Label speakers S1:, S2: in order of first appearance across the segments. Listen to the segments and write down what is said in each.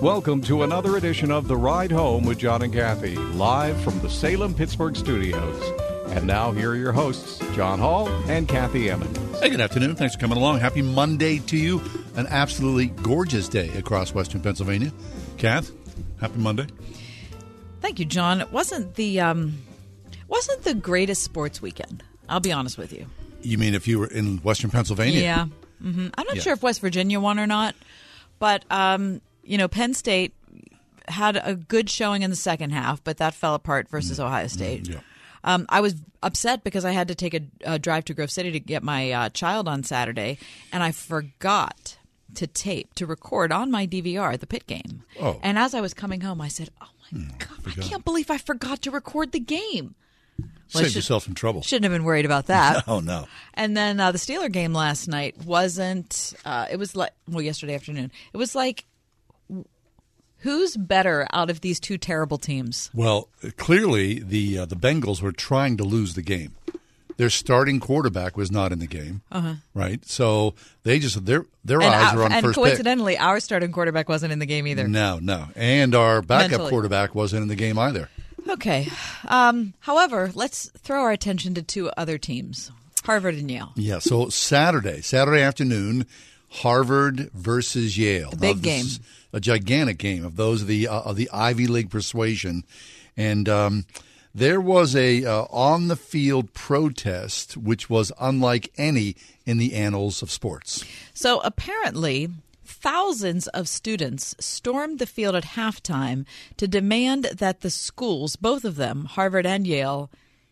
S1: Welcome to another edition of The Ride Home with John and Kathy, live from the Salem Pittsburgh studios. And now, here are your hosts, John Hall and Kathy Emmons.
S2: Hey, good afternoon. Thanks for coming along. Happy Monday to you. An absolutely gorgeous day across western Pennsylvania. Kath, happy Monday.
S3: Thank you, John. It wasn't the um, wasn't the greatest sports weekend. I'll be honest with you.
S2: You mean if you were in western Pennsylvania?
S3: Yeah. hmm I'm not
S2: Yeah.
S3: sure if West Virginia won or not, but um, you know, Penn State had a good showing in the second half, but that fell apart versus Ohio State.
S2: Yeah.
S3: Um, I was upset because I had to take a, a drive to Grove City to get my uh, child on Saturday, and I forgot to tape to record on my DVR the Pitt game.
S2: Oh. Hmm,
S3: And as I was coming home, I said, "Oh my god, I can't believe I forgot to record the game." Well,
S2: Save
S3: should-
S2: yourself some trouble.
S3: Shouldn't have been worried about that.
S2: Oh, no.
S3: And then uh, the Steeler game last night wasn't. Uh, it was like well, yesterday afternoon. It was like, who's better out of these two terrible teams?
S2: Well, clearly the uh, the Bengals were trying to lose the game. Their starting quarterback was not in the game, uh-huh. right? So they just their their
S3: and
S2: eyes
S3: our-
S2: were on
S3: and
S2: first pick.
S3: coincidentally, our starting quarterback wasn't in the game either.
S2: No, no, and our backup
S3: Mentally.
S2: quarterback wasn't in the game either.
S3: Okay. Um, however, let's throw our attention to two other teams: Harvard and Yale.
S2: Yeah. So Saturday, Saturday afternoon, Harvard versus Yale.
S3: big
S2: Now,
S3: game.
S2: is a gigantic game of those of the uh, of the Ivy League persuasion, and um, there was a uh, on the field protest which was unlike any in the annals of sports.
S3: So apparently, thousands of students stormed the field at halftime to demand that the schools, both of them, Harvard and Yale,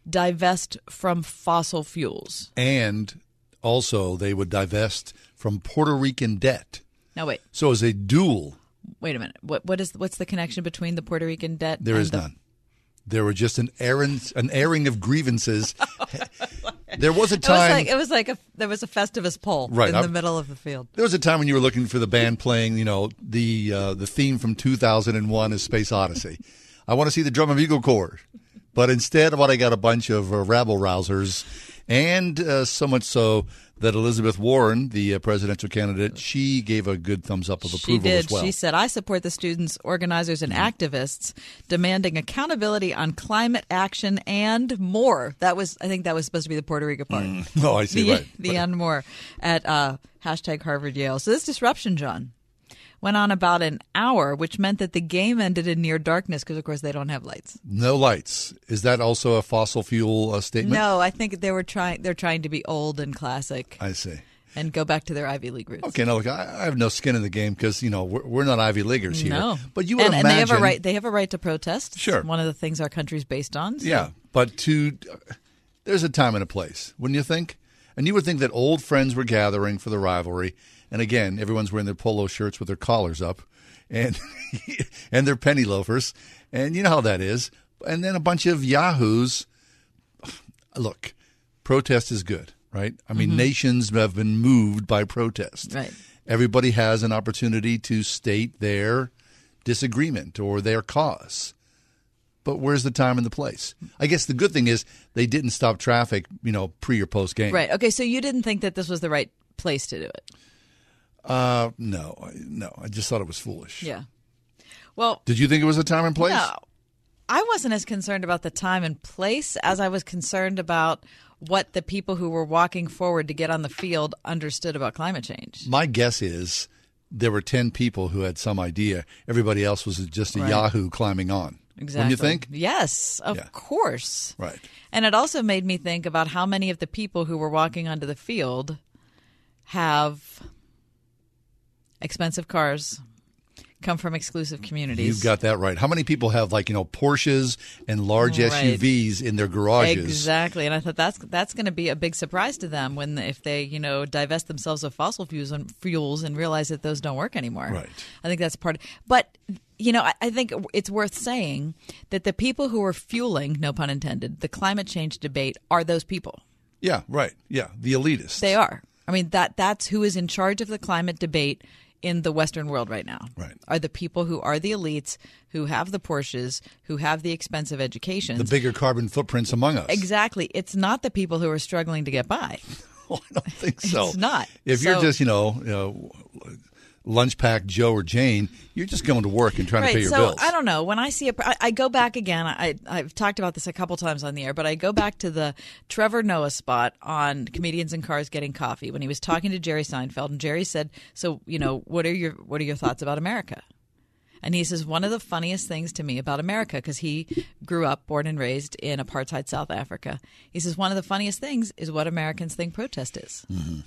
S3: divest from fossil fuels.
S2: And also, they would divest from Puerto Rican debt.
S3: Now wait,
S2: So, as a dual,
S3: wait a minute. What what is what's the connection between the Puerto Rican debt?
S2: there is
S3: the-
S2: none. There were just an errand, an airing of grievances. there was a
S3: It was
S2: time.
S3: like it was like a there was a Festivus pole
S2: Right,
S3: in
S2: I'm-
S3: the middle of the field.
S2: There was a time when you were looking for the band playing, you know, the uh, the theme from 2001: is Space Odyssey. I want to see the drum and bugle corps, but instead, what I got a bunch of uh, rabble rousers, and uh, so much so that Elizabeth Warren, the uh, presidential candidate, she gave a good thumbs up of
S3: She
S2: approval
S3: did.
S2: as well.
S3: She said, "I support the students, organizers, and activists demanding accountability on climate action and more." That was, I think, that was supposed to be the Puerto Rico part.
S2: oh, I see.
S3: the
S2: right.
S3: the and more at uh, hashtag Harvard Yale. So this disruption, John, went on about an hour, which meant that the game ended in near darkness because, of course, they don't have lights.
S2: No lights. Is that also a fossil fuel uh, statement?
S3: No, I think they were trying. They're trying to be old and classic
S2: I see.
S3: and go back to their Ivy League roots.
S2: Okay, now look, I, I have no skin in the game because you know we're, we're not Ivy Leaguers here.
S3: No,
S2: but you would
S3: and, and they have a right. They have a right to protest. It's
S2: Sure.
S3: one of the things our country's based on. so-
S2: Yeah, but to there's a time and a place, wouldn't you think? And you would think that old friends were gathering for the rivalry, and again, everyone's wearing their polo shirts with their collars up, and and their penny loafers, and you know how that is. And then a bunch of yahoos. Look, protest is good, right? I mean, mm-hmm. nations have been moved by protest.
S3: Right.
S2: Everybody has an opportunity to state their disagreement or their cause but where's the time and the place? I guess the good thing is they didn't stop traffic, you know, pre or post game.
S3: Right. Okay. So you didn't think that this was the right place to do it.
S2: Uh, no, I- no. I just thought it was foolish.
S3: Yeah. Well,
S2: Did you think it was a time and place?
S3: no. I wasn't as concerned about the time and place as I was concerned about what the people who were walking forward to get on the field understood about climate change.
S2: My guess is there were 10 people who had some idea. Everybody else was just a
S3: Right.
S2: Yahoo climbing on.
S3: Exactly.
S2: Wouldn't you think?
S3: Yes, of
S2: Yeah.
S3: course.
S2: Right.
S3: And it also made me think about how many of the people who were walking onto the field have expensive cars, come from exclusive communities.
S2: You've got that right. How many people have like you know Porsches and large
S3: Right.
S2: SUVs in their garages?
S3: Exactly, and I thought that's that's going to be a big surprise to them when if they you know divest themselves of fossil fuels and fuels and realize that those don't work anymore.
S2: Right.
S3: I think that's part. Of, But you know, I, I think it's worth saying that the people who are fueling, no pun intended, the climate change debate are those people.
S2: Yeah, right. Yeah, the elitists.
S3: They are. I mean that that's who is in charge of the climate debate in the Western world right now.
S2: Right.
S3: Are the people who are the elites, who have the Porsches, who have the expensive educations.
S2: the bigger carbon footprints among us.
S3: Exactly. It's not the people who are struggling to get by.
S2: Oh, I don't think so.
S3: It's not.
S2: If you're just you know, you know lunch pack Joe or Jane, you're just going to work and trying to pay your
S3: so
S2: bills.
S3: I don't know. When I see a, I, I go back again. I, I've talked about this a couple times on the air, but I go back to the Trevor Noah spot on comedians in cars getting coffee when he was talking to Jerry Seinfeld, and Jerry said, "So you know, what are your what are your thoughts about America?" And he says one of the funniest things to me about America because he grew up, born and raised in apartheid South Africa. He says one of the funniest things is what Americans think protest is. Mm-hmm.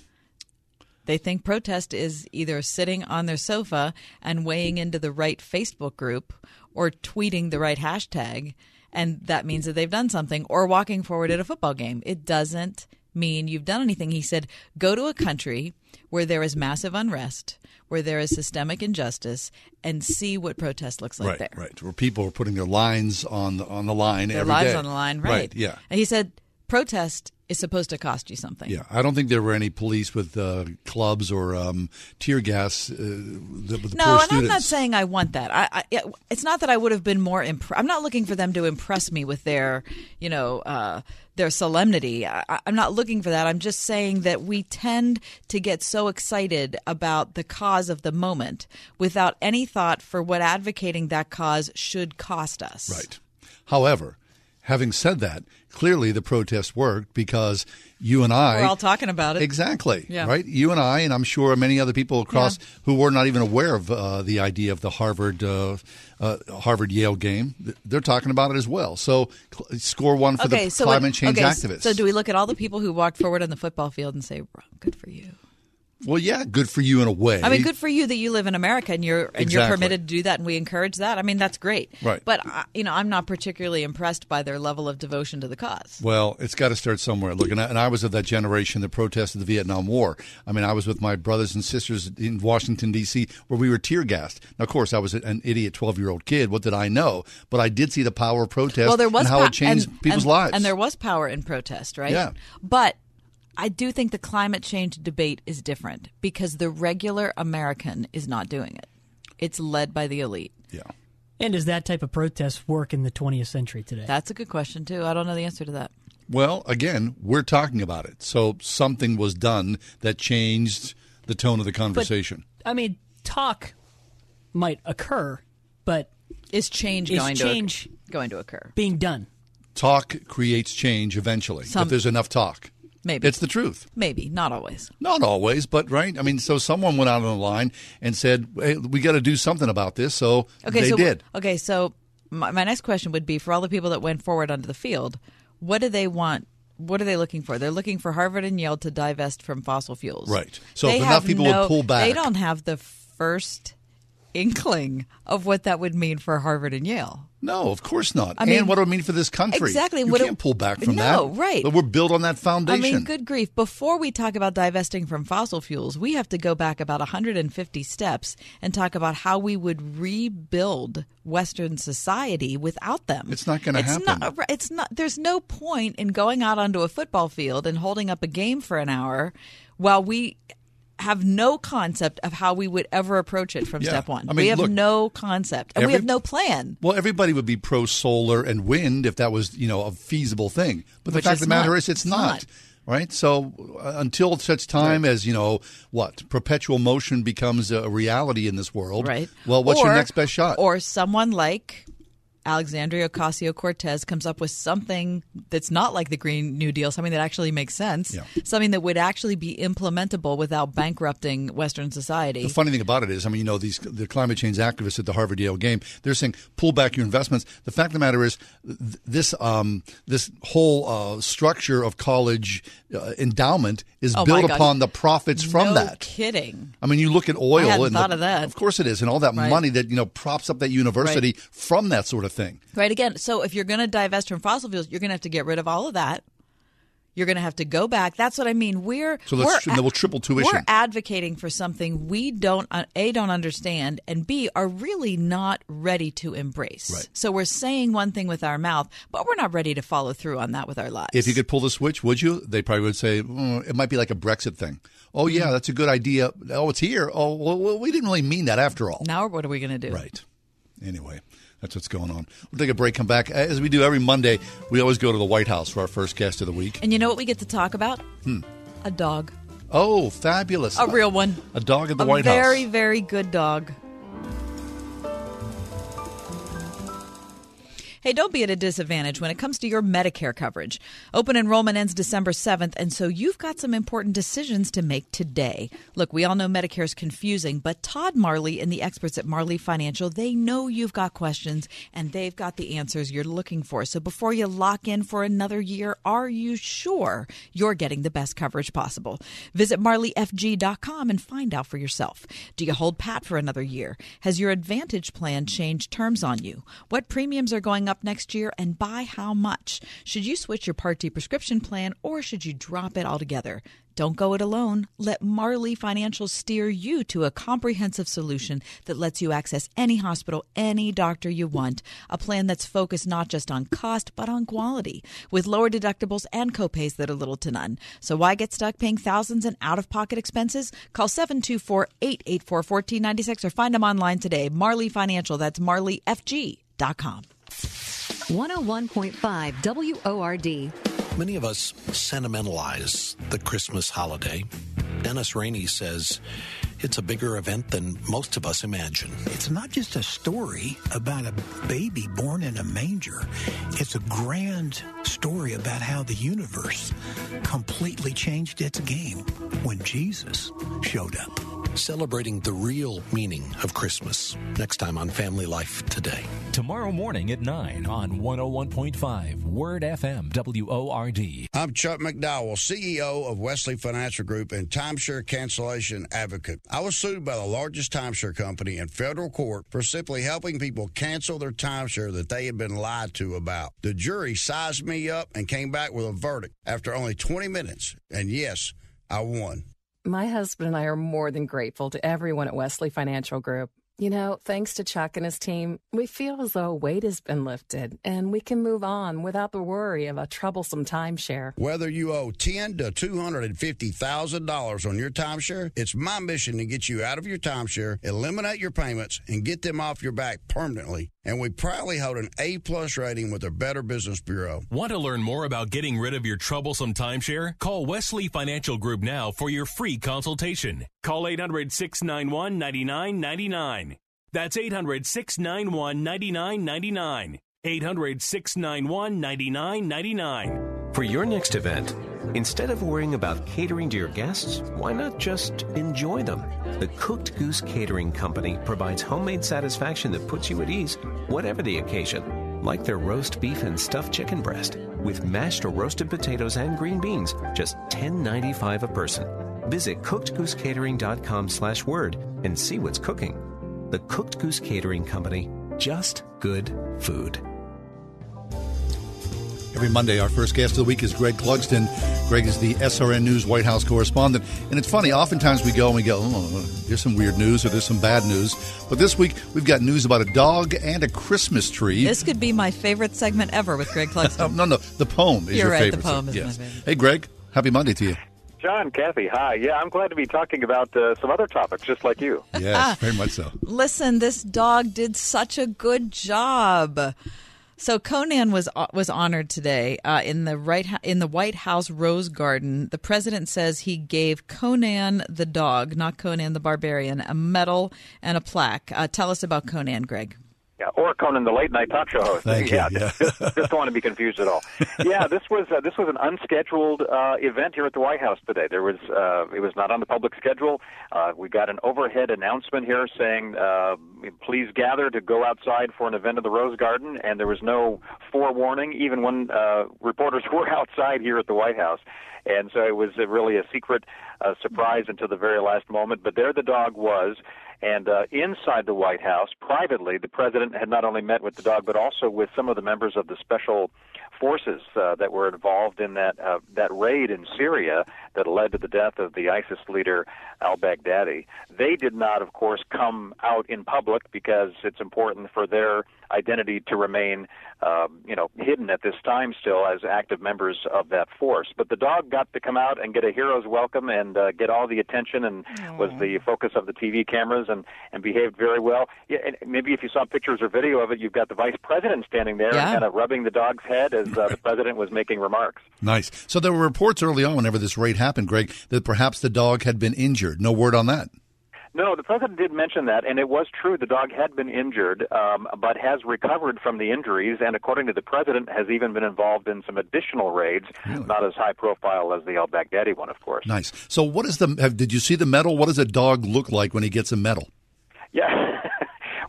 S3: They think protest is either sitting on their sofa and weighing into the right Facebook group or tweeting the right hashtag, and that means that they've done something, or walking forward at a football game. It doesn't mean you've done anything. He said, go to a country where there is massive unrest, where there is systemic injustice, and see what protest looks like
S2: right,
S3: there.
S2: right. Where people are putting their lines on the on the line
S3: Their lives
S2: day.
S3: on the line, right?
S2: Yeah.
S3: And he said, protest is supposed to cost you something.
S2: Yeah, I don't think there were any police with uh, clubs or um, tear gas uh, the, the
S3: No, and
S2: students.
S3: I'm not saying I want that. I, I it's not that I would have been more. Imp- I'm not looking for them to impress me with their, you know, uh, their solemnity. I- I'm not looking for that. I'm just saying that we tend to get so excited about the cause of the moment without any thought for what advocating that cause should cost us.
S2: Right. However, having said that, clearly the protest worked because you and I
S3: We're all talking about it.
S2: Exactly.
S3: Yeah.
S2: Right. You and I, and I'm sure many other people across
S3: Yeah.
S2: who were not even aware of uh, the idea of the Harvard uh, uh, Harvard Yale game, they're talking about it as well. So score one for
S3: Okay,
S2: the
S3: so what-
S2: climate change
S3: okay,
S2: activists.
S3: So do we look at all the people who walked forward on the football field and say, "Good for you"?
S2: Well, yeah, good for you in a way.
S3: I mean, good for you that you live in America and you're and you're permitted to do that, and we encourage that. I mean, that's great.
S2: Right.
S3: But uh, you know, I'm not particularly impressed by their level of devotion to the cause.
S2: Well, it's got to start somewhere. Look, and I, and I was of that generation that protested the Vietnam War. I mean, I was with my brothers and sisters in Washington D.C. where we were tear gassed. Now, of course, I was an idiot twelve year old kid. What did I know? But I did see the power of protest
S3: Well, there was
S2: and how
S3: pow-
S2: it changed
S3: and-
S2: people's lives.
S3: and there was power in protest, right?
S2: Yeah.
S3: But I do think the climate change debate is different because the regular American is not doing it. It's led by the elite.
S2: yeah.
S4: And does that type of protest work in the 20th century today?
S3: That's a good question too. I don't know the answer to that.
S2: Well, again, we're talking about it. So something was done that changed the tone of the conversation.
S4: I mean, talk might occur, but
S3: Is change
S4: Is
S3: going
S4: change-
S3: to going to occur?
S4: being done.
S2: talk creates change eventually
S3: Some-
S2: if there's enough talk.
S3: Maybe.
S2: It's the truth.
S3: Maybe not always.
S2: Not always, but right. I mean, so someone went out on the line and said, hey, "We got to do something about this." So
S3: Okay,
S2: they
S3: so
S2: did.
S3: okay, so my, my next question would be for all the people that went forward onto the field, what do they want? What are they looking for? They're looking for Harvard and Yale to divest from fossil fuels.
S2: Right. So
S3: They
S2: if enough people would pull back-
S3: they don't have the first inkling of what that would mean for Harvard and Yale.
S2: No, of course not.
S3: I mean-
S2: and what do it mean for this country?
S3: Exactly.
S2: You
S3: What
S2: can't pull back from
S3: No,
S2: that.
S3: right.
S2: But we're built on that foundation.
S3: I mean, good grief. Before we talk about divesting from fossil fuels, we have to go back about 150 steps and talk about how we would rebuild Western society without them.
S2: It's not gonna happen.
S3: Not, it's not. There's no point in going out onto a football field and holding up a game for an hour while we have no concept of how we would ever approach it from
S2: Yeah.
S3: step one.
S2: I mean,
S3: we have
S2: look,
S3: no concept, and we have no plan.
S2: Well, everybody would be pro solar and wind if that was, you know, a feasible thing. But the
S3: Which
S2: fact of the matter
S3: not.
S2: is, it's,
S3: It's
S2: not.
S3: not.
S2: Right. So uh, until such time as you know what perpetual motion becomes a reality in this world,
S3: Right.
S2: Well, what's your next best shot?
S3: Or someone like Alexandria Ocasio Cortez comes up with something that's not like the Green New Deal, something that actually makes sense,
S2: Yeah.
S3: something that would actually be implementable without bankrupting Western society.
S2: The funny thing about it is, I mean, you know, these the climate change activists at the Harvard Yale game, they're saying pull back your investments. The fact of the matter is, this um, this whole uh, structure of college uh, endowment is
S3: Oh,
S2: built upon the profits from
S3: no
S2: that.
S3: kidding.
S2: I mean, you look at oil.
S3: I hadn't
S2: and
S3: thought
S2: the-
S3: of that.
S2: Of course it is, and all that
S3: Right.
S2: money that you know props up that university from that sort of thing.
S3: Right again. So if you're going to divest from fossil fuels, you're going to have to get rid of all of that. You're going to have to go back. That's what I mean. We're
S2: So let's
S3: we're
S2: we'll triple tuition.
S3: We're advocating for something we don't uh, a don't understand and b are really not ready to embrace.
S2: Right.
S3: So we're saying one thing with our mouth, but we're not ready to follow through on that with our lives.
S2: If you could pull the switch, would you? They probably would say "Mm, it might be like a Brexit thing. Oh
S3: Mm-hmm.
S2: yeah, that's a good idea. Oh, it's here. Oh well, we didn't really mean that after all.
S3: now, what are we going to do?
S2: Right. Anyway, that's what's going on. We'll take a break, come back. As we do every Monday, we always go to the White House for our first guest of the week.
S3: And you know what we get to talk about?
S2: Hmm.
S3: A dog,
S2: Oh, fabulous.
S3: a real one,
S2: A dog at the
S3: a
S2: White
S3: very
S2: House.
S3: very very good dog. Hey, don't be at a disadvantage when it comes to your Medicare coverage. Open enrollment ends December 7th, and so you've got some important decisions to make today. Look, we all know Medicare is confusing, but Todd Marley and the experts at Marley Financial, they know you've got questions and they've got the answers you're looking for. So before you lock in for another year, are you sure you're getting the best coverage possible? Visit marleyfg.com and find out for yourself. Do you hold pat for another year? Has your Advantage plan changed terms on you? What premiums are going up next year and by how much? Should you switch your Part D prescription plan or should you drop it altogether? Don't go it alone. Let Marley Financial steer you to a comprehensive solution that lets you access any hospital, any doctor you want. A plan that's focused not just on cost, but on quality, with lower deductibles and copays that are little to none. So why get stuck paying thousands in out of pocket expenses? Call 724 884 1496 or find them online today. Marley Financial, that's marleyfg.com.
S5: 101.5 WORD.
S6: Many of us sentimentalize the Christmas holiday. Dennis Rainey says it's a bigger event than most of us imagine.
S7: It's not just a story about a baby born in a manger. It's a grand story about how the universe completely changed its game when Jesus showed up.
S6: Celebrating the real meaning of Christmas. Next time on Family Life Today.
S8: Tomorrow morning at 9 on 101.5 Word FM WORD.
S9: I'm Chuck McDowell, CEO of Wesley Financial Group and timeshare cancellation advocate. I was sued by the largest timeshare company in federal court for simply helping people cancel their timeshare that they had been lied to about. The jury sized me up and came back with a verdict after only 20 minutes. And yes, I won.
S10: My husband and I are more than grateful to everyone at Wesley Financial Group. You know, thanks to Chuck and his team, we feel as though a weight has been lifted and we can move on without the worry of a troublesome timeshare.
S9: Whether you owe ten to two hundred and fifty thousand dollars on your timeshare, it's my mission to get you out of your timeshare, eliminate your payments, and get them off your back permanently. And we proudly hold an A plus rating with the Better Business Bureau.
S11: Want to learn more about getting rid of your troublesome timeshare? Call Wesley Financial Group now for your free consultation. Call 800 691 9999. That's 800 691 9999. 800 691 9999.
S12: For your next event, instead of worrying about catering to your guests, why not just enjoy them? The Cooked Goose Catering Company provides homemade satisfaction that puts you at ease, whatever the occasion. Like their roast beef and stuffed chicken breast, with mashed or roasted potatoes and green beans, just $10.95 a person. Visit cookedgoosecatering.com slash word and see what's cooking. The Cooked Goose Catering Company, just good food.
S2: Every Monday, our first guest of the week is Greg Clugston. Greg is the SRN News White House correspondent. And it's funny, oftentimes we go and we go, oh, there's some weird news or there's some bad news. But this week, we've got news about a dog and a Christmas tree.
S3: This could be my favorite segment ever with Greg Clugston.
S2: no, no, the poem is
S3: You're
S2: your
S3: right, the
S2: favorite.
S3: poem is my
S2: yes.
S3: favorite.
S2: Hey, Greg, happy Monday to you.
S13: John, Kathy, hi. Yeah, I'm glad to be talking about uh, some other topics just like you.
S2: Yes, very much so.
S3: Listen, this dog did such a good job. So Conan was uh, was honored today uh, in the right in the White House Rose Garden. The president says he gave Conan the dog, not Conan the Barbarian, a medal and a plaque. Uh, tell us about Conan, Greg.
S13: Yeah, or Conan, the late night talk show host.
S2: Thank you,
S13: yeah,
S2: yeah.
S13: just, just don't want to be confused at all. Yeah, this was uh, this was an unscheduled uh, event here at the White House today. There was uh, it was not on the public schedule. Uh, we got an overhead announcement here saying, uh, "Please gather to go outside for an event in the Rose Garden," and there was no forewarning, even when uh, reporters were outside here at the White House. And so it was uh, really a secret uh, surprise until the very last moment. But there the dog was. And uh, inside the White House, privately, the president had not only met with the dog, but also with some of the members of the special forces uh, that were involved in that uh, that raid in Syria that led to the death of the ISIS leader al-Baghdadi. They did not, of course, come out in public because it's important for their identity to remain, um, you know, hidden at this time still as active members of that force. But the dog got to come out and get a hero's welcome and uh, get all the attention and was the focus of the TV cameras and and behaved very well. Yeah, and maybe if you saw pictures or video of it, you've got the vice president standing there
S2: Yeah.
S13: kind of rubbing the dog's head as uh, the president was making remarks.
S2: Nice. So there were reports early on, whenever this raid happened, Greg, that perhaps the dog had been injured. No word on that.
S13: No, the president did mention that, and it was true. The dog had been injured, um, but has recovered from the injuries, and according to the president, has even been involved in some additional raids, not as high profile as the El Baghdadi one, of course.
S2: Nice. So what is the? Have, did you see the medal? What does a dog look like when he gets a medal?
S13: Yeah.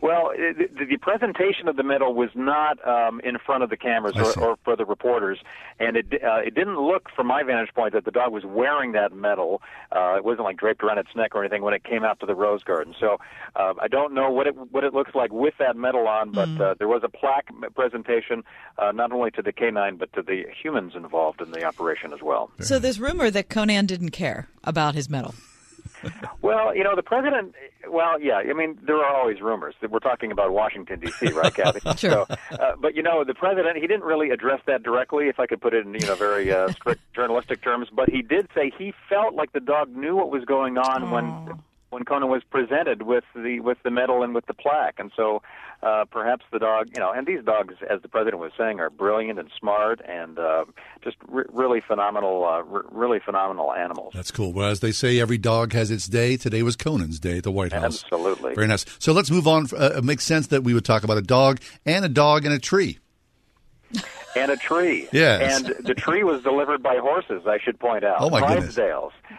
S13: Well, it, the, the presentation of the medal was not um, in front of the cameras or, or for the reporters, and it uh, it didn't look, from my vantage point, that the dog was wearing that medal. Uh, it wasn't like draped around its neck or anything when it came out to the Rose Garden. So uh, I don't know what it what it looks like with that medal on, but uh, there was a plaque presentation uh, not only to the canine but to the humans involved in the operation as well.
S3: So there's rumor that Conan didn't care about his medal.
S13: Well, you know, the president. Well, yeah. I mean, there are always rumors that we're talking about Washington D.C., right, Kathy?
S3: Sure.
S13: So, uh, but you know, the president. He didn't really address that directly, if I could put it in you know very uh, strict journalistic terms. But he did say he felt like the dog knew what was going on when when Conan was presented with the with the medal and with the plaque, and so uh, perhaps the dog, you know, and these dogs, as the president was saying, are brilliant and smart and uh, just re- really phenomenal, uh, re- really phenomenal animals.
S2: That's cool. Well, as they say, every dog has its day. Today was Conan's day at the White House.
S13: Absolutely.
S2: Very nice. So let's move on. Uh, it makes sense that we would talk about a dog and a dog and a tree.
S13: And a tree.
S2: Yes.
S13: And the tree was delivered by horses, I should point out.
S2: Oh, my goodness.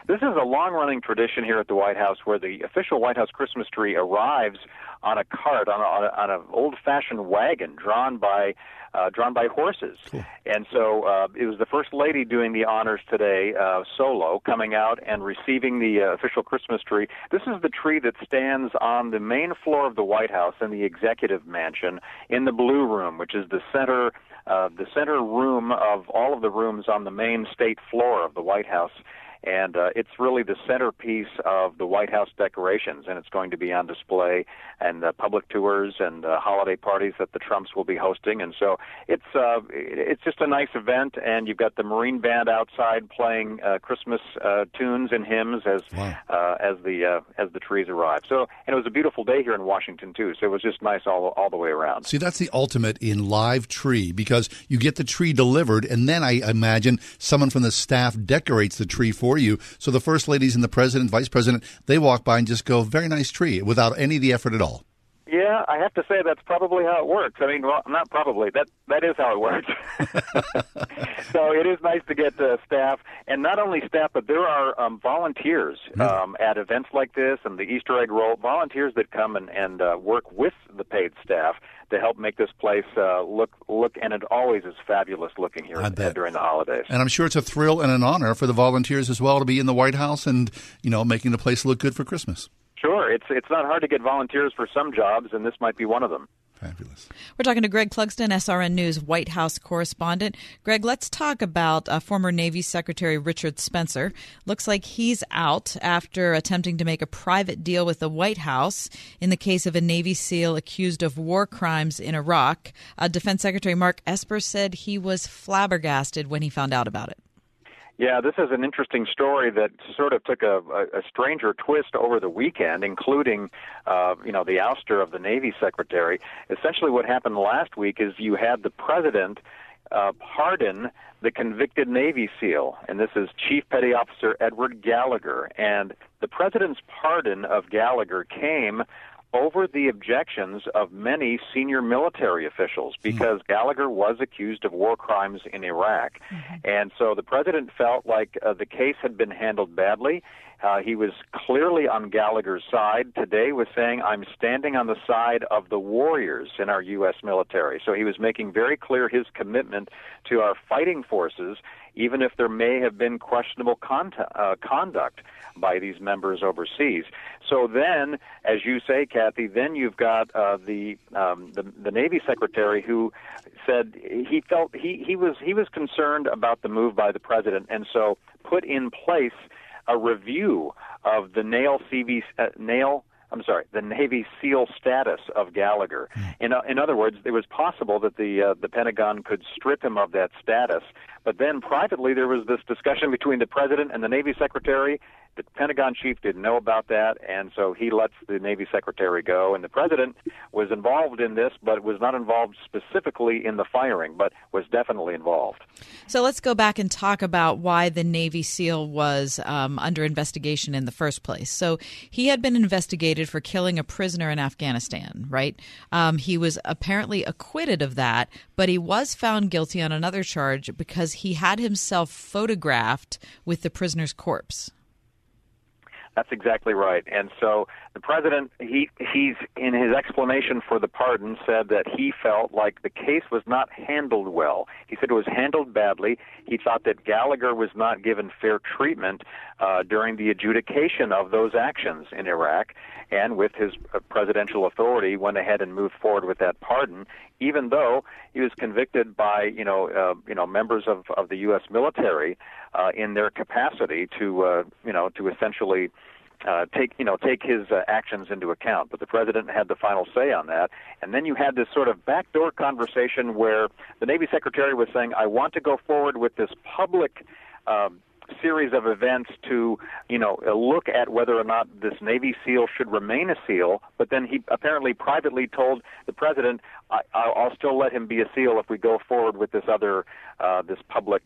S13: This is a long running tradition here at the White House where the official White House Christmas tree arrives on a cart, on, a, on, a, on an old fashioned wagon drawn by. Uh, drawn by horses, and so uh, it was the first lady doing the honors today, uh, solo, coming out and receiving the uh, official Christmas tree. This is the tree that stands on the main floor of the White House in the Executive Mansion, in the Blue Room, which is the center uh, the center room of all of the rooms on the main state floor of the White House. And uh, it's really the centerpiece of the White House decorations, and it's going to be on display and uh, public tours and uh, holiday parties that the Trumps will be hosting. And so it's uh, it's just a nice event, and you've got the Marine Band outside playing uh, Christmas uh, tunes and hymns as uh, as the uh, as the trees arrive. So, and it was a beautiful day here in Washington too. So it was just nice all all the way around.
S2: See, that's the ultimate in live tree because you get the tree delivered, and then I imagine someone from the staff decorates the tree for you. So the first ladies and the president, vice president, they walk by and just go, "Very nice tree," without any of the effort at all.
S13: Yeah, I have to say that's probably how it works. I mean, well, not probably. That that is how it works. so it is nice to get uh, staff, and not only staff, but there are um, volunteers um, at events like this and the Easter egg roll. Volunteers that come and and uh, work with the paid staff to help make this place uh, look look, and it always is fabulous looking here uh, during the holidays.
S2: And I'm sure it's a thrill and an honor for the volunteers as well to be in the White House and you know making the place look good for Christmas.
S13: Sure, it's it's not hard to get volunteers for some jobs, and this might be one of them. Fabulous.
S3: We're talking to Greg Clugston, SRN News White House correspondent. Greg, let's talk about uh, former Navy Secretary Richard Spencer. Looks like he's out after attempting to make a private deal with the White House in the case of a Navy SEAL accused of war crimes in Iraq. Uh, Defense Secretary Mark Esper said he was flabbergasted when he found out about it.
S13: Yeah, this is an interesting story that sort of took a, a, a stranger twist over the weekend, including, uh, you know, the ouster of the Navy secretary. Essentially, what happened last week is you had the president uh, pardon the convicted Navy SEAL, and this is Chief Petty Officer Edward Gallagher. And the president's pardon of Gallagher came over the objections of many senior military officials because Gallagher was accused of war crimes in Iraq. And so the president felt like uh, the case had been handled badly. Uh, he was clearly on Gallagher's side. Today was saying, I'm standing on the side of the warriors in our U.S. military. So he was making very clear his commitment to our fighting forces, even if there may have been questionable con- uh, conduct by these members overseas. So then, as you say, Kathy, then you've got uh, the, um, the the Navy Secretary who said he felt he, he was he was concerned about the move by the president, and so put in place a review of the nail CV uh, nail. I'm sorry, the Navy SEAL status of Gallagher. In, uh, in other words, it was possible that the uh, the Pentagon could strip him of that status. But then privately, there was this discussion between the president and the Navy Secretary. The Pentagon chief didn't know about that, and so he lets the Navy Secretary go. And the president was involved in this, but was not involved specifically in the firing, but was definitely involved.
S3: So let's go back and talk about why the Navy SEAL was um, under investigation in the first place. So he had been investigated for killing a prisoner in Afghanistan, right? Um, he was apparently acquitted of that, but he was found guilty on another charge because he had himself photographed with the prisoner's corpse.
S13: That's exactly right. And so the president, he he's in his explanation for the pardon said that he felt like the case was not handled well. He said it was handled badly. He thought that Gallagher was not given fair treatment uh, during the adjudication of those actions in Iraq, and with his uh, presidential authority, went ahead and moved forward with that pardon, even though he was convicted by you know uh, you know members of of the U.S. military uh, in their capacity to uh, you know to essentially uh, take you know take his uh, actions into account. But the president had the final say on that. And then you had this sort of backdoor conversation where the Navy Secretary was saying, "I want to go forward with this public." Um, series of events to, you know, uh, look at whether or not this Navy SEAL should remain a SEAL. But then he apparently privately told the president, I, "I'll still let him be a SEAL if we go forward with this other, uh, this public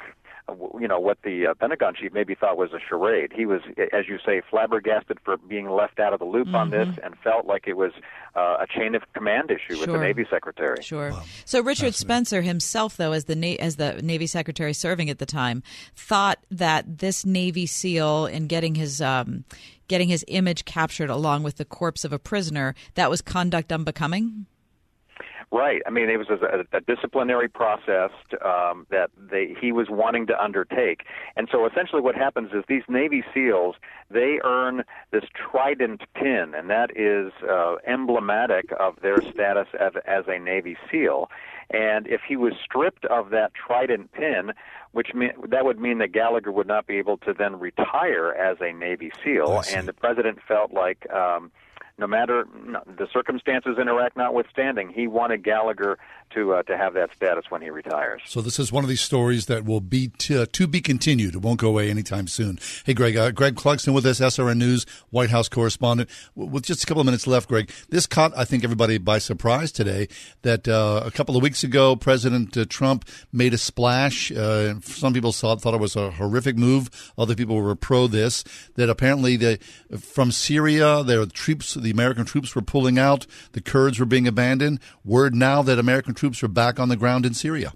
S13: you know what the uh, Pentagon chief maybe thought was a charade. He was, as you say, flabbergasted for being left out of the loop mm-hmm. on this, and felt like it was uh, a chain of command issue
S3: sure.
S13: with the Navy Secretary.
S3: Sure. Wow. So Richard Spencer himself, though, as the Na- as the Navy Secretary serving at the time, thought that this Navy SEAL in getting his um, getting his image captured along with the corpse of a prisoner that was conduct unbecoming.
S13: Right. I mean, it was a, a disciplinary process um, that they, he was wanting to undertake. And so essentially what happens is these Navy SEALs, they earn this trident pin, and that is uh, emblematic of their status as, as a Navy SEAL. And if he was stripped of that trident pin, which mean, that would mean that Gallagher would not be able to then retire as a Navy SEAL. And the president felt like um, no matter the circumstances in Iraq notwithstanding, he wanted Gallagher to uh, to have that status when he retires.
S2: So this is one of these stories that will be t- uh, to be continued. It won't go away anytime soon. Hey, Greg, uh, Greg Clugston with us, SRN News White House correspondent. With just a couple of minutes left, Greg, this caught I think everybody by surprise today. That uh, a couple of weeks ago, President uh, Trump made a splash. Some people saw thought it was a horrific move. Other people were pro this. That apparently the from Syria, their troops, the American troops were pulling out. The Kurds were being abandoned. Word now that American troops are back on the ground in Syria.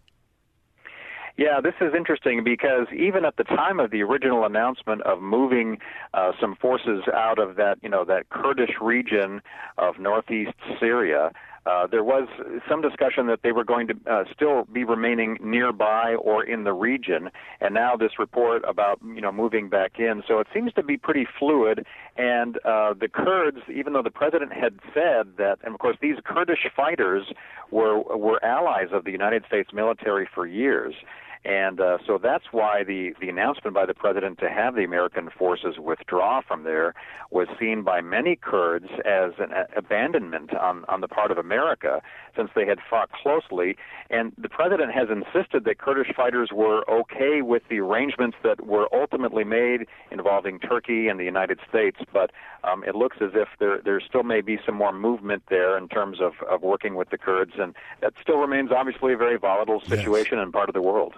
S13: Yeah, this is interesting because even at the time of the original announcement of moving uh, some forces out of that, you know, that Kurdish region of northeast Syria, uh, there was some discussion that they were going to uh, still be remaining nearby or in the region, and now this report about you know moving back in. So it seems to be pretty fluid. And uh, the Kurds, even though the president had said that, and of course these Kurdish fighters were were allies of the United States military for years. And uh, so that's why the, the announcement by the president to have the American forces withdraw from there was seen by many Kurds as an abandonment on, on the part of America since they had fought closely. And the president has insisted that Kurdish fighters were okay with the arrangements that were ultimately made involving Turkey and the United States, but um, it looks as if there, there still may be some more movement there in terms of, of working with the Kurds. And that still remains obviously a very volatile situation yes. in part of the world.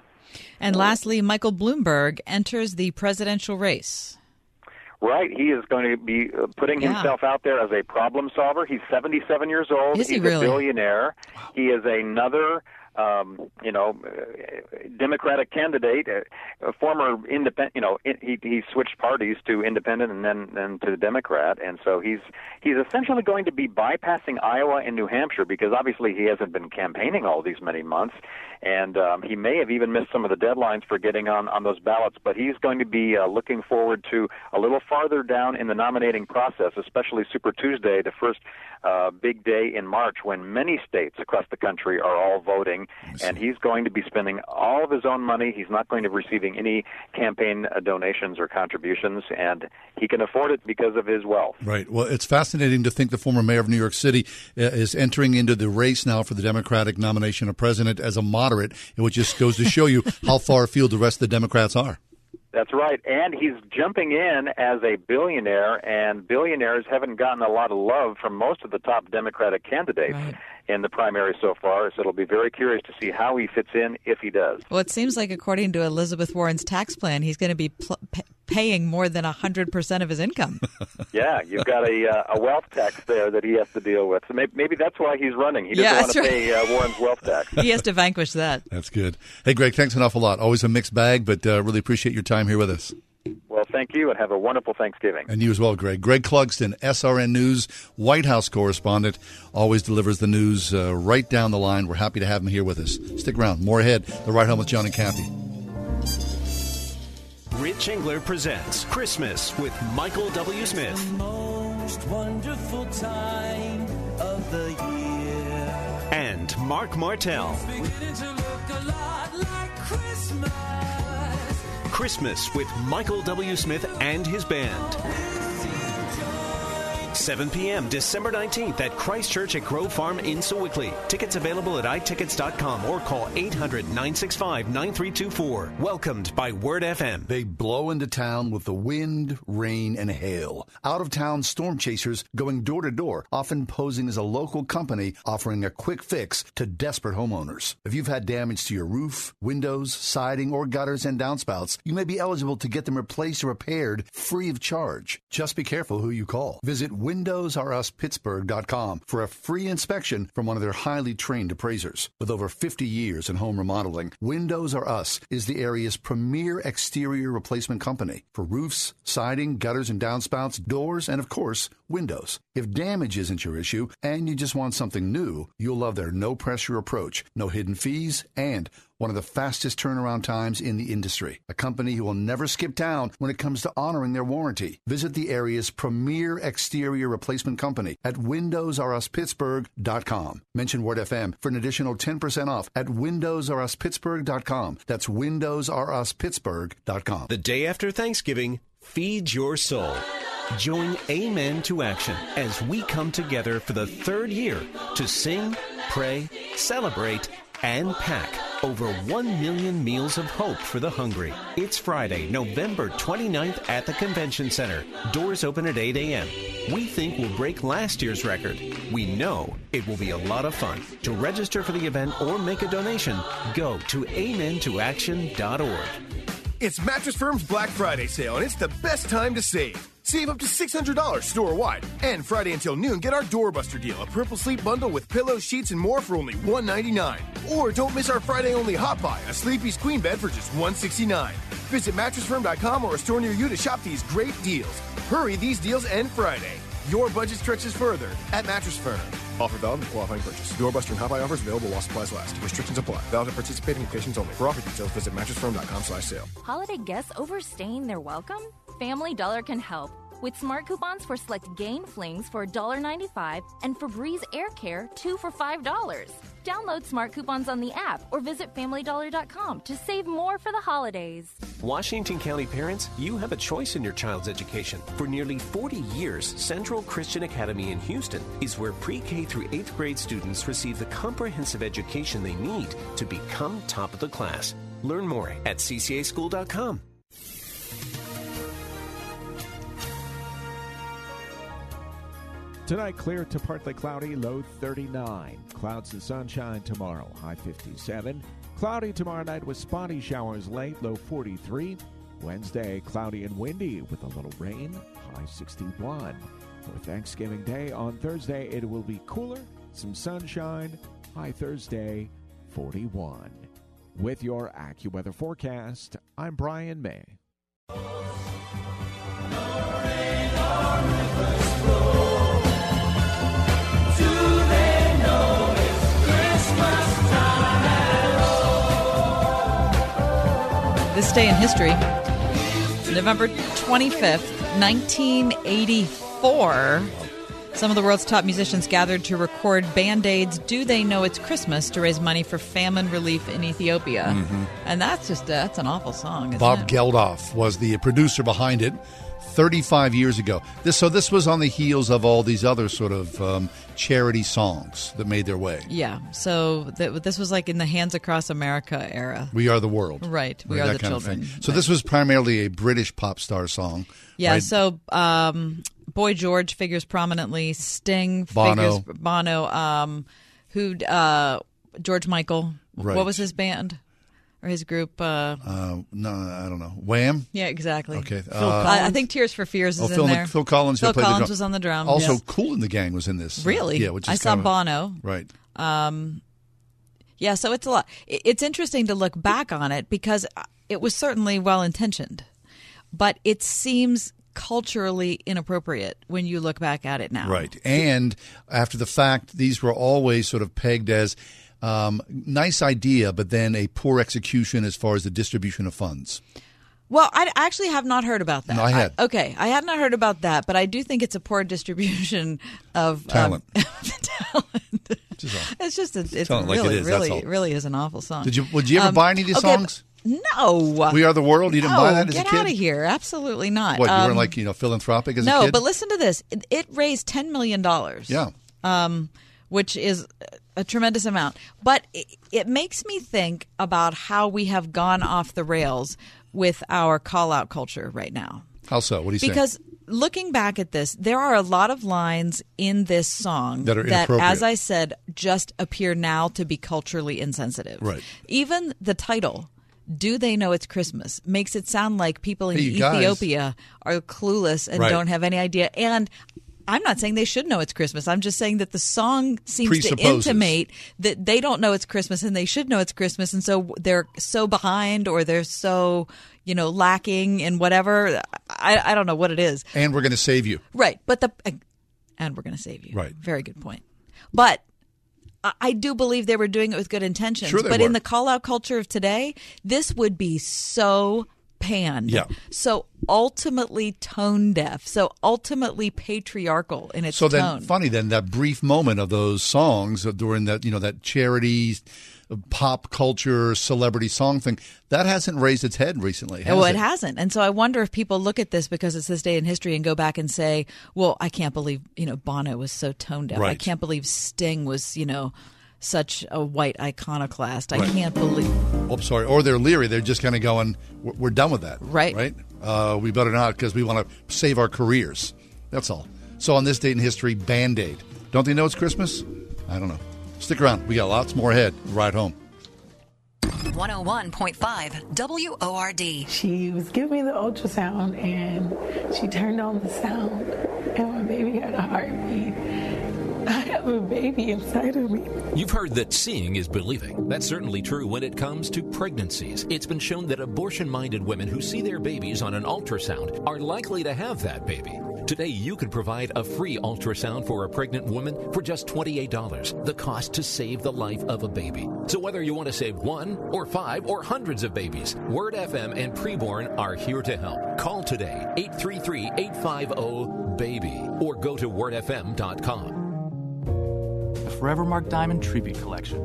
S3: And lastly, Michael Bloomberg enters the presidential race.
S13: Right, he is going to be uh, putting
S3: Yeah.
S13: himself out there as a problem solver. He's 77 years old.
S3: Is he
S13: He's
S3: really?
S13: a billionaire. He is another, um, you know, Democratic candidate, uh, a former independent. You know, he he switched parties to independent and then then to the Democrat, and so he's he's essentially going to be bypassing Iowa and New Hampshire because obviously he hasn't been campaigning all these many months, and um, he may have even missed some of the deadlines for getting on on those ballots. But he's going to be uh, looking forward to a little farther down in the nominating process, especially Super Tuesday, the first uh, big day in March when many states across the country are all voting, and he's going to be spending all of his own money. He's not going to be receiving any campaign uh, donations or contributions, and he can afford it because of his wealth.
S2: Right. Well, it's fascinating to think the former mayor of New York City uh, is entering into the race now for the Democratic nomination of president as a moderate, which just goes to show you how far afield the rest of the Democrats are.
S13: That's right. And he's jumping in as a billionaire, and billionaires haven't gotten a lot of love from most of the top Democratic candidates in the primary so far. So it'll be very curious to see how he fits in if he does.
S3: Well, it seems like, according to Elizabeth Warren's tax plan, he's going to be pl- p- paying more than 100% of his income.
S13: Yeah, you've got a uh, a wealth tax there that he has to deal with. So maybe, maybe that's why he's running. He doesn't
S3: Yeah,
S13: want to
S3: right.
S13: pay uh, Warren's wealth tax.
S3: he has to vanquish that.
S2: That's good. Hey, Greg, thanks an awful lot. Always a mixed bag, but uh, really appreciate your time here with us.
S13: Well, thank you, and have a wonderful Thanksgiving.
S2: And you as well, Greg. Greg Clugston, SRN News, White House correspondent, always delivers the news uh, right down the line. We're happy to have him here with us. Stick around. More ahead. The Ride Home with John and Kathy.
S12: Rich Engler presents Christmas with Michael W. Smith.
S14: most wonderful time of the year.
S12: And Mark Martell.
S14: Christmas.
S12: With Michael W. Smith and his band. 7 p.m. December 19th at Christ Church at Grove Farm in Sewickley. Tickets available at itickets.com or call 800 965 9324. Welcomed by Word FM.
S2: They blow into town with the wind, rain, and hail. Out of town storm chasers going door to door, often posing as a local company offering a quick fix to desperate homeowners. If you've had damage to your roof, windows, siding, or gutters and downspouts, you may be eligible to get them replaced or repaired free of charge. Just be careful who you call. Visit WindowsRUsPittsburgh.com for a free inspection from one of their highly trained appraisers. With over 50 years in home remodeling, Windows R Us is the area's premier exterior replacement company for roofs, siding, gutters and downspouts, doors, and of course, windows. If damage isn't your issue and you just want something new, you'll love their no pressure approach, no hidden fees, and one of the fastest turnaround times in the industry. A company who will never skip town when it comes to honoring their warranty. Visit the area's premier exterior replacement company at WindowsRUsPittsburgh.com. Mention Word FM for an additional 10% off at WindowsRUsPittsburgh.com. That's WindowsRUsPittsburgh.com.
S12: The day after Thanksgiving, feed your soul. Join Amen to Action as we come together for the third year to sing, pray, celebrate, and pack over 1 million meals of hope for the hungry. It's Friday, November 29th at the Convention Center. Doors open at 8 a.m. We think we'll break last year's record. We know it will be a lot of fun. To register for the event or make a donation, go to amentoaction.org.
S15: It's Mattress Firm's Black Friday sale, and it's the best time to save. Save up to $600 store wide. And Friday until noon, get our Doorbuster deal a purple sleep bundle with pillows, sheets, and more for only 199. Or don't miss our Friday only hot buy a Sleepy's Queen bed for just 169. Visit mattressfirm.com or a store near you to shop these great deals. Hurry, these deals end Friday. Your budget stretches further at Mattress Firm. Offer valid with qualifying purchase. Doorbuster and hot buy offers available while supplies last. Restrictions apply. Valid at participating locations only. For offer details, visit mattressfirm.com slash sale.
S16: Holiday guests overstaying their welcome? Family Dollar can help. With smart coupons for select Gain Flings for $1.95 and Febreze Air Care 2 for $5. Download smart coupons on the app or visit FamilyDollar.com to save more for the holidays.
S12: Washington County parents, you have a choice in your child's education. For nearly 40 years, Central Christian Academy in Houston is where pre K through 8th grade students receive the comprehensive education they need to become top of the class. Learn more at ccaschool.com.
S17: Tonight, clear to partly cloudy, low 39. Clouds and sunshine tomorrow, high 57. Cloudy tomorrow night with spotty showers late, low 43. Wednesday, cloudy and windy with a little rain, high 61. For Thanksgiving Day on Thursday, it will be cooler, some sunshine, high Thursday, 41. With your AccuWeather forecast, I'm Brian May.
S3: This day in history, November 25th, 1984. Some of the world's top musicians gathered to record Band Aid's Do They Know It's Christmas to raise money for famine relief in Ethiopia.
S2: Mhm.
S3: And that's just, that's an awful song.
S2: Bob
S3: it?
S2: Geldof was the producer behind it 35 years ago. This so this was on the heels of all these other sort of um, charity songs that made their way.
S3: Yeah. So th- this was like in the Hands Across America era.
S2: We are the world.
S3: Right. We
S2: Right,
S3: are the children.
S2: So this was primarily a British pop star song.
S3: Yeah,
S2: right?
S3: so um, Boy George figures prominently. Sting
S2: Bono.
S3: figures Bono. Um, who uh, George Michael?
S2: Right.
S3: What was his band or his group? Uh,
S2: Uh, no, I don't know. Wham.
S3: yeah, exactly.
S2: Okay. Uh,
S3: I, I think Tears for Fears is
S2: Oh,
S3: in
S2: Phil,
S3: there.
S2: Phil Collins.
S3: Phil Collins was on the drum.
S2: Also,
S3: yes.
S2: Kool and the Gang was in this.
S3: Really?
S2: Yeah. Which is
S3: I saw
S2: of-
S3: Bono.
S2: Right.
S3: Um, yeah, so it's a lot. It's interesting to look back on it because it was certainly well intentioned, but it seems culturally inappropriate when you look back at it now.
S2: Right. And after the fact, these were always sort of pegged as um, nice idea, but then a poor execution as far as the distribution of funds.
S3: Well, I actually have not heard about that.
S2: No, I had.
S3: okay, I had not heard about that, but I do think it's a poor distribution of um,
S2: Talent.
S3: it's just a, it's
S2: Telling it like it
S3: really, really,
S2: all.
S3: really is an awful song.
S2: Did you- would you ever
S3: Um,
S2: buy any of these
S3: okay,
S2: songs?
S3: No.
S2: We Are the World? You didn't
S3: no,
S2: buy that as a kid?
S3: get out of here! Absolutely not.
S2: What, you
S3: Um,
S2: weren't like, you know, philanthropic as
S3: no,
S2: a kid?
S3: No, but listen to this. It, it raised ten million dollars.
S2: Yeah.
S3: Um, which is a tremendous amount. But it, it makes me think about how we have gone off the rails with our call out culture right now.
S2: How so? What do you say?
S3: Because looking back at this, there are a lot of lines in this song
S2: That are inappropriate.
S3: as I said, just appear now to be culturally insensitive.
S2: Right.
S3: Even the title. Do they know it's Christmas? Makes it sound like people in
S2: Hey, you guys.
S3: Ethiopia are clueless and
S2: Right.
S3: don't have any idea. And I'm not saying they should know it's Christmas. I'm just saying that the song seems to intimate that they don't know it's Christmas and they should know it's Christmas, and so they're so behind or they're so you know lacking in whatever. I, I don't know what it is.
S2: and we're going to save you.
S3: Right, but the and we're going to save you.
S2: Right.
S3: very good point. But I, do believe they were doing it with good intentions.
S2: Sure they
S3: but in the call out culture of today, this would be so panned.
S2: Yeah.
S3: So ultimately tone deaf. So ultimately patriarchal in its
S2: So then,
S3: tone.
S2: funny then that brief moment of those songs during that you know that charity, uh, pop culture, celebrity song thing that hasn't raised its head recently. Has
S3: well, it
S2: it
S3: hasn't. And so I wonder if people look at this because it's this day in history and go back and say, well, I can't believe, you know, Bono was so tone deaf. I can't believe Sting was, you know, such a white iconoclast. I
S2: Right.
S3: can't believe.
S2: Oh, sorry. Or they're leery. They're just kind of going, we're, we're done with that.
S3: Right.
S2: Right. Uh, we better not because we want to save our careers. That's all. So on this date in history, Band Aid. Don't they know it's Christmas? I don't know. Stick around. We got lots more ahead. Ride home.
S5: 101.5 WORD.
S18: She was giving me the ultrasound and she turned on the sound and my baby had a heartbeat. I have a baby inside of me.
S8: You've heard that seeing is believing. That's certainly true when it comes to pregnancies. It's been shown that abortion minded women who see their babies on an ultrasound are likely to have that baby. Today, you can provide a free ultrasound for a pregnant woman for just $28, the cost to save the life of a baby. So, whether you want to save one or five or hundreds of babies, Word FM and Preborn are here to help. Call today 833 850 BABY or go to wordfm.com.
S19: The Forevermark Diamond Tribute Collection.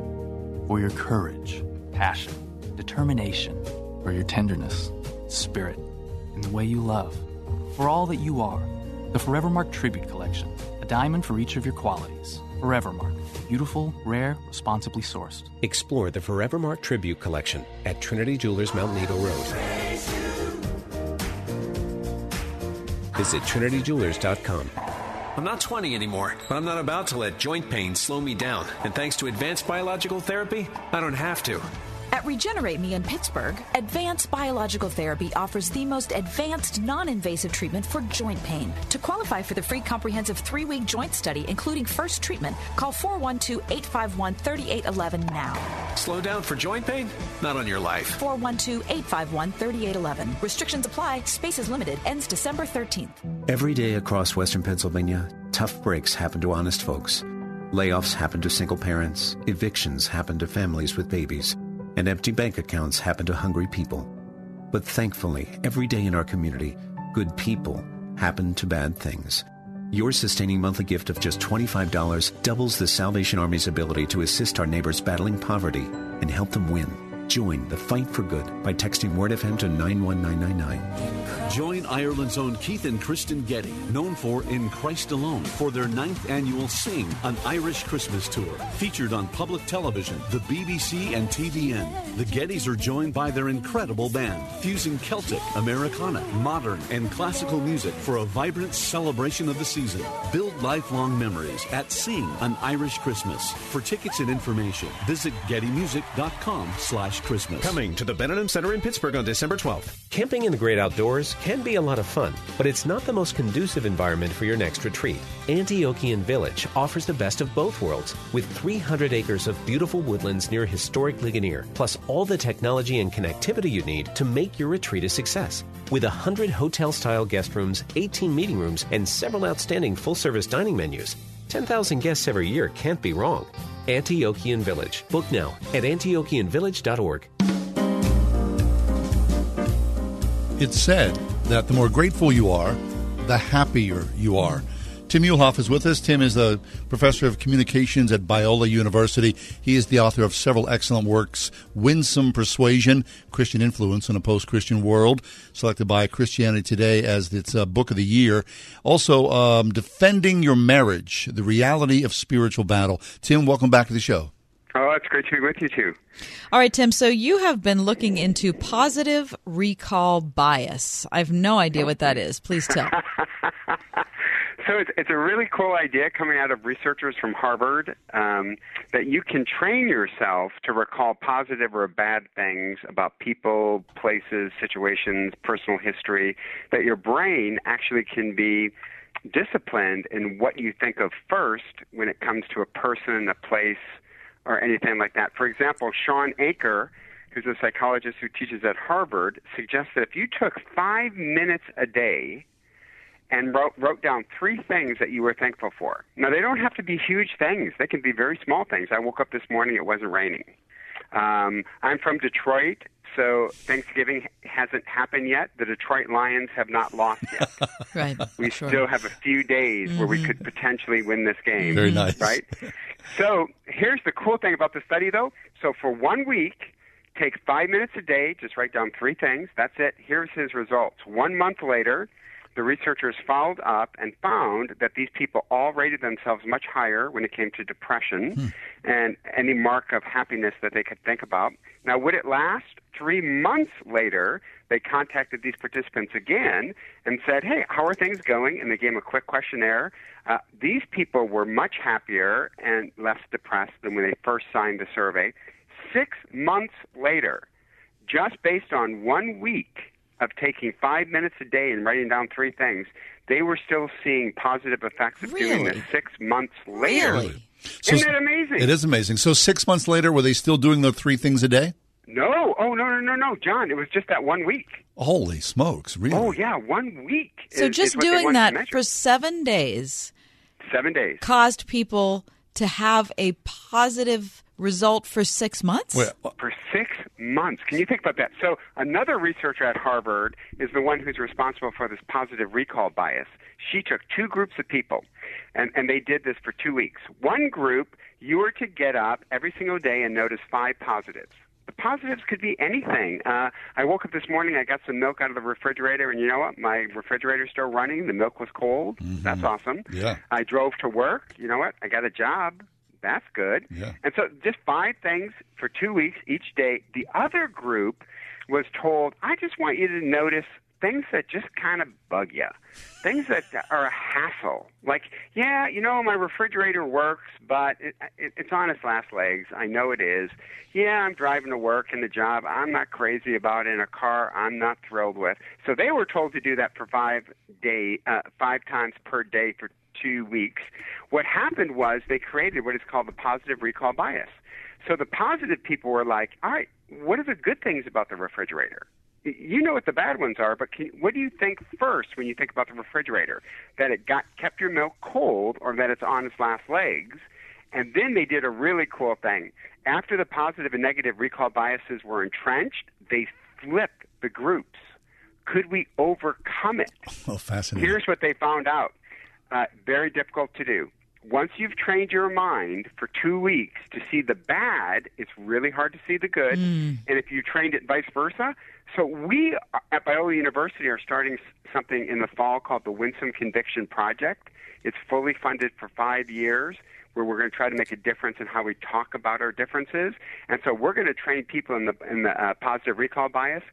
S19: For your courage, passion, determination, for your tenderness, spirit, and the way you love. For all that you are. The Forevermark Tribute Collection. A diamond for each of your qualities. Forevermark. Beautiful, rare, responsibly sourced.
S12: Explore the Forevermark Tribute Collection at Trinity Jewelers Mount Nebo Road. Visit TrinityJewelers.com. I'm not 20 anymore, but I'm not about to let joint pain slow me down. And thanks to advanced biological therapy, I don't have to.
S5: At
S20: At Regenerate Me in Pittsburgh, Advanced Biological Therapy offers the most advanced non invasive treatment for joint pain. To qualify for the free comprehensive three week joint study, including first treatment, call 412 851 3811 now.
S12: Slow down for joint pain? Not on your life.
S20: 412 851 3811. Restrictions apply, space is limited, ends December 13th.
S12: Every day across western Pennsylvania, tough breaks happen to honest folks. Layoffs happen to single parents, evictions happen to families with babies, and empty bank accounts happen to hungry people. But thankfully, every day in our community, good people happen to bad things. Your sustaining monthly gift of just $25 doubles the Salvation Army's ability to assist our neighbors battling poverty and help them win. Join the fight for good by texting Word FM to 91999.
S21: Join Ireland's own Keith and Kristen Getty, known for In Christ Alone, for their ninth annual Sing, an Irish Christmas tour, featured on public television, the BBC, and TVN. The Gettys are joined by their incredible band, fusing Celtic, Americana, modern, and classical music for a vibrant celebration of the season. Build lifelong memories at Sing, an Irish Christmas. For tickets and information, visit gettymusic.com slash Christmas.
S12: Coming to the Benedum Center in Pittsburgh on December 12th. Camping in the great outdoors can be a lot of fun, but it's not the most conducive environment for your next retreat. Antiochian Village offers the best of both worlds with 300 acres of beautiful woodlands near historic Ligonier, plus all the technology and connectivity you need to make your retreat a success. With 100 hotel style guest rooms, 18 meeting rooms, and several outstanding full service dining menus, 10,000 guests every year can't be wrong. Antiochian Village. Book now at antiochianvillage.org.
S2: It's said that the more grateful you are, the happier you are. Tim Muehlhoff is with us. Tim is a professor of communications at Biola University. He is the author of several excellent works Winsome Persuasion, Christian Influence in a Post Christian World, selected by Christianity Today as its uh, book of the year. Also, um, Defending Your Marriage, The Reality of Spiritual Battle. Tim, welcome back to the show.
S22: Oh, it's great to be with you too.
S3: All right, Tim. So you have been looking into positive recall bias. I have no idea what that is. Please tell.
S22: So it's, it's a really cool idea coming out of researchers from Harvard um, that you can train yourself to recall positive or bad things about people, places, situations, personal history, that your brain actually can be disciplined in what you think of first when it comes to a person, a place, or anything like that. For example, Shawn Achor, who's a psychologist who teaches at Harvard, suggests that if you took five minutes a day and wrote, wrote down three things that you were thankful for. Now, they don't have to be huge things, they can be very small things. I woke up this morning, it wasn't raining. Um, I'm from Detroit, so Thanksgiving hasn't happened yet. The Detroit Lions have not lost yet.
S3: right.
S22: We
S3: sure.
S22: still have a few days where we mm-hmm. could potentially win this game.
S2: Very nice.
S22: Right? So here's the cool thing about the study, though. So for one week, take five minutes a day, just write down three things. That's it. Here's his results. One month later, the researchers followed up and found that these people all rated themselves much higher when it came to depression and any mark of happiness that they could think about. Now, would it last? Three months later, they contacted these participants again and said, Hey, how are things going? And they gave them a quick questionnaire. Uh, these people were much happier and less depressed than when they first signed the survey. Six months later, just based on one week of taking five minutes a day and writing down three things, they were still seeing positive effects of doing this six months later.
S3: Really?
S2: So
S22: Isn't that amazing?
S2: It is amazing. So six months later, were they still doing the three things a day?
S22: No, oh no, no, no, no, John! It was just that one week.
S2: Holy smokes! Really?
S22: Oh yeah, one week.
S3: So
S22: is-
S3: just
S22: is
S3: doing that for seven days
S22: seven days.
S3: caused people to have a positive result for six months?
S22: for six months. Can you think about that? So another researcher at Harvard is the one who's responsible for this positive recall bias. She took two groups of people, and, and they did this for two weeks. One group, you were to get up every single day and notice five positives. The positives could be anything. Uh, I woke up this morning, I got some milk out of the refrigerator, and you know what? My refrigerator's still running. The milk was cold. That's awesome.
S2: Yeah.
S22: I drove to work. You know what? I got a job. That's good.
S2: Yeah.
S22: And so just five things for two weeks each day. The other group was told, I just want you to notice things that just kind of bug you, things that are a hassle. Like, yeah, you know, my refrigerator works, but it, it, it's on its last legs. I know it is. Yeah, I'm driving to work and the job. I'm not crazy about in a car. I'm not thrilled with. So they were told to do that for five day, uh, five times per day for two weeks. What happened was they created what is called the positive recall bias. So the positive people were like, all right, what are the good things about the refrigerator? You know what the bad ones are, but can, what do you think first when you think about the refrigerator? That it got kept your milk cold, or that it's on its last legs? And then they did a really cool thing. After the positive and negative recall biases were entrenched, they flipped the groups. Could we overcome it?
S2: Oh, fascinating.
S22: Here's what they found out. Uh, very difficult to do. Once you've trained your mind for two weeks to see the bad, it's really hard to see the good.
S3: Mm.
S22: And if you trained it vice versa, so we at Biola University are starting something in the fall called the Winsome Conviction Project. It's fully funded for five years where we're going to try to make a difference in how we talk about our differences. And so we're going to train people in the, in the uh, positive recall bias.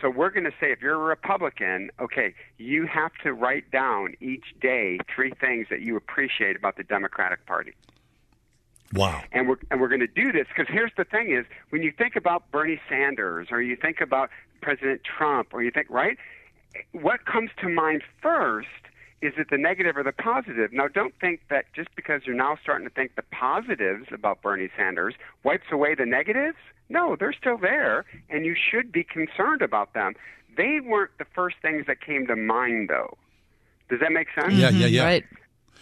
S22: So we're going to say if you're a Republican, okay, you have to write down each day three things that you appreciate about the Democratic Party.
S2: Wow.
S22: And we're and we're going to do this because here's the thing: is when you think about Bernie Sanders or you think about President Trump or you think right, what comes to mind first is it the negative or the positive? Now, don't think that just because you're now starting to think the positives about Bernie Sanders wipes away the negatives. No, they're still there, and you should be concerned about them. They weren't the first things that came to mind, though. Does that make sense?
S2: Yeah, yeah, yeah.
S3: Right.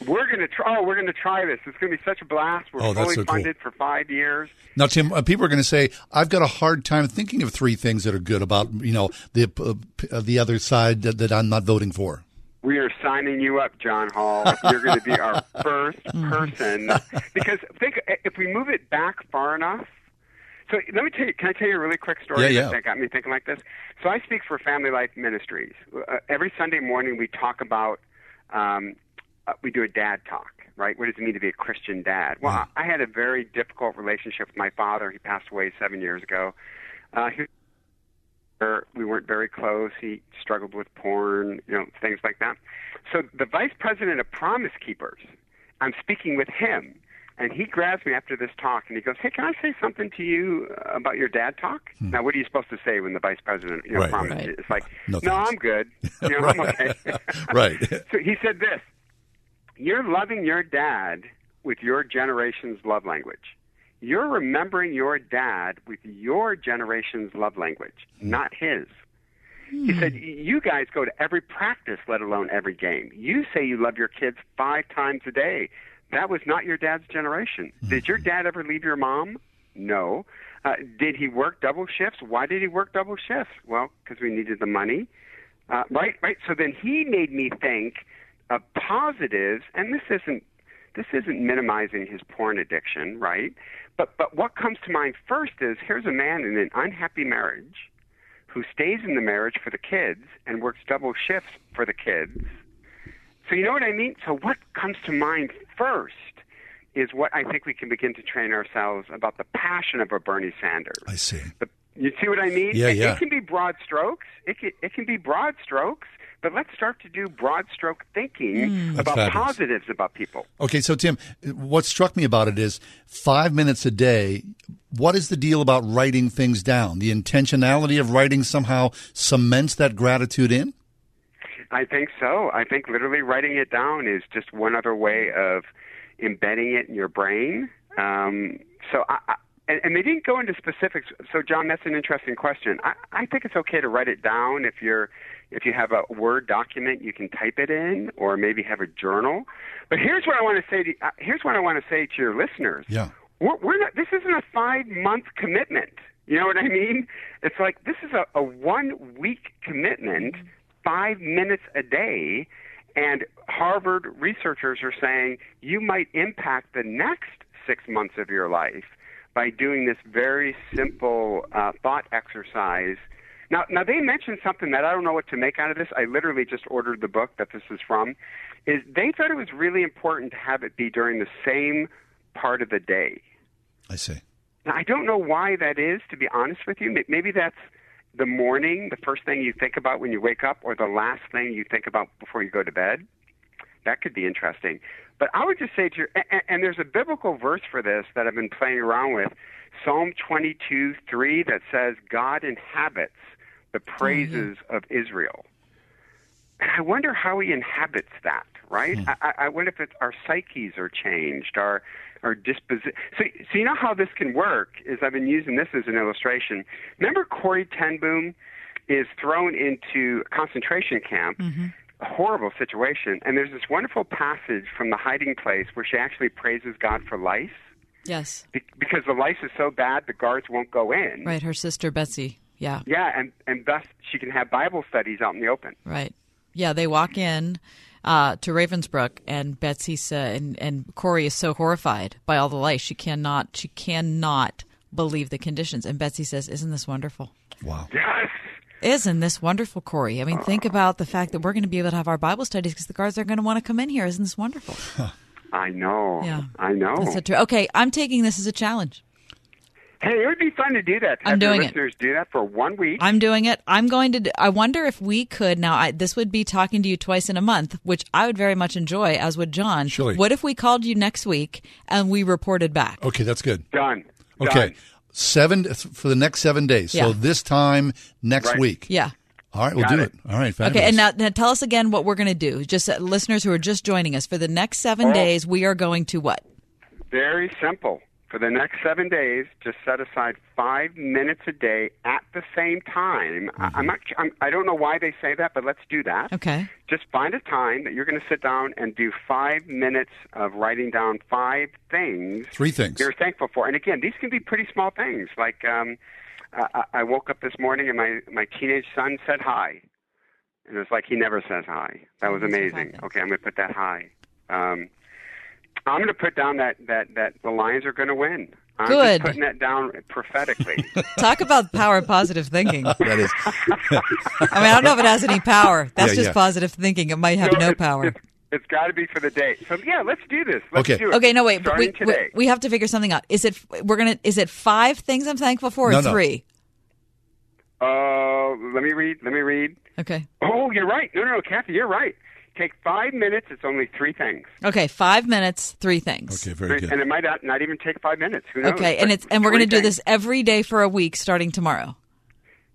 S22: We're going to try. Oh, we're going to try this. It's going to be such a blast. We're
S2: Oh, that's
S22: fully
S2: so cool.
S22: funded for five years.
S2: Now, Tim, uh, people are going to say, "I've got a hard time thinking of three things that are good about you know the uh, p- uh, the other side that, that I'm not voting for."
S22: We are signing you up, John Hall. You're going to be our first person because think if we move it back far enough. So let me tell you. Can I tell you a really quick story
S2: Yeah, yeah.
S22: that got me thinking like this? So I speak for Family Life Ministries. Uh, every Sunday morning, we talk about. Um, uh, we do a dad talk, right? What does it mean to be a Christian dad? Well, I, I had a very difficult relationship with my father. He passed away seven years ago. Uh, he we weren't very close. He struggled with porn, you know, things like that. So the vice president of Promise Keepers, I'm speaking with him, and he grabs me after this talk and he goes, "Hey, can I say something to you uh, about your dad talk?" Now, what are you supposed to say when the vice president, you know,
S2: Right,
S22: promise?
S2: right.
S22: It's like,
S2: No,
S22: "No. I'm good. You know, I'm okay."
S2: Right.
S22: so he said this: "You're loving your dad with your generation's love language." You're remembering your dad with your generation's love language, not his. He said, You guys go to every practice, let alone every game. You say you love your kids five times a day. That was not your dad's generation. Did your dad ever leave your mom? No. Uh, did he work double shifts? Why did he work double shifts? Well, because we needed the money. Uh, right, right. So then he made me think of positives, and this isn't this isn't minimizing his porn addiction, right? But but what comes to mind first is here's a man in an unhappy marriage who stays in the marriage for the kids and works double shifts for the kids. So you know what I mean? So what comes to mind first is what I think we can begin to train ourselves about the passion of a Bernie Sanders.
S2: I see.
S22: The, you see what I mean?
S2: Yeah,
S22: it,
S2: yeah.
S22: it can be broad strokes. It can, it can be broad strokes, but let's start to do broad stroke thinking
S2: That's
S22: about
S2: fabulous.
S22: positives about people.
S2: Okay, so Tim, what struck me about it is five minutes a day. What is the deal about writing things down? The intentionality of writing somehow cements that gratitude in.
S22: I think so. I think literally writing it down is just one other way of embedding it in your brain. Um, so I, I and, and they didn't go into specifics. So John, that's an interesting question. I, I think it's okay to write it down if you're if you have a Word document, you can type it in, or maybe have a journal. But here's what I want to say. To, uh, here's what I want to say to your listeners.
S2: Yeah.
S22: We're, we're not. This isn't a five month commitment. You know what I mean? It's like this is a, a one week commitment, five minutes a day, and Harvard researchers are saying you might impact the next six months of your life by doing this very simple uh, thought exercise. Now, now they mentioned something that I don't know what to make out of this. I literally just ordered the book that this is from. Is they thought it was really important to have it be during the same part of the day.
S2: I see.
S22: Now, I don't know why that is, to be honest with you. Maybe that's the morning the first thing you think about when you wake up or the last thing you think about before you go to bed? That could be interesting. But I would just say to you, and, and there's a biblical verse for this that I've been playing around with, Psalm 22, 3, that says, God inhabits the mm-hmm. praises of Israel. I wonder how he inhabits that, right? Hmm. I, I wonder if it's our psyches are changed, our our disposition. So, so you know how this can work is I've been using this as an illustration. Remember Corrie Ten Boom is thrown into a concentration camp. A horrible situation, and there's this wonderful passage from the hiding place where she actually praises God for lice
S3: Yes.
S22: be- because the lice is so bad the guards won't go in.
S3: Right. Her sister Betsy. Yeah.
S22: Yeah, and and thus she can have Bible studies out in the open.
S3: Right. Yeah, they walk in uh, to Ravensbrück, and Betsy sa- and and Corrie is so horrified by all the lice, she cannot she cannot believe the conditions. And Betsy says, "Isn't this wonderful?
S2: Wow.
S22: Yes.
S3: Isn't this wonderful, Corrie? I mean, think about the fact that we're going to be able to have our Bible studies because the guards are going to want to come in here. Isn't this wonderful?
S22: I know.
S3: Yeah.
S22: I know.
S3: That's so true. Okay, I'm taking this as a challenge.
S22: Hey, it would be fun to do that. To
S3: I'm
S22: have
S3: doing it.
S22: do that for one week.
S3: I'm doing it. I'm going to. d- I wonder if we could now. I, this would be talking to you twice in a month, which I would very much enjoy, as would John.
S2: Surely.
S3: What if we called you next week and we reported back?
S2: Okay, that's good.
S22: Done.
S2: Okay. Seven for the next seven days. So this time next
S3: Right.
S2: week.
S3: Yeah.
S2: All right, we'll
S22: Got
S2: do
S22: it.
S2: it. All right, fabulous.
S3: Okay, and now, now tell us again what we're going to do. Just uh, listeners who are just joining us for the next seven
S22: Oh.
S3: days, we are going to what?
S22: Very simple. For the next seven days, just set aside five minutes a day at the same time. I,
S2: Mm-hmm.
S22: I'm not. I'm, I don't know why they say that, but let's do that.
S3: Okay.
S22: Just find a time that you're going to sit down and do five minutes of writing down five things
S2: Three things.
S22: you're thankful for. And again, these can be pretty small things. Like um, I, I- I woke up this morning and my my teenage son said hi, and it was like he never says hi. That was amazing. Okay, I'm going to put that hi. Um, I'm going to put down that that that the Lions are going to win. I'm
S3: Good.
S22: just putting that down prophetically.
S3: Talk about power of positive thinking.
S2: that is.
S3: I mean, I don't know if it has any power. That's
S22: Yeah,
S3: just
S22: yeah.
S3: positive thinking. It might have
S22: So
S3: no
S22: it's-
S3: power.
S22: It's, it's got to be for the day. So yeah, let's do this. Let's
S2: Okay.
S22: do it.
S3: Okay, no wait, but we,
S22: Starting
S3: we we have to figure something out. Is it we're gonna? Is it five things I'm thankful for, or
S22: No, no.
S3: three?
S22: Uh, let me read. Let me read.
S3: Okay.
S22: Oh, you're right. No, no, no, Kathy, you're right. Take five minutes. It's only three things.
S3: Okay, five minutes, three things.
S2: Okay, very good.
S22: And it might not, not even take five minutes. Who knows?
S3: Okay, and it's and we're going to do this every day for a week, starting tomorrow.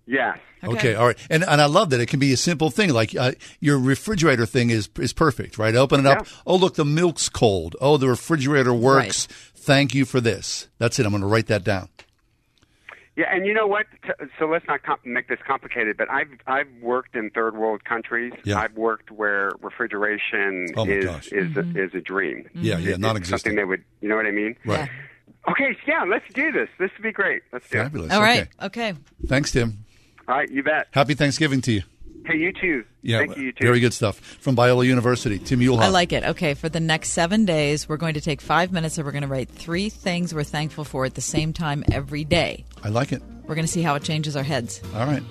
S22: Yes.
S2: Okay. all right, and and I love that it can be a simple thing like uh, your refrigerator thing is is perfect, right? Open it up. Oh, look, the milk's cold. Oh, the refrigerator works. Thank you for this. That's it. I'm going to write that down.
S22: Yeah, and you know what? So let's not com- make this complicated. But I've I've worked in third world countries.
S2: Yeah.
S22: I've worked where refrigeration
S2: Oh, my
S22: is
S2: gosh.
S22: is a, is a dream.
S2: Yeah, yeah,
S22: It-
S2: non-existent.
S22: Something they would. You know what I mean?
S2: Right.
S22: Okay. so Yeah. Let's do this. This would be great. Let's do
S2: Fabulous.
S22: it.
S3: All
S2: okay.
S3: Okay.
S2: Thanks, Tim.
S22: All right. You bet.
S2: Happy Thanksgiving to you.
S22: Hey, you too.
S2: Yeah,
S22: Thank you. You too.
S2: very good stuff from Biola University. Tim Muehlhoff.
S3: I like it. Okay, for the next seven days, we're going to take five minutes and we're going to write three things we're thankful for at the same time every day.
S2: I like it.
S3: We're going to see how it changes our heads.
S2: All right.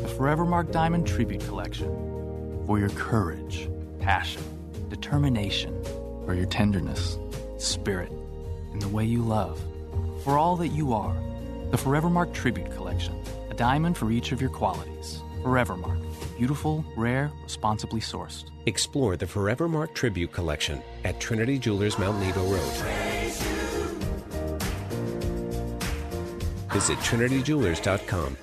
S19: The Forevermark Diamond Tribute Collection. For your courage, passion, determination, for your tenderness, spirit, and the way you love. For all that you are. The Forevermark Tribute Collection. A diamond for each of your qualities. Forevermark, Beautiful, rare, responsibly sourced.
S12: Explore the Forevermark Tribute Collection at Trinity Jewelers Mount Nebo Road. Visit trinityjewelers.com.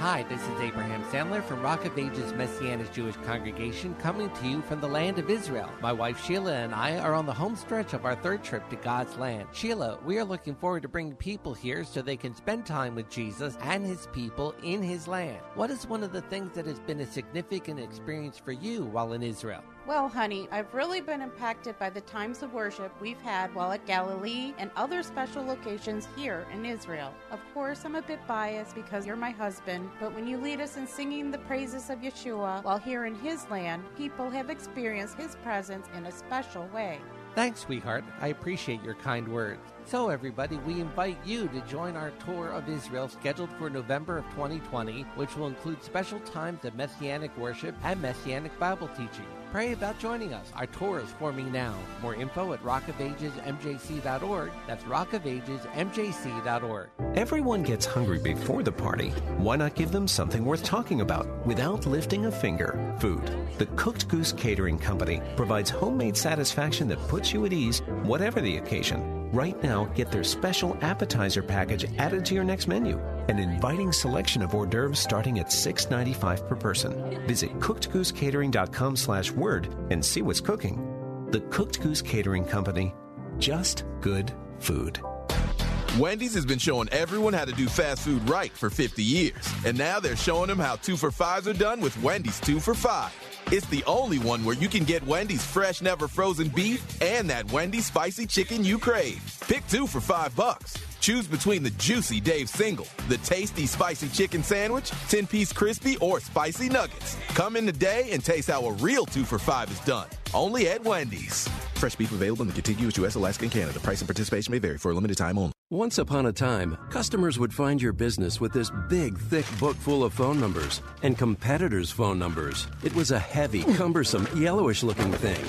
S23: Hi, this is Abraham Sandler from Rock of Ages Messianic Jewish Congregation coming to you from the land of Israel. My wife Sheila and I are on the home stretch of our third trip to God's land. Sheila, we are looking forward to bringing people here so they can spend time with Jesus and his people in his land. What is one of the things that has been a significant experience for you while in Israel?
S24: Well, honey, I've really been impacted by the times of worship we've had while at Galilee and other special locations here in Israel. Of course, I'm a bit biased because you're my husband, but when you lead us in singing the praises of Yeshua while here in his land, people have experienced his presence in a special way.
S23: Thanks, sweetheart. I appreciate your kind words. So, everybody, we invite you to join our tour of Israel scheduled for November of 2020, which will include special times of Messianic worship and Messianic Bible teaching.
S25: Pray about joining us. Our tour is forming now. More info at rockofagesmjc.org. That's rockofagesmjc.org.
S12: Everyone gets hungry before the party. Why not give them something worth talking about without lifting a finger? Food. The Cooked Goose Catering Company provides homemade satisfaction that puts you at ease, whatever the occasion. Right now, get their special appetizer package added to your next menu. An inviting selection of hors d'oeuvres starting at $6.95 per person. Visit cookedgoosecatering.com slash word and see what's cooking. The Cooked Goose Catering Company. Just good food.
S26: Wendy's has been showing everyone how to do fast food right for 50 years. And now they're showing them how two for fives are done with Wendy's two for five. It's the only one where you can get Wendy's fresh, never frozen beef and that Wendy's spicy chicken you crave. Pick two for five bucks. Choose between the juicy Dave single, the tasty spicy chicken sandwich, 10 piece crispy, or spicy nuggets. Come in today and taste how a real two for five is done. Only at Wendy's.
S27: Fresh beef available in the contiguous U.S., Alaska, and Canada. Price and participation may vary for a limited time only.
S28: Once upon a time, customers would find your business with this big, thick book full of phone numbers and competitors' phone numbers. It was a heavy, cumbersome, yellowish looking thing.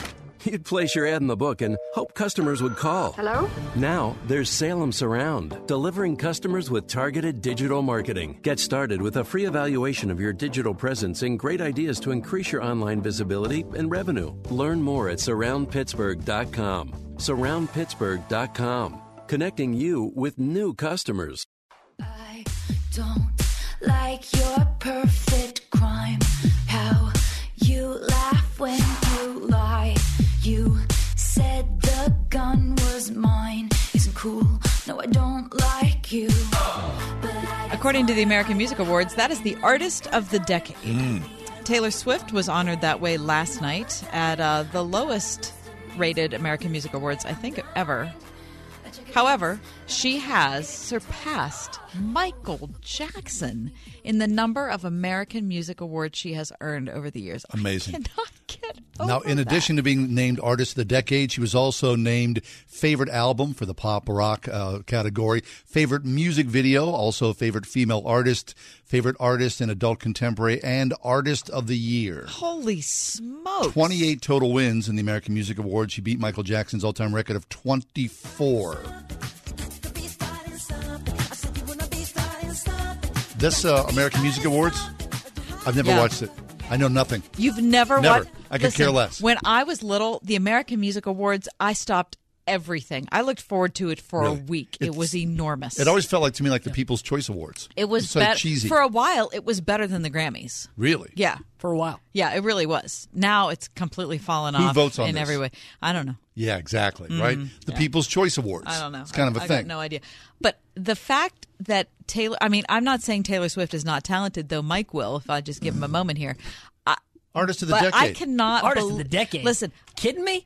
S28: You'd place your ad in the book and hope customers would call.
S29: Hello?
S28: Now, there's Salem Surround, delivering customers with targeted digital marketing. Get started with a free evaluation of your digital presence and great ideas to increase your online visibility and revenue. Learn more at surroundpittsburgh.com. Surroundpittsburgh.com, connecting you with new customers.
S30: don't like your perfect gun was mine. Isn't cool. No, I don't like you.
S3: According to the American Music Awards, that is the artist of the decade. Taylor Swift was honored that way last night at uh, the lowest rated American Music Awards, I think, ever. However, she has surpassed Michael Jackson in the number of American Music Awards she has earned over the years.
S2: Amazing.
S3: I cannot get over
S2: Now, in addition to being named Artist of the Decade, she was also named Favorite Album for the Pop Rock uh, category, Favorite Music Video, also Favorite Female Artist, Favorite Artist in Adult Contemporary, and Artist of the Year.
S3: Holy smokes.
S2: 28 total wins in the American Music Awards. She beat Michael Jackson's all time record of 24. This uh, American Music Awards, I've never
S3: Yeah.
S2: watched it. I know nothing.
S3: You've never
S2: Never.
S3: watched.
S2: I could care less.
S3: When I was little, the American Music Awards, I stopped everything. I looked forward to it for
S2: Really?
S3: a week. it was enormous.
S2: It always felt like to me like the People's Choice Awards.
S3: It was
S2: so
S3: bet-
S2: cheesy.
S3: for a while. It was better than the Grammys.
S2: really?
S3: Yeah,
S31: for a while.
S3: Yeah, it really was. Now it's completely fallen
S2: Who
S3: off
S2: votes on
S3: in
S2: this?
S3: every way. I don't know.
S2: Yeah, exactly.
S3: Mhm.
S2: Right. The
S3: Yeah.
S2: People's Choice Awards.
S3: I don't know.
S2: It's kind of a
S3: I, I
S2: thing.
S3: got no idea. But the fact that Taylor, I mean, I'm not saying Taylor Swift is not talented, though Mike will, if I just give him a moment here. I,
S2: Artist of the
S3: but I cannot.
S31: Artist
S3: bel-
S31: of the decade.
S3: Listen,
S31: kidding me?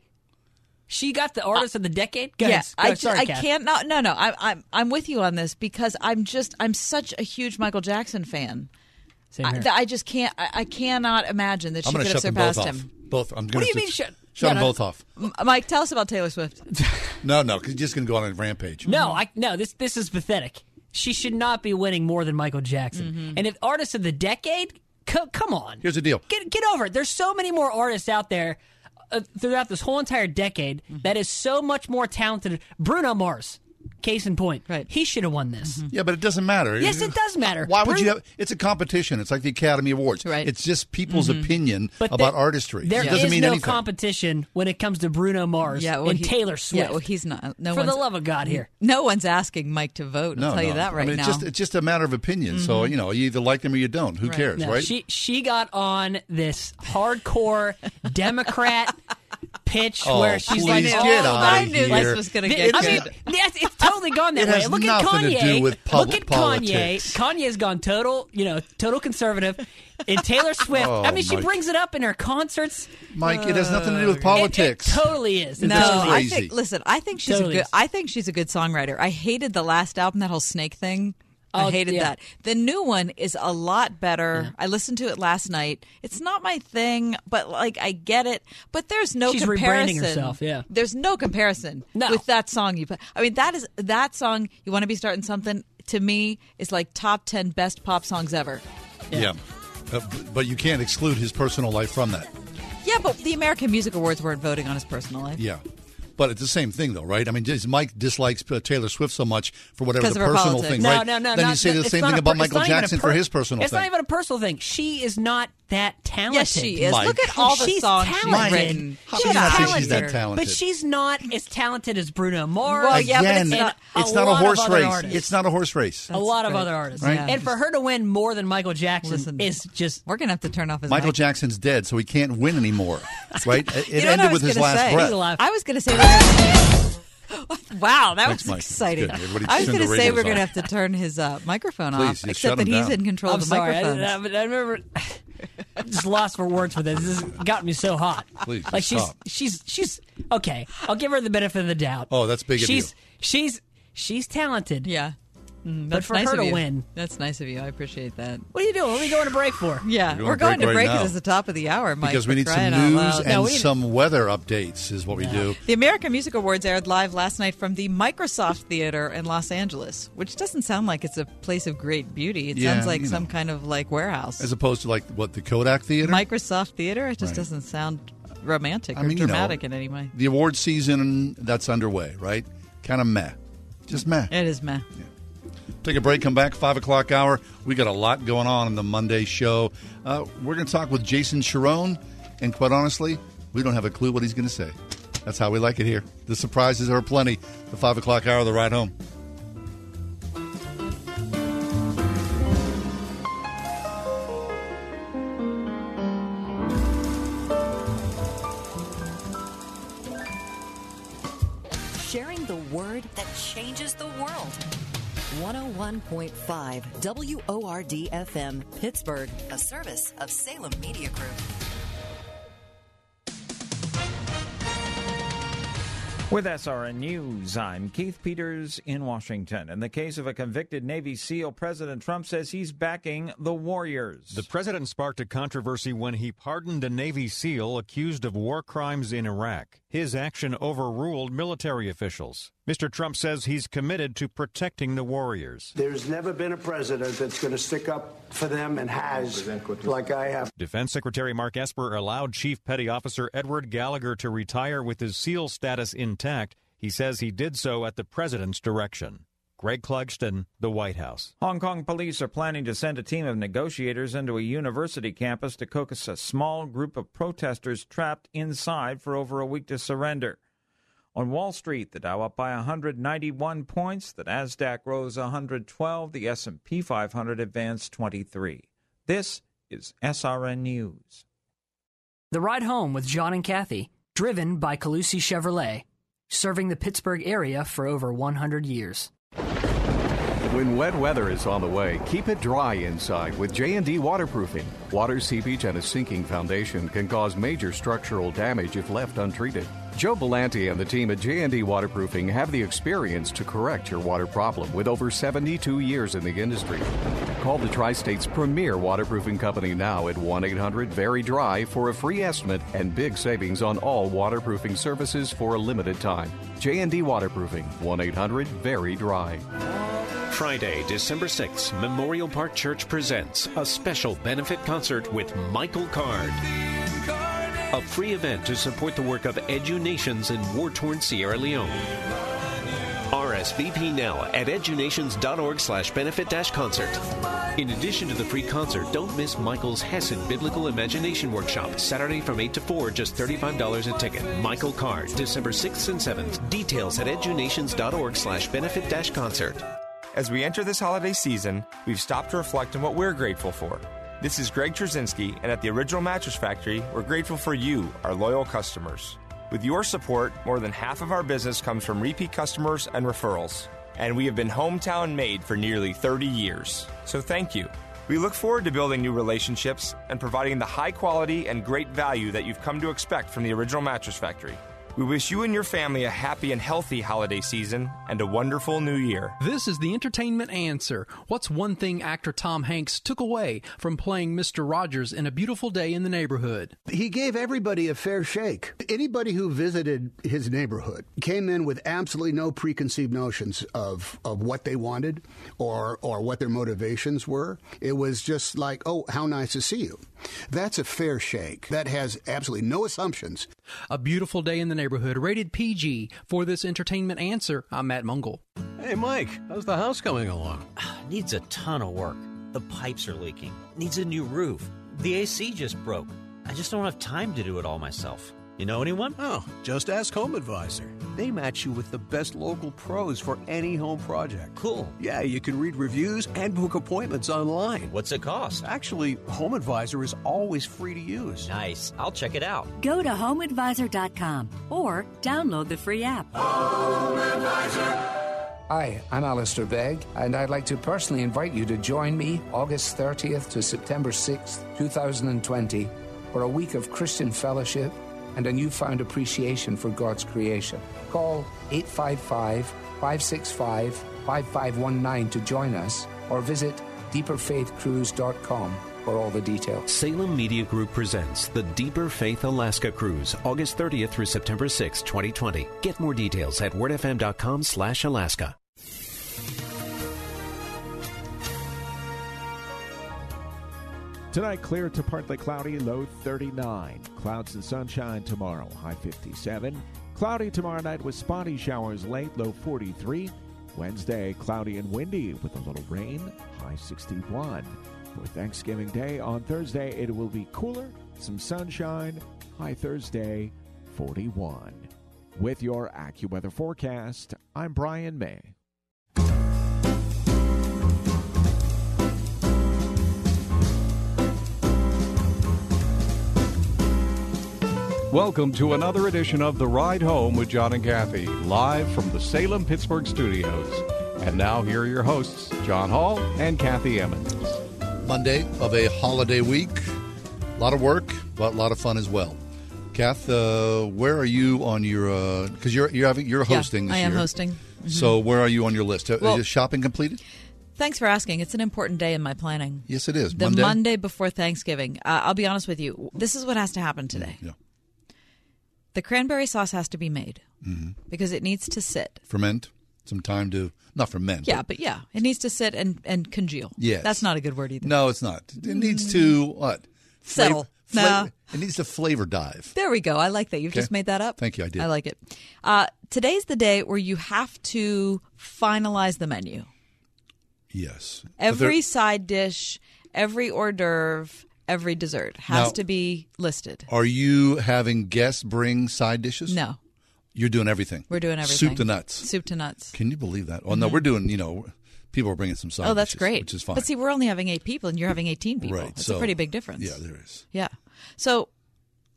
S31: She got the artist of the decade. Go
S3: yeah,
S31: ahead. Go
S3: I, just,
S31: Sorry,
S3: I
S31: Kath.
S3: can't. No, no, no. I, I'm I'm with you on this because I'm just I'm such a huge Michael Jackson fan.
S31: Same
S3: I,
S31: here.
S3: that I just can't. I, I cannot imagine that
S2: I'm
S3: she could have
S2: shut them both
S3: surpassed
S2: off.
S3: him.
S2: Both. I'm
S3: What
S2: gonna
S3: do you mean
S2: just
S3: shut-
S2: Shut
S3: Yeah,
S2: them
S3: no.
S2: both off.
S3: M- Mike, tell us about Taylor Swift.
S2: No, no, because just going to go on a rampage.
S31: No, I no. This this is pathetic. She should not be winning more than Michael Jackson.
S3: Mm-hmm.
S31: And if artist of the decade, co- come on,
S2: Here's the deal.
S31: get get over it. There's so many more artists out there uh, throughout this whole entire decade
S3: Mm-hmm.
S31: that is so much more talented. Bruno Mars, case in point, right? He should have won this.
S2: Yeah, but it doesn't matter.
S31: Yes, it does matter.
S2: Why would
S31: Bru-
S2: you have? It's a competition. It's like the Academy Awards. Right. It's just people's
S3: Mm-hmm.
S2: opinion
S31: But
S2: about
S31: there-
S2: artistry.
S31: There
S2: it
S31: is
S2: doesn't mean
S31: no
S2: anything.
S31: competition when it comes to Bruno Mars
S3: Yeah, well,
S31: and
S3: he-
S31: Taylor Swift.
S3: Yeah, well, he's not. No
S31: For the love of God, here.
S3: No one's asking Mike to vote. I'll
S2: no,
S3: tell you
S2: no.
S3: that right
S2: I mean,
S3: now.
S2: It's just, it's just a matter of opinion. So
S31: Mhm.
S2: you know, you either like them or you don't. Who cares,
S31: No,
S2: right?
S31: She she got on this hardcore Democrat pitch
S2: Oh,
S31: where she's like, oh,
S2: outta
S31: I
S2: here.
S31: knew
S2: this was
S3: gonna get
S31: I mean,
S3: good.
S31: yes, it's totally gone that
S2: It
S31: way. Look at
S2: nothing to
S31: Kanye.
S2: do with
S31: Look
S2: public
S31: at
S2: politics.
S31: Kanye. Kanye's gone total, you know, total conservative. And Taylor Swift,
S2: Oh,
S31: I mean, she oh,
S2: Mike.
S31: brings it up in her concerts.
S2: Mike, it has uh, nothing to do with politics.
S31: It, totally is. It
S3: no,
S31: totally
S3: I think. Listen, I think she's
S31: Totally
S3: a good.
S31: is.
S3: I think she's a good songwriter. I hated the last album, that whole snake thing.
S31: Oh,
S3: I hated
S31: yeah.
S3: that. The new one is a lot better. I listened to it last night. It's not my thing, but like I get it. But there's no
S31: She's
S3: comparison.
S31: rebranding herself, yeah.
S3: There's no comparison with that song you put. I mean, that is that song. You want to be starting something to me is like top ten best pop songs ever.
S2: yeah, Uh, but you can't exclude his personal life from that.
S3: Yeah, Yeah, but the American Music Awards weren't voting on his personal life.
S2: Yeah. But it's the same thing, though, right? I mean, Mike dislikes uh, Taylor Swift so much for whatever the personal thing,
S31: No,
S2: right?
S31: no, no.
S2: Then
S31: not-
S2: you say the same thing
S31: a
S2: about Michael
S31: not even a
S2: Jackson
S31: per-
S2: for his personal
S31: It's
S2: thing.
S31: not even a personal thing. She is not that talented.
S3: Yes, she is.
S2: Mike.
S3: Look at all the
S31: she's
S3: songs she's
S31: talented.
S3: written.
S2: How
S31: She's
S2: can not say she's that talented?
S31: But she's not as talented as Bruno Mars.
S3: Well, yeah, but
S2: Again,
S3: it's not-
S31: and
S2: it's not a horse race.
S31: artists.
S2: It's not a horse race.
S31: a lot of other artists.
S2: Right.
S31: And for her to win more than Michael Jackson
S3: Listen.
S31: is just
S3: We're gonna have to turn off his
S2: Michael
S3: mic.
S2: Jackson's dead, so he can't win anymore, right? It
S3: You know
S2: ended with his last
S3: say?
S2: breath.
S3: I was going to say. We're wow, that
S2: Thanks,
S3: was
S2: Mike.
S3: exciting. I was going to say we're going to have to turn his uh, microphone
S2: Please,
S3: off, except that he's
S2: down.
S3: in control
S31: I'm
S3: of the
S31: sorry. I,
S3: microphones.
S31: I, I remember. I'm just lost for words for this. This has got me so hot.
S2: Please,
S31: like
S2: just
S31: she's
S2: stop.
S31: she's she's okay. I'll give her the benefit of the doubt.
S2: Oh, that's big of
S31: she's
S2: you.
S31: she's she's talented.
S3: yeah. Mm,
S31: But
S3: that's
S31: for
S3: nice
S31: her
S3: of
S31: to
S3: you.
S31: win-
S3: That's nice of you. I appreciate that.
S31: What are you doing? What are we going to break for?
S3: Yeah,
S2: We're
S3: we're
S2: going
S3: going
S2: to
S3: to
S2: break
S3: break
S2: right
S3: it
S2: now.
S3: the top of the hour, Mike.
S2: because we
S3: for
S2: need some
S3: out
S2: news
S3: loud.
S2: and
S31: No, we need-
S2: some weather updates is what we do.
S3: The American Music Awards aired live last night from the Microsoft Theater in Los Angeles, which doesn't sound like it's a place of great beauty. It
S2: Yeah,
S3: sounds like some
S2: know.
S3: kind of like warehouse.
S2: As opposed to like what the Kodak Theater.
S3: Microsoft Theater, it just
S2: Right.
S3: doesn't sound romantic
S2: I
S3: or
S2: mean, you know,
S3: dramatic in any way.
S2: The award season that's underway, right? Kind of meh, just meh.
S3: It is meh.
S2: Take a break, come back, 5 o'clock hour. We got a lot going on in the Monday show. Uh, we're going to talk with Jason Charron, and quite honestly, we don't have a clue what he's going to say. That's how we like it here. The surprises are plenty. The 5 o'clock hour, the ride home.
S5: Sharing the word that changes the world. 101.5 WORD FM, Pittsburgh, a service of Salem Media Group.
S32: With SRN News, I'm Keith Peters in Washington. In the case of a convicted Navy SEAL, President Trump says he's backing the Warriors.
S33: The president sparked a controversy when he pardoned a Navy SEAL accused of war crimes in Iraq. His action overruled military officials. Mr. Trump says he's committed to protecting the Warriors.
S34: There's never been a president that's going to stick up for them and has, like I have.
S33: Defense Secretary Mark Esper allowed Chief Petty Officer Edward Gallagher to retire with his SEAL status intact. He says he did so at the president's direction. Greg Clugston, the White House.
S32: Hong Kong police are planning to send a team of negotiators into a university campus to coax a small group of protesters trapped inside for over a week to surrender. On Wall Street, the Dow up by 191 points, the Nasdaq rose 112, the S&P 500 advanced 23. This is SRN News.
S31: The Ride Home with John and Kathy, driven by Colussy Chevrolet, serving the Pittsburgh area for over 100 years.
S35: When wet weather is on the way, keep it dry inside with J&D waterproofing. Water seepage and a sinking foundation can cause major structural damage if left untreated. Joe Belanti and the team at J&D Waterproofing have the experience to correct your water problem with over 72 years in the industry. Call the Tri-State's premier waterproofing company now at 1-800-VERY-DRY for a free estimate and big savings on all waterproofing services for a limited time. J&D Waterproofing, 1-800-VERY-DRY.
S12: Friday, December 6th, Memorial Park Church presents a special benefit concert with Michael Card. A free event to support the work of EduNations in war-torn Sierra Leone. RSVP now at edunations.org slash benefit dash concert. In addition to the free concert, don't miss Michael's Hesed Biblical Imagination Workshop, Saturday from 8 to 4, just $35 a ticket. Michael Card, December 6th and 7th. Details at edunations.org slash benefit dash concert.
S36: As we enter this holiday season, we've stopped to reflect on what we're grateful for. This is Greg Trzynski, and at the Original Mattress Factory, we're grateful for you, our loyal customers. With your support, more than half of our business comes from repeat customers and referrals. And we have been hometown made for nearly 30 years. So thank you. We look forward to building new relationships and providing the high quality and great value that you've come to expect from the Original Mattress Factory. We wish you and your family a happy and healthy holiday season and a wonderful new year.
S37: This is the entertainment answer. What's one thing actor Tom Hanks took away from playing Mr. Rogers in A Beautiful Day in the Neighborhood?
S38: He gave everybody a fair shake. Anybody who visited his neighborhood came in with absolutely no preconceived notions of, of what they wanted or, or what their motivations were. It was just like, oh, how nice to see you. That's a fair shake. That has absolutely no assumptions.
S37: A Beautiful Day in the Neighborhood, rated PG. For this entertainment answer, I'm Matt Mungle.
S39: Hey, Mike, how's the house coming along?
S40: Needs a ton of work. The pipes are leaking, needs a new roof. The AC just broke. I just don't have time to do it all myself. You know anyone?
S39: Oh, just ask Home Advisor. They match you with the best local pros for any home project.
S40: Cool.
S39: Yeah, you can read reviews and book appointments online.
S40: What's it cost?
S39: Actually, Home Advisor is always free to use.
S40: Nice. I'll check it out.
S41: Go to homeadvisor.com or download the free app.
S29: Hi, I'm Alistair Begg, and I'd like to personally invite you to join me August 30th to September 6th, 2020, for a week of Christian fellowship and a newfound appreciation for God's creation. Call 855 565 5519 to join us or visit deeperfaithcruise.com for all the details.
S12: Salem Media Group presents the Deeper Faith Alaska Cruise, August 30th through September 6, 2020. Get more details at wordfm.com slash Alaska.
S42: Tonight, clear to partly cloudy, low 39. Clouds and sunshine tomorrow, high 57. Cloudy tomorrow night with spotty showers late, low 43. Wednesday, cloudy and windy with a little rain, high 61. For Thanksgiving Day on Thursday, it will be cooler, some sunshine, high Thursday, 41. With your AccuWeather forecast, I'm Brian May.
S35: Welcome to another edition of The Ride Home with John and Kathy, live from the Salem Pittsburgh studios. And now, here are your hosts, John Hall and Kathy Emmons.
S2: Monday of a holiday week. A lot of work, but a lot of fun as well. Kath, uh, where are you on your? Uh because you're you're having you're hosting.
S3: Yeah,
S2: this
S3: I am
S2: year.
S3: hosting. Mhm.
S2: So where are you on your list? Uh,
S3: Well-
S2: is shopping completed?
S3: Thanks for asking. It's an important day in my planning.
S2: Yes, it is.
S3: The
S2: Monday?
S3: Monday, before Thanksgiving. Uh, I'll be honest with you. This is what has to happen today.
S2: Yeah.
S3: The cranberry sauce has to be made
S2: Mhm.
S3: because it needs to sit.
S2: Ferment. Some time to not ferment.
S3: Yeah, but yeah, it needs to sit and, and congeal.
S2: Yes.
S3: That's not a good word either.
S2: No, it's not. It needs to what?
S3: Settle. No.
S2: It needs to flavor dive.
S3: There we go. I like that. You've
S2: Okay.
S3: just made that up.
S2: Thank you. I did.
S3: I like it. Uh, today's the day where you have to finalize the menu.
S2: Yes.
S3: Every side dish, every hors d'oeuvre, every dessert has
S2: Now-
S3: to be listed.
S2: Are you having guests bring side dishes?
S3: No.
S2: You're doing everything.
S3: We're doing everything.
S2: Soup to nuts.
S3: Soup to nuts.
S2: Can you believe that? Oh no,
S3: Mhm.
S2: we're doing. You know, people are bringing some side.
S3: oh, that's
S2: dishes,
S3: great.
S2: which is fine.
S3: But see, we're only having eight people, and you're having 18 people.
S2: Right,
S3: It's
S2: so-
S3: a pretty big difference.
S2: yeah, there is.
S3: Yeah. So,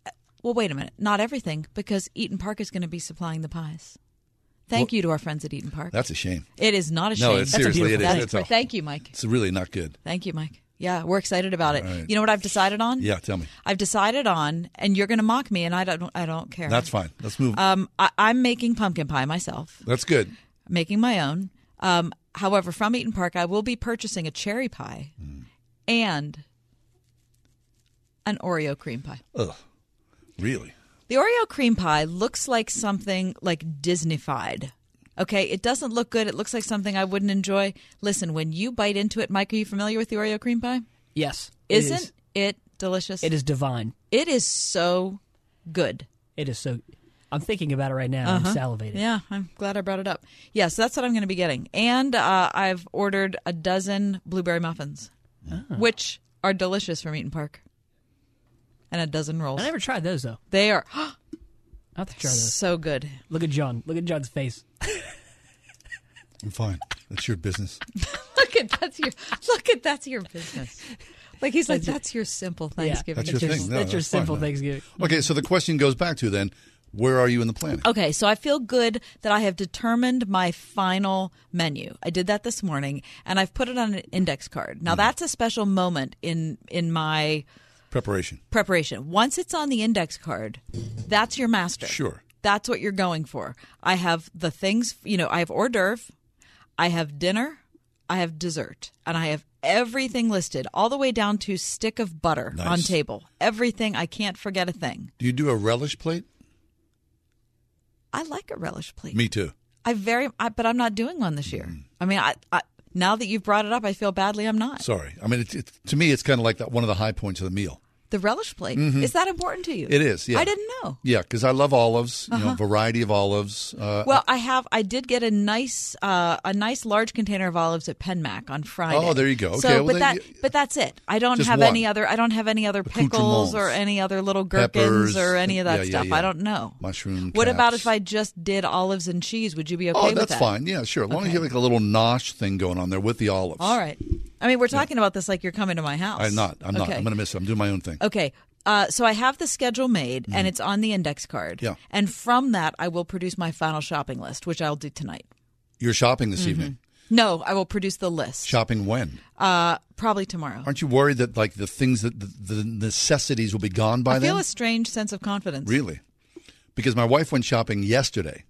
S3: uh, well, wait a minute. Not everything, because Eat'n Park is going to be supplying the pies. Thank
S2: Well,
S3: you to our friends at Eat'n Park.
S2: That's a shame.
S3: It is not a shame.
S2: No, it's seriously it is.
S3: That's
S2: It's
S3: great.
S2: a-
S3: Thank you, Mike.
S2: It's really not good.
S3: Thank you, Mike. Yeah, we're excited about it.
S2: Right.
S3: You know what I've decided on?
S2: Yeah, tell me.
S3: I've decided on, and you're going to mock me, and I don't. I don't care.
S2: That's fine. Let's move.
S3: Um, I, I'm making pumpkin pie myself.
S2: That's good.
S3: Making my own. Um, however, from Eat'n Park, I will be purchasing a cherry pie
S2: Mm.
S3: and an Oreo cream pie.
S2: Ugh, really?
S3: The Oreo cream pie looks like something like Disneyfied. Okay, it doesn't look good. It looks like something I wouldn't enjoy. Listen, when you bite into it, Mike, are you familiar with the Oreo cream pie?
S31: Yes.
S3: Isn't
S31: is.
S3: it delicious?
S31: It is divine.
S3: It is so good.
S31: It is so. I'm thinking about it right now. I'm
S3: Uh-huh.
S31: salivating.
S3: Yeah, I'm glad I brought it up. Yeah, so that's what I'm going to be getting. And uh, I've ordered a dozen blueberry muffins,
S31: Ah.
S3: which are delicious from Eat'n Park, and a dozen rolls.
S31: I never tried those though.
S3: They are
S31: I have to try those.
S3: so good.
S31: Look at John. Look at John's face.
S2: I'm fine. That's your business.
S3: look at that's your look at that's your business. Like he's like
S31: That's
S3: that's your simple Thanksgiving.
S2: That's your thing. No,
S31: that's your
S2: fine,
S31: simple
S2: man.
S31: Thanksgiving.
S2: Okay, so the question goes back to then, where are you in the planning?
S3: Okay, so I feel good that I have determined my final menu. I did that this morning, and I've put it on an index card.
S2: Mm-hmm.
S3: Now that's a special moment in in my
S2: Preparation.
S3: preparation. Once it's on the index card, that's your master.
S2: Sure.
S3: That's what you're going for. I have the things, you know, I have hors d'oeuvre, I have dinner, I have dessert, and I have everything listed, all the way down to stick of butter
S2: Nice.
S3: on table. Everything. I can't forget a thing.
S2: Do you do a relish plate?
S3: I like a relish plate.
S2: Me too.
S3: I very, I, but I'm not doing one this year. Mm. I mean, I, I now that you've brought it up, I feel badly. I'm not.
S2: Sorry. I mean, it's, it's, to me, it's kind of like that, one of the high points of the meal.
S3: The relish plate
S2: Mhm.
S3: is that important to you?
S2: It is. Yeah.
S3: I didn't know.
S2: Yeah, because I love olives. You know,
S3: Uh-huh.
S2: variety of olives. Uh,
S3: Well, I have. I did get a nice, uh, a nice large container of olives at Penn Mac on Friday.
S2: Oh, there you go.
S3: So,
S2: Okay,
S3: but that,
S2: you-
S3: but that's it. I don't have
S2: one.
S3: any other. I don't have any other pickles or any other little gherkins
S2: Peppers,
S3: or any of that
S2: yeah, yeah,
S3: stuff.
S2: yeah.
S3: I don't know.
S2: Mushroom.
S3: What about if I just did olives and cheese? Would you be okay
S2: oh, that's
S3: that?
S2: fine. Yeah, sure. As long as you have like a little nosh thing going on there with the olives.
S3: All right. I mean, we're talking about this like you're coming to my house.
S2: I'm not. I'm not.
S3: Okay.
S2: I'm going to miss it. I'm doing my own thing.
S3: Okay. Uh, so I have the schedule made, and it's on the index card.
S2: Mm-hmm. Yeah.
S3: And from that, I will produce my final shopping list, which I'll do tonight.
S2: You're shopping this
S3: Mhm.
S2: evening.
S3: No, I will produce the list.
S2: Shopping when?
S3: Uh, probably tomorrow.
S2: Aren't you worried that like the things that the, the necessities will be gone by
S3: I feel
S2: then?
S3: a strange sense of confidence.
S2: Really? Because my wife went shopping yesterday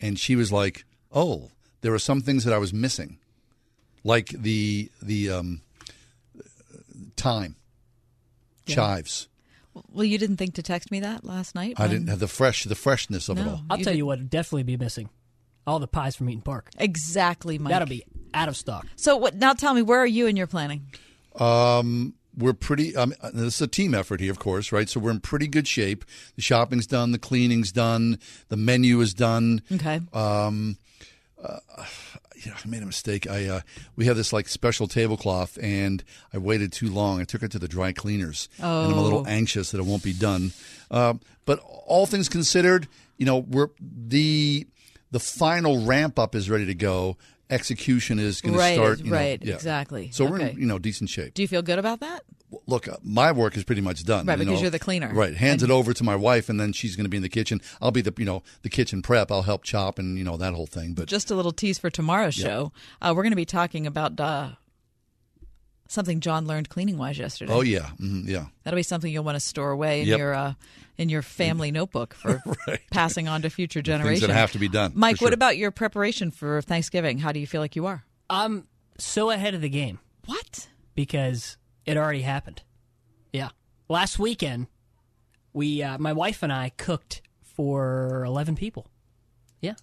S2: and she was like, "Oh, there are some things that I was missing." Like the the um time
S3: Yeah.
S2: chives.
S3: Well, you didn't think to text me that last night?
S2: I
S3: when-
S2: didn't have the fresh the freshness of it all.
S43: I'll
S3: You
S43: tell
S3: did-
S43: you what would definitely be missing. All the pies from Eat'n Park.
S3: Exactly, Mike.
S43: That'll be out of stock.
S3: So what? Now tell me, where are you in your planning?
S2: Um, we're pretty. Um, this is a team effort here, of course, right? So we're in pretty good shape. The shopping's done, the cleaning's done, the menu is done.
S3: Okay.
S2: Um, uh, yeah, I made a mistake. I uh, we have this like special tablecloth, and I waited too long. I took it to the dry cleaners, and I'm a little
S3: Oh.
S2: anxious that it won't be done. Um, but all things considered, you know, we're the the final ramp up is ready to go. Execution is going to start. You know,
S3: right,
S2: yeah.
S3: exactly.
S2: So we're in you know decent shape
S3: Do you feel good about that?
S2: Look, uh, my work is pretty much done.
S3: Right,
S2: you
S3: because
S2: know.
S3: you're the cleaner.
S2: Right, hands it over to my wife, and then she's going to be in the kitchen. I'll be the you know the kitchen prep. I'll help chop and you know that whole thing. But
S3: Just a little tease for tomorrow's
S2: Yeah.
S3: show. Uh, we're going to be talking about uh, something John learned cleaning wise yesterday.
S2: oh yeah, mhm, yeah.
S3: That'll be something you'll want to store away in
S2: Yep.
S3: your uh, in your family notebook for passing on to future generations.
S2: Things
S3: generations.
S2: that have to be done.
S3: Mike,
S2: for
S3: what about your preparation for Thanksgiving? How do you feel like you are?
S43: I'm so ahead of the game.
S3: What?
S43: Because it already happened. Yeah. Last weekend, we, uh, my wife and I cooked for 11 people. Yeah.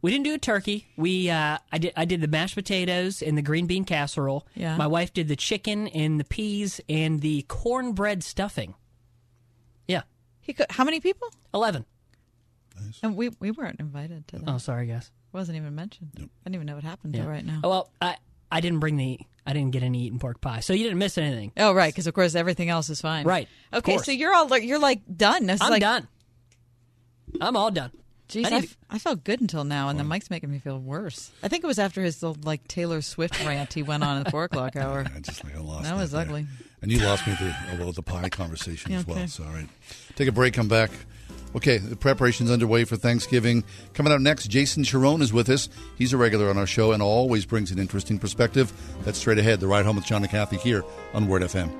S43: We didn't do a turkey. We, uh, I did, I did the mashed potatoes and the green bean casserole.
S3: Yeah.
S43: My wife did the chicken and the peas and the cornbread stuffing. Yeah.
S3: He could, how many people?
S43: 11.
S3: And we we weren't invited to that.
S43: Oh, sorry, guys.
S3: Wasn't even mentioned. I didn't even know what happened
S43: Yeah.
S3: till right now.
S43: Oh, well, I, I didn't bring the, I didn't get any Eat'n Park pie. So you didn't miss anything.
S3: Oh, right, because of course everything else is fine.
S43: Right,
S3: Okay,
S43: course.
S3: so you're all you're like done. This
S43: I'm
S3: like,
S43: done. I'm all done.
S3: Jeez,
S43: I
S3: I,
S43: need
S3: f- I felt good until now, and the mic's making me feel worse. I think it was after his little, like Taylor Swift rant he went on at the four o'clock hour.
S2: I just like I lost
S3: that was
S2: there.
S3: ugly.
S2: And you lost me through oh, well the pie conversation
S3: Yeah,
S2: as well.
S3: okay.
S2: So all right, take a break. Come back. Okay, the preparations underway for Thanksgiving. Coming up next, Jason Charron is with us. He's a regular on our show and always brings an interesting perspective. That's straight ahead. The ride home with John and Kathy here on Word FM.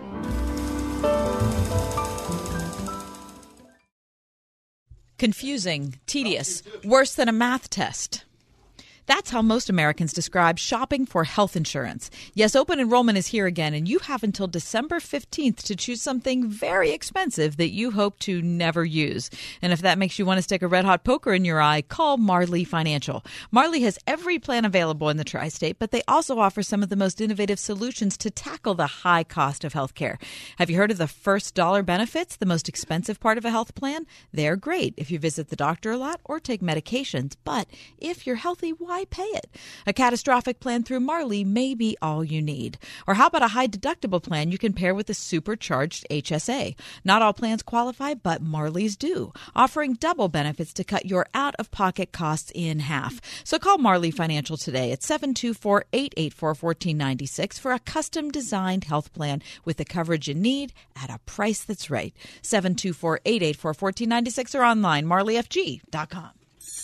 S3: Confusing, tedious, worse than a math test. That's how most Americans describe shopping for health insurance. Yes, open enrollment is here again, and you have until December 15th to choose something very expensive that you hope to never use. And if that makes you want to stick a red hot poker in your eye, call Marley Financial. Marley has every plan available in the tri state, but they also offer some of the most innovative solutions to tackle the high cost of healthcare. Have you heard of the first dollar benefits, the most expensive part of a health plan? They're great if you visit the doctor a lot or take medications, but if you're healthy, why pay it? A catastrophic plan through Marley may be all you need. Or how about a high deductible plan you can pair with a supercharged HSA? Not all plans qualify, but Marley's do, offering double benefits to cut your out of pocket costs in half. So call Marley Financial today at 724 884 1496 for a custom designed health plan with the coverage you need at a price that's right. 724 884 1496 or online, marleyfg.com.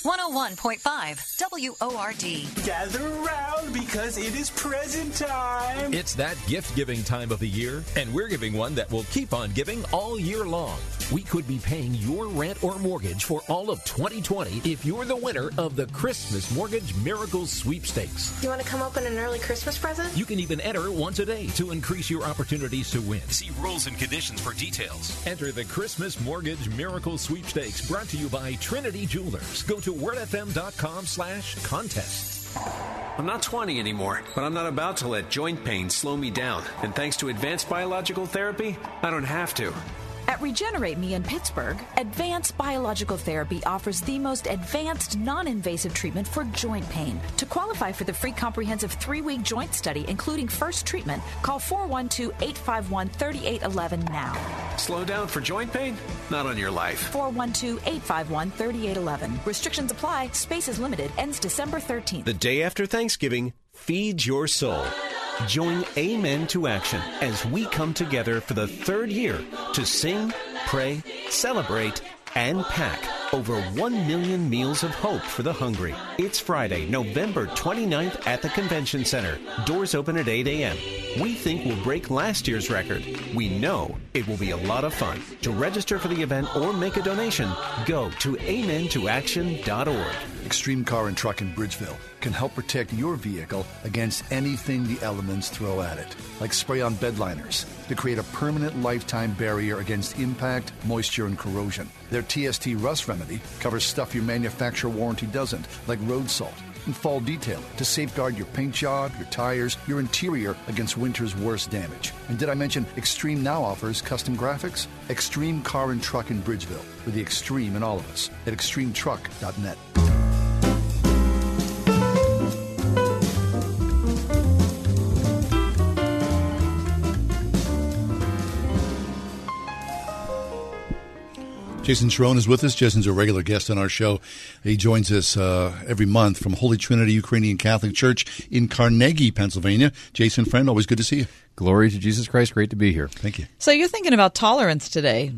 S5: 101.5 WORD.
S44: Gather around because it is present time.
S45: It's that gift giving time of the year, and we're giving one that will keep on giving all year long. We could be paying your rent or mortgage for all of 2020 if you're the winner of the Christmas Mortgage Miracles Sweepstakes.
S46: You want to come open an early Christmas present?
S45: You can even enter once a day to increase your opportunities to win. See rules and conditions for details. Enter the Christmas Mortgage Miracle Sweepstakes brought to you by Trinity Jewelers. Go to wordfm.com slash contests.
S12: I'm not 20 anymore, but I'm not about to let joint pain slow me down. And thanks to advanced biological therapy, I don't have to.
S47: At Regenerate Me in Pittsburgh, Advanced Biological Therapy offers the most advanced non invasive treatment for joint pain. To qualify for the free comprehensive three week joint study, including first treatment, call 412 851 3811 now.
S12: Slow down for joint pain? Not on your life.
S47: 412 851 3811. Restrictions apply, space is limited, ends December 13th.
S12: The day after Thanksgiving, feed your soul. Join Amen to Action as we come together for the third year to sing, pray, celebrate, and pack over 1 million meals of hope for the hungry. It's Friday, November 29th at the Convention Center. Doors open at 8 a.m. We think we'll break last year's record. We know it will be a lot of fun. To register for the event or make a donation, go to amentoaction.org.
S2: Extreme Car and Truck in Bridgeville can help protect your vehicle against anything the elements throw at it, like spray on bed liners to create a permanent lifetime barrier against impact, moisture, and corrosion. Their TST Rust Remedy covers stuff your manufacturer warranty doesn't, like road salt. And fall detail to safeguard your paint job, your tires, your interior against winter's worst damage. And did I mention Extreme now offers custom graphics? Extreme Car and Truck in Bridgeville, with the extreme in all of us at extremetruck.net. Jason Charron is with us. Jason's a regular guest on our show. He joins us uh, every month from Holy Trinity Ukrainian Catholic Church in Carnegie, Pennsylvania. Jason, friend, always good to see you.
S48: Glory to Jesus Christ. Great to be here.
S2: Thank you.
S3: So you're thinking about tolerance today.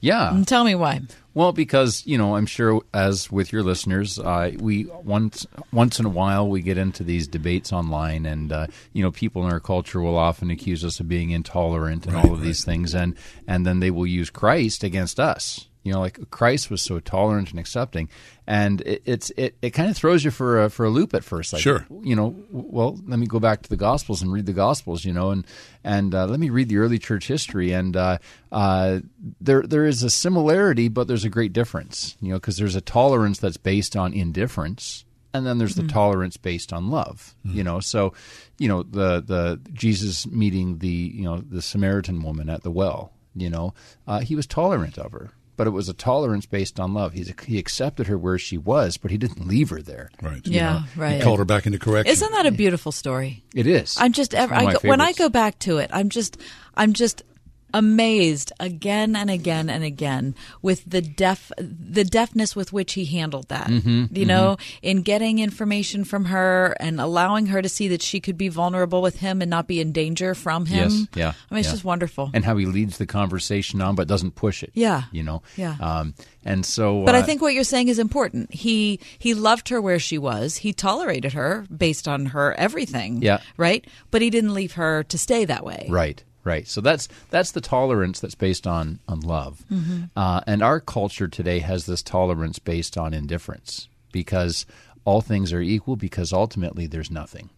S48: Yeah.
S3: Tell me why.
S48: Well, because you know, I'm sure as with your listeners, uh, we once once in a while we get into these debates online, and uh, you know, people in our culture will often accuse us of being intolerant and
S2: Right,
S48: all of these things, and and then they will use Christ against us. You know, like Christ was so tolerant and accepting, and it, it's it, it kind of throws you for a, for a loop at first. Like,
S2: Sure.
S48: you know, well, let me go back to the Gospels and read the Gospels, you know, and and uh, let me read the early church history, and uh, uh, there there is a similarity, but there's a great difference, you know, because there's a tolerance that's based on indifference, and then there's the tolerance based on love, you know. So, you know, the the Jesus meeting the you know the Samaritan woman at the well, you know, uh, he was tolerant of her. But it was a tolerance based on love. He's, he accepted her where she was, but he didn't leave her there.
S2: Right.
S3: Yeah, right.
S2: He called her back into correction.
S3: Isn't that a beautiful story?
S48: It is.
S3: I'm just ever I go, when I go back to it, I'm just I'm just amazed again and again and again with the deaf the deafness with which he handled that.
S48: Mhm,
S3: you know, in getting information from her and allowing her to see that she could be vulnerable with him and not be in danger from him.
S48: Yes, yeah.
S3: I mean, it's
S48: yeah.
S3: just wonderful.
S48: And how he leads the conversation on, but doesn't push it.
S3: Yeah.
S48: you know.
S3: Yeah.
S48: Um, and so,
S3: But
S48: uh,
S3: I think what you're saying is important. He he loved her where she was. He tolerated her based on her everything.
S48: Yeah.
S3: Right? But he didn't leave her to stay that way.
S48: right, right. So that's that's the tolerance that's based on on love.
S3: Mhm.
S48: Uh, and our culture today has this tolerance based on indifference because all things are equal because ultimately there's nothing.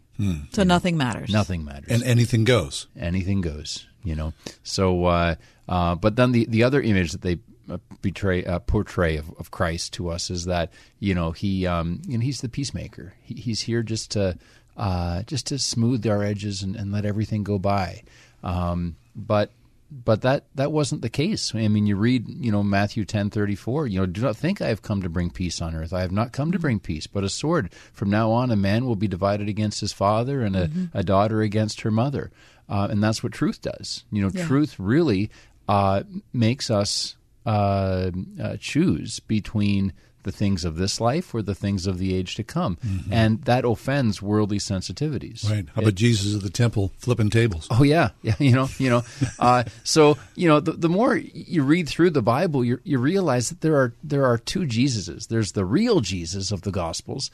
S3: So nothing matters.
S48: Nothing matters.
S2: And anything goes.
S48: Anything goes. You know. So, uh, uh, but then the the other image that they uh, betray uh, portray of, of Christ to us is that you know he um, you know he's the peacemaker. He, he's here just to uh, just to smooth our edges and, and let everything go by. Um, but but that that wasn't the case. I mean, you read, you know, Matthew ten thirty four. You know, do not think I have come to bring peace on earth. I have not come to bring peace, but a sword. From now on, a man will be divided against his father, and a,
S3: Mhm.
S48: a daughter against her mother. Uh, and that's what truth does. You know,
S3: Yeah.
S48: truth really uh, makes us uh, uh, choose between the things of this life or the things of the age to come,
S2: Mhm.
S48: and that offends worldly sensitivities.
S2: Right. How about Jesus of the temple flipping tables?
S48: Oh yeah, yeah. You know, you know. Uh, so you know, the, the more you read through the Bible, you you realize that there are there are two Jesuses. There's the real Jesus of the Gospels,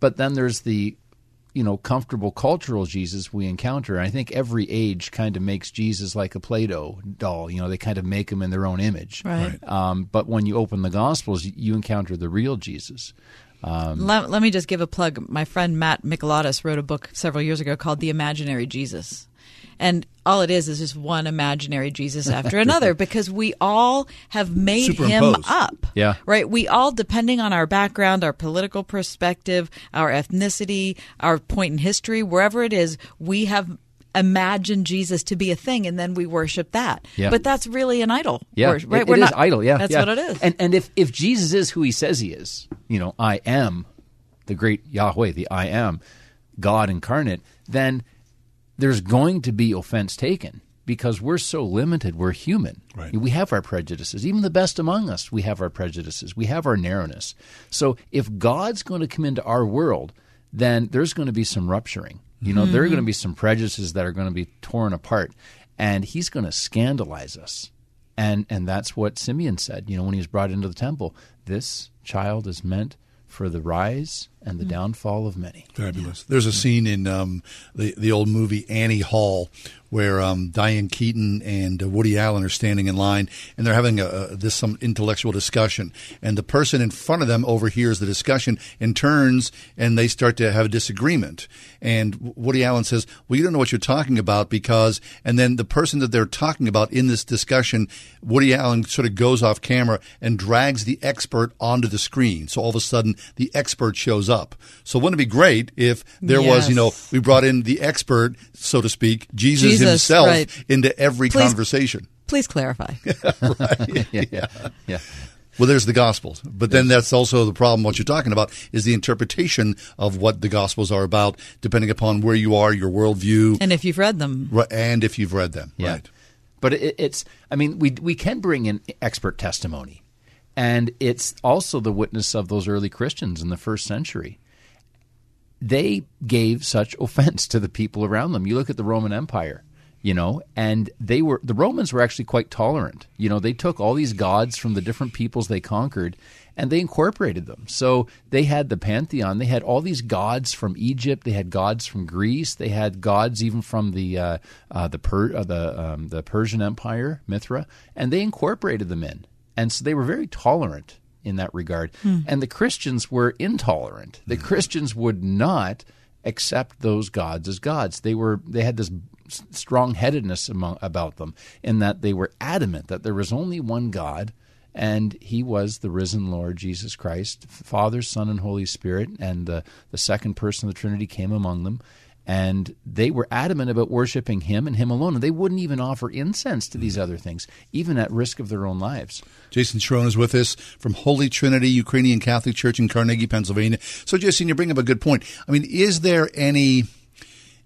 S48: but then there's the you know comfortable cultural Jesus we encounter. And I think every age kind of makes Jesus like a Play-Doh doll. You know, they kind of make him in their own image.
S3: Right. Right.
S48: Um, but when you open the Gospels, you, you encounter the real Jesus. Um,
S3: Let, let me just give a plug. My friend Matt Mikalatos wrote a book several years ago called The Imaginary Jesus. And all it is is just one imaginary Jesus after another because we all have made him up.
S48: Yeah.
S3: Right? We all, depending on our background, our political perspective, our ethnicity, our point in history, wherever it is, we have imagined Jesus to be a thing and then we worship that.
S48: Yeah.
S3: But that's really an idol.
S48: Yeah,
S3: worship, right?
S48: It,
S3: We're
S48: it is
S3: not-
S48: idol. Yeah,
S3: That's
S48: yeah.
S3: what it is.
S48: And and if if Jesus is who he says he is, you know, I am the great Yahweh, the I am, God incarnate, then there's going to be offense taken because we're so limited. We're human.
S2: Right.
S48: We have our prejudices. Even the best among us, we have our prejudices. We have our narrowness. So if God's going to come into our world, then there's going to be some rupturing. You know, there are
S3: Mm-hmm.
S48: going to be some prejudices that are going to be torn apart, and He's going to scandalize us. And and that's what Simeon said. You know, when he was brought into the temple, this child is meant for the rise and the downfall of many.
S2: Fabulous. There's a scene in um, the the old movie Annie Hall where um, Diane Keaton and uh, Woody Allen are standing in line and they're having a, a, this some intellectual discussion and the person in front of them overhears the discussion and turns and they start to have a disagreement and Woody Allen says, "Well, you don't know what you're talking about because," and then the person that they're talking about in this discussion, Woody Allen sort of goes off camera and drags the expert onto the screen. So all of a sudden, the expert shows up. So wouldn't it be great if there was, you know, we brought in the expert, so to speak, Jesus,
S3: Jesus,
S2: himself,
S3: right.
S2: into every
S3: Please-
S2: conversation.
S3: Please clarify.
S2: right.
S48: yeah, yeah, yeah.
S2: Well, there's the Gospels, but then that's also the problem. What you're talking about is the interpretation of what the Gospels are about, depending upon where you are, your worldview,
S3: And if you've read them,
S2: and if you've read them,
S48: Yeah.
S2: right?
S48: But it's, I mean, we we can bring in expert testimony, and it's also the witness of those early Christians in the first century. They gave such offense to the people around them. You look at the Roman Empire, you know, and they were the Romans were actually quite tolerant. You know, they took all these gods from the different peoples they conquered and they incorporated them. So they had the pantheon. They had all these gods from Egypt. They had gods from Greece. They had gods even from the uh, uh, the per- uh, the um, the Persian Empire, Mithra, and they incorporated them in. And so they were very tolerant in that regard.
S3: Hmm.
S48: And the Christians were intolerant. The Christians would not accept those gods as gods. They were they had this strong headedness among about them in that they were adamant that there was only one God and he was the risen Lord Jesus Christ, Father, Son, and Holy Spirit, and the, the second person of the Trinity came among them. And they were adamant about worshiping him and him alone. And they wouldn't even offer incense to these other things, even at risk of their own lives.
S2: Jason Charron is with us from Holy Trinity Ukrainian Catholic Church in Carnegie, Pennsylvania. So, Jason, you bring up a good point. I mean, is there any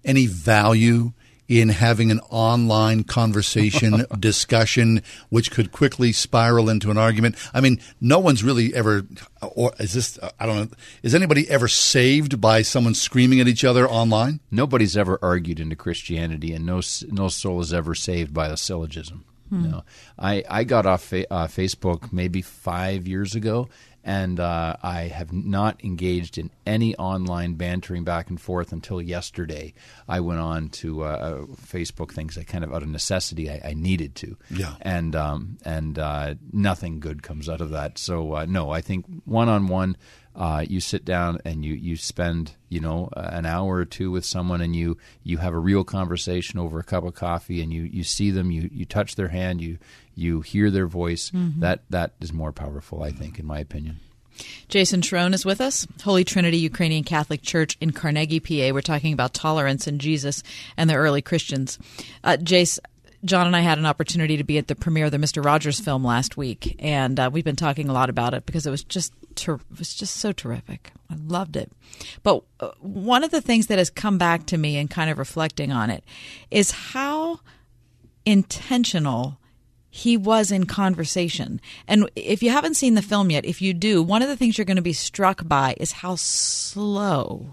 S2: any value in having an online conversation discussion which could quickly spiral into an argument? I mean, no one's really ever, or is this? I don't know. Is anybody ever saved by someone screaming at each other online?
S48: Nobody's ever argued into Christianity, and no no soul is ever saved by a syllogism.
S3: Hmm.
S48: No, I I got off fa- uh, Facebook maybe five years ago, and uh, I have not engaged in any online bantering back and forth until yesterday. I went on to uh, Facebook things I kind of out of necessity I, I needed to.
S2: Yeah.
S48: and um, and uh, nothing good comes out of that. So uh, no, I think one on one. Uh, you sit down and you, you spend you know uh, an hour or two with someone and you you have a real conversation over a cup of coffee and you, you see them you, you touch their hand you you hear their voice
S3: Mhm.
S48: that that is more powerful I think in my opinion.
S3: Jason Charron is with us, Holy Trinity Ukrainian Catholic Church in Carnegie, PA. We're talking about tolerance in Jesus and the early Christians. Uh, Jace, John and I had an opportunity to be at the premiere of the Mr. Rogers film last week, and uh, we've been talking a lot about it because it was just ter- it was just so terrific. I loved it. But uh, one of the things that has come back to me and kind of reflecting on it is how intentional he was in conversation. And if you haven't seen the film yet, if you do, one of the things you're going to be struck by is how slow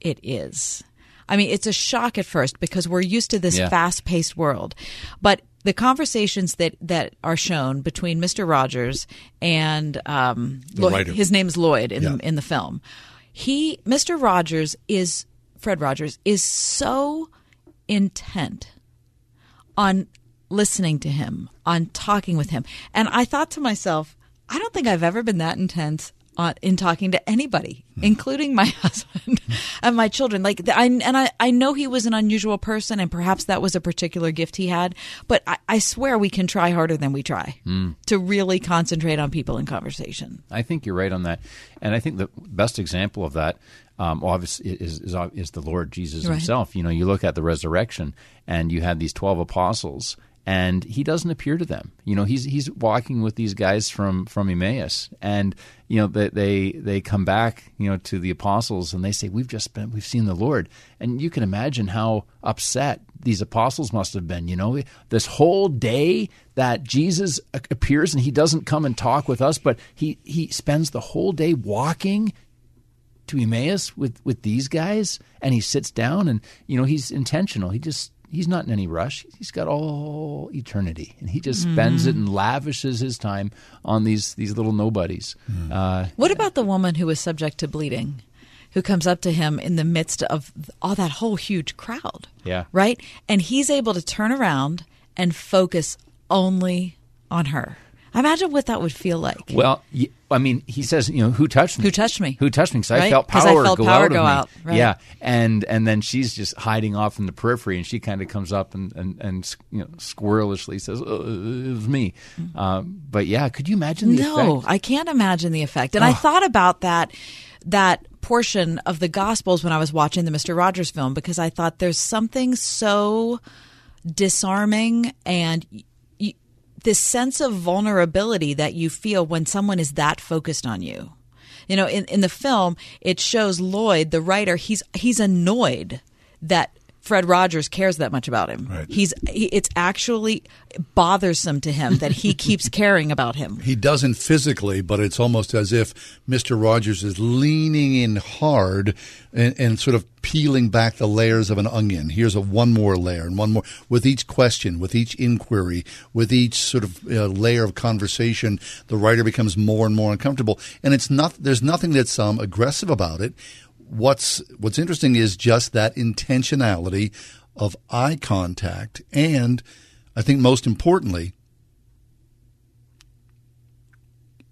S3: it is. I mean, it's a shock at first because we're used to this
S21: Yeah.
S3: fast-paced world. But the conversations that, that are shown between Mr. Rogers and um, Lloyd- his name's Lloyd in
S21: Yeah.
S3: the in the film, he Mr. Rogers is Fred Rogers is so intent on listening to him, on talking with him. And I thought to myself, I don't think I've ever been that intense on, in talking to anybody, including my husband and my children. Like, I, and I, I know he was an unusual person, and perhaps that was a particular gift he had. But I, I swear we can try harder than we try
S48: Mm.
S3: to really concentrate on people in conversation.
S48: I think you're right on that, and I think the best example of that, um, obviously, is, is is the Lord Jesus
S3: Right.
S48: Himself. You know, you look at the resurrection, and you had these twelve apostles, and He doesn't appear to them. You know, He's He's walking with these guys from from Emmaus, and you know they they they come back, you know, to the apostles, and they say, "We've just been, we've seen the Lord," and you can imagine how upset these apostles must have been. You know, this whole day that Jesus appears and he doesn't come and talk with us, but he he spends the whole day walking to Emmaus with with these guys, and he sits down and you know he's intentional. He just he's not in any rush. He's got all eternity, and he just spends it
S3: Mhm.
S48: and lavishes his time on these these little nobodies. Uh,
S3: What about the woman who was subject to bleeding, who comes up to him in the midst of all that whole huge crowd?
S48: yeah,
S3: right? And he's able to turn around and focus only on her. Imagine what that would feel like.
S48: Well, I mean, he says, you know, who touched me?
S3: Who touched me?
S48: Who touched me? Because I
S3: Right?
S48: felt
S3: 'Cause I felt
S48: go
S3: power
S48: out
S3: go out, right.
S48: Yeah, and and then she's just hiding off in the periphery, and she kind of comes up and and, and you know squirrelishly says, oh, "It was me." Um, but yeah, could you imagine the
S3: no,
S48: effect?
S3: I can't imagine the effect. And I
S48: Oh.
S3: thought about that that portion of the Gospels when I was watching the Mister Rogers film because I thought there's something so disarming and this sense of vulnerability that you feel when someone is that focused on you. You know, in, in the film, it shows Lloyd, the writer, he's he's annoyed that Fred Rogers cares that much about him. He's he, it's actually bothersome to him that he keeps caring about him.
S2: He doesn't physically, but it's almost as if Mr. Rogers is leaning in hard and, and sort of peeling back the layers of an onion. Here's a one more layer and one more. With each question, with each inquiry, with each sort of uh, layer of conversation, the writer becomes more and more uncomfortable. And it's not. There's nothing that's um, aggressive about it. What's What's interesting is just that intentionality of eye contact, and I think most importantly,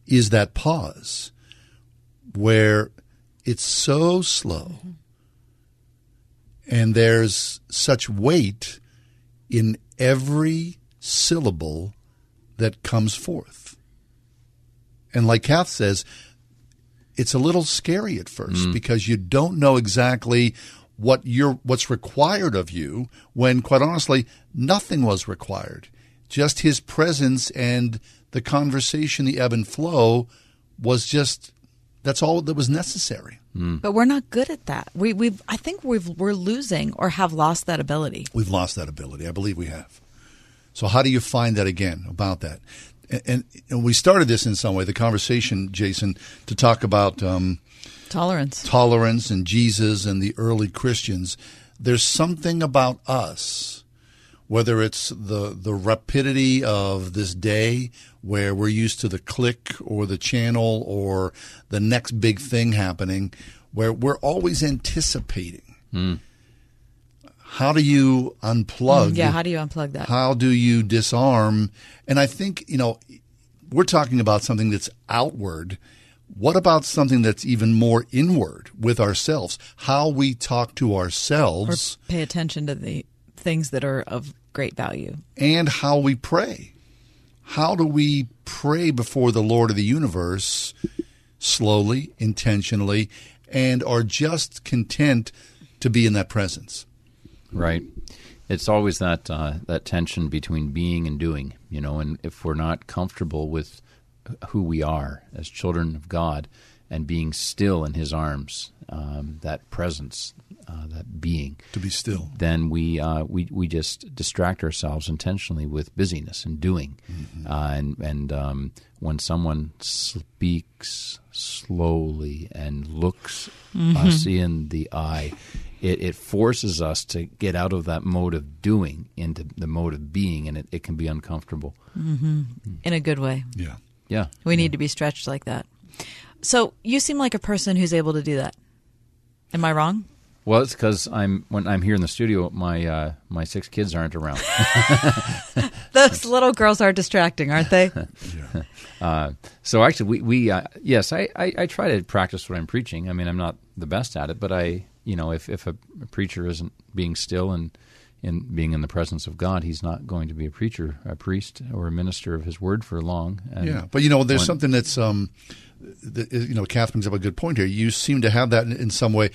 S2: is that pause where it's so slow and there's such weight in every syllable that comes forth. And like Kath says, it's a little scary at first mm. because you don't know exactly what you're what's required of you when quite honestly nothing was required. Just his presence and the conversation, the ebb and flow was just that's all that was necessary. Mm.
S3: But we're not good at that. We we I think we've we're losing or have lost that ability.
S2: We've lost that ability. I believe we have. So how do you find that again about that? And, and, and we started this in some way, the conversation, Jason, to talk about um,
S3: Tolerance.
S2: tolerance and Jesus and the early Christians. There's something about us, whether it's the the rapidity of this day, where we're used to the click or the channel or the next big thing happening, where we're always anticipating. How do you unplug?
S3: Yeah, how do you unplug that?
S2: How do you disarm? And I think, you know, we're talking about something that's outward. What about something that's even more inward with ourselves? How we talk to
S3: Or
S2: ourselves
S3: pay attention to the things that are of great value.
S2: and how we pray. How do we pray before the Lord of the universe slowly, intentionally, and are just content to be in that presence?
S48: Right. It's always that uh, that tension between being and doing, you know. And if we're not comfortable with who we are as children of God, and being still in His arms, um, that presence, uh, that being.
S2: To be still.
S48: Then we uh, we we just distract ourselves intentionally with busyness and doing,
S2: Mm-hmm.
S48: uh, and and um, when someone speaks slowly and looks
S3: Mhm.
S48: us in the eye. It, it forces us to get out of that mode of doing into the mode of being, and it, it can be uncomfortable.
S3: hmm In a good way.
S2: Yeah.
S48: Yeah.
S3: We need to be stretched like that. So you seem like a person who's able to do that. Am I wrong?
S48: Well, it's because I'm when I'm here in the studio, my uh, my six kids aren't around.
S3: Those little girls are distracting, aren't they?
S48: uh, so actually, we, we uh, yes, I, I, I try to practice what I'm preaching. I mean, I'm not the best at it, but I you know if if a, preacher isn't being still and in being in the presence of God, he's not going to be a preacher, a priest, or a minister of His Word for long. And
S2: yeah, but you know, there's
S48: when-
S2: something that's um, that, you know, Kath brings up a good point here. You seem to have that in, in some way.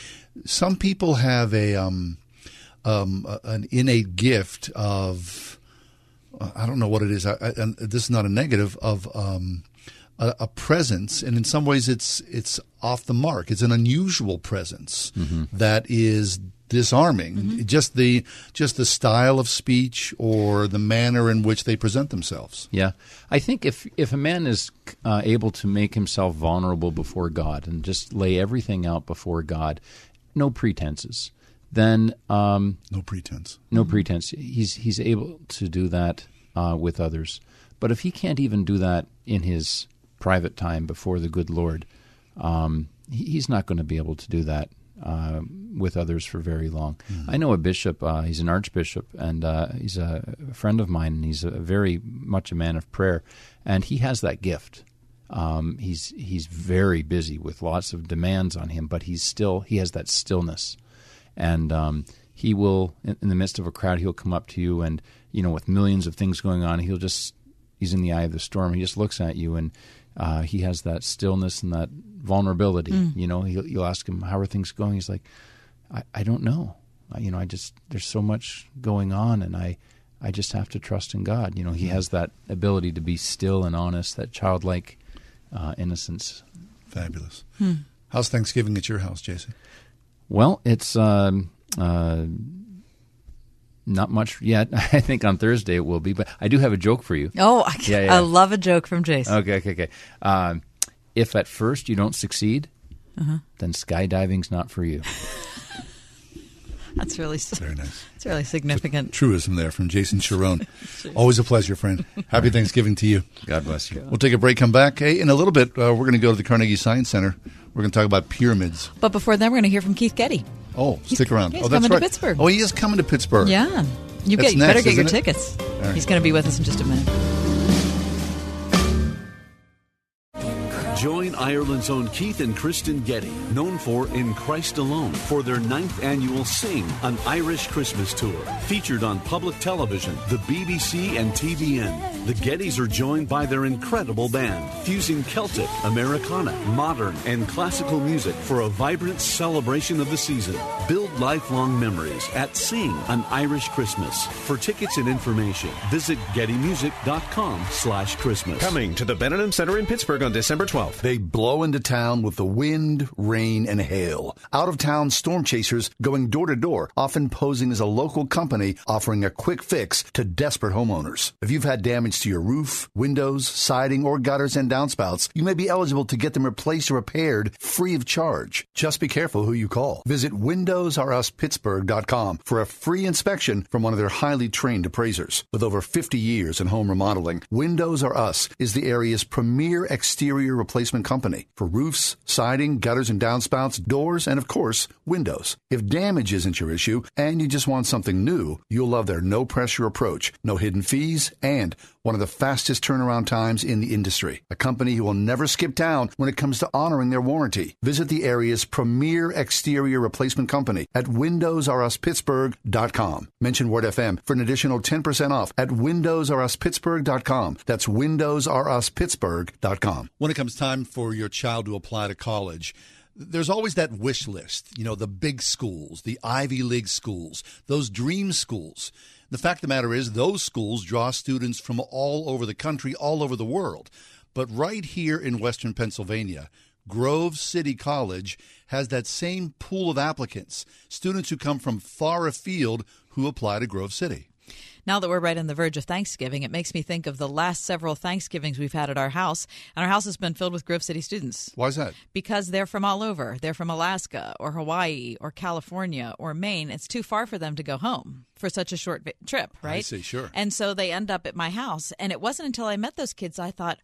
S2: Some people have a um, um, an innate gift of uh, I don't know what it is. I, I, and this is not a negative of um, a, a presence, and in some ways, it's it's off the mark. It's an unusual presence that is disarming. Just the just the style of speech or the manner in which they present themselves.
S48: Yeah, I think if if a man is uh, able to make himself vulnerable before God and just lay everything out before God, no pretenses, then um,
S2: no pretense,
S48: no pretense. He's he's able to do that uh, with others. But if he can't even do that in his private time before the good Lord, um, he's not going to be able to do that uh, with others for very long. I know a bishop. Uh, he's an archbishop, and uh, he's a friend of mine, and he's a very much a man of prayer, and he has that gift. Um, he's he's very busy with lots of demands on him, but he's still he has that stillness, and um, he will in, in the midst of a crowd he'll come up to you, and you know with millions of things going on, he'll just he's in the eye of the storm. He just looks at you, and uh, he has that stillness and that vulnerability.
S3: Mm.
S48: You know, he'll, you'll ask him how are things going. He's like, I, I don't know. I, you know, I just there's so much going on, and I I just have to trust in God. You know, he has that ability to be still and honest, that childlike uh, innocence.
S2: Fabulous.
S3: Hmm.
S2: How's Thanksgiving at your house, Jason?
S48: Well, it's um, uh, not much yet. I think on Thursday it will be, but I do have a joke for you.
S3: Oh, I,
S48: yeah, yeah.
S3: I love a joke from Jason.
S48: Okay, okay, okay. Um, if at first you don't succeed,
S3: Uh-huh.
S48: then skydiving's not for you.
S3: That's really
S2: very nice.
S3: It's really significant.
S2: Truism there from Jason Charron. Always a pleasure, friend. Happy Thanksgiving to you.
S48: God bless you.
S2: We'll take a break, come back. Hey, in a little bit, uh, we're going to go to the Carnegie Science Center. We're going to talk about pyramids.
S3: But before then, we're going to hear from Keith Getty.
S2: Oh, stick around.
S3: he's
S2: oh, that's
S3: coming to. Pittsburgh.
S2: Oh, he is coming to Pittsburgh.
S3: Yeah, you get you better
S2: next,
S3: get your
S2: it?
S3: tickets.
S2: right.
S3: He's going to be with us in just a minute.
S21: Join Ireland's own Keith and Kristyn Getty, known for In Christ Alone, for their ninth annual Sing, an Irish Christmas tour. Featured on public television, the BBC, and TBN. The Gettys are joined by their incredible band, fusing Celtic, Americana, modern, and classical music for a vibrant celebration of the season. Build lifelong memories at Sing, an Irish Christmas. For tickets and information, visit gettymusic.com slash Christmas.
S49: Coming to the Benedum Center in Pittsburgh on December 12th.
S2: They blow into town with the wind, rain, and hail. Out of town storm chasers going door to door, often posing as a local company offering a quick fix to desperate homeowners. If you've had damage to your roof, windows, siding, or gutters and downspouts, you may be eligible to get them replaced or repaired free of charge. Just be careful who you call. Visit WindowsRUsPittsburgh.com for a free inspection from one of their highly trained appraisers. With over 50 years in home remodeling, Windows R Us is the area's premier exterior replacement company for roofs, siding, gutters and downspouts, doors, and of course, windows. If damage isn't your issue and you just want something new, you'll love their no pressure approach, no hidden fees, and one of the fastest turnaround times in the industry. A company who will never skip town when it comes to honoring their warranty. Visit the area's premier exterior replacement company at WindowsRUsPittsburgh.com. Mention Word FM for an additional 10% off at WindowsRUsPittsburgh.com. That's WindowsRUsPittsburgh.com. When it comes time for your child to apply to college, there's always that wish list, you know, the big schools, the Ivy League schools, those dream schools. The fact of the matter is, those schools draw students from all over the country, all over the world. But right here in Western Pennsylvania, Grove City College has that same pool of applicants, students who come from far afield who apply to Grove City.
S3: Now that we're right on the verge of Thanksgiving, it makes me think of the last several Thanksgivings we've had at our house, and our house has been filled with Grove City students.
S2: Why is that?
S3: Because they're from all over. They're from Alaska or Hawaii or California or Maine. It's too far for them to go home for such a short trip, right?
S2: I see, sure.
S3: And so they end up at my house. And it wasn't until I met those kids I thought,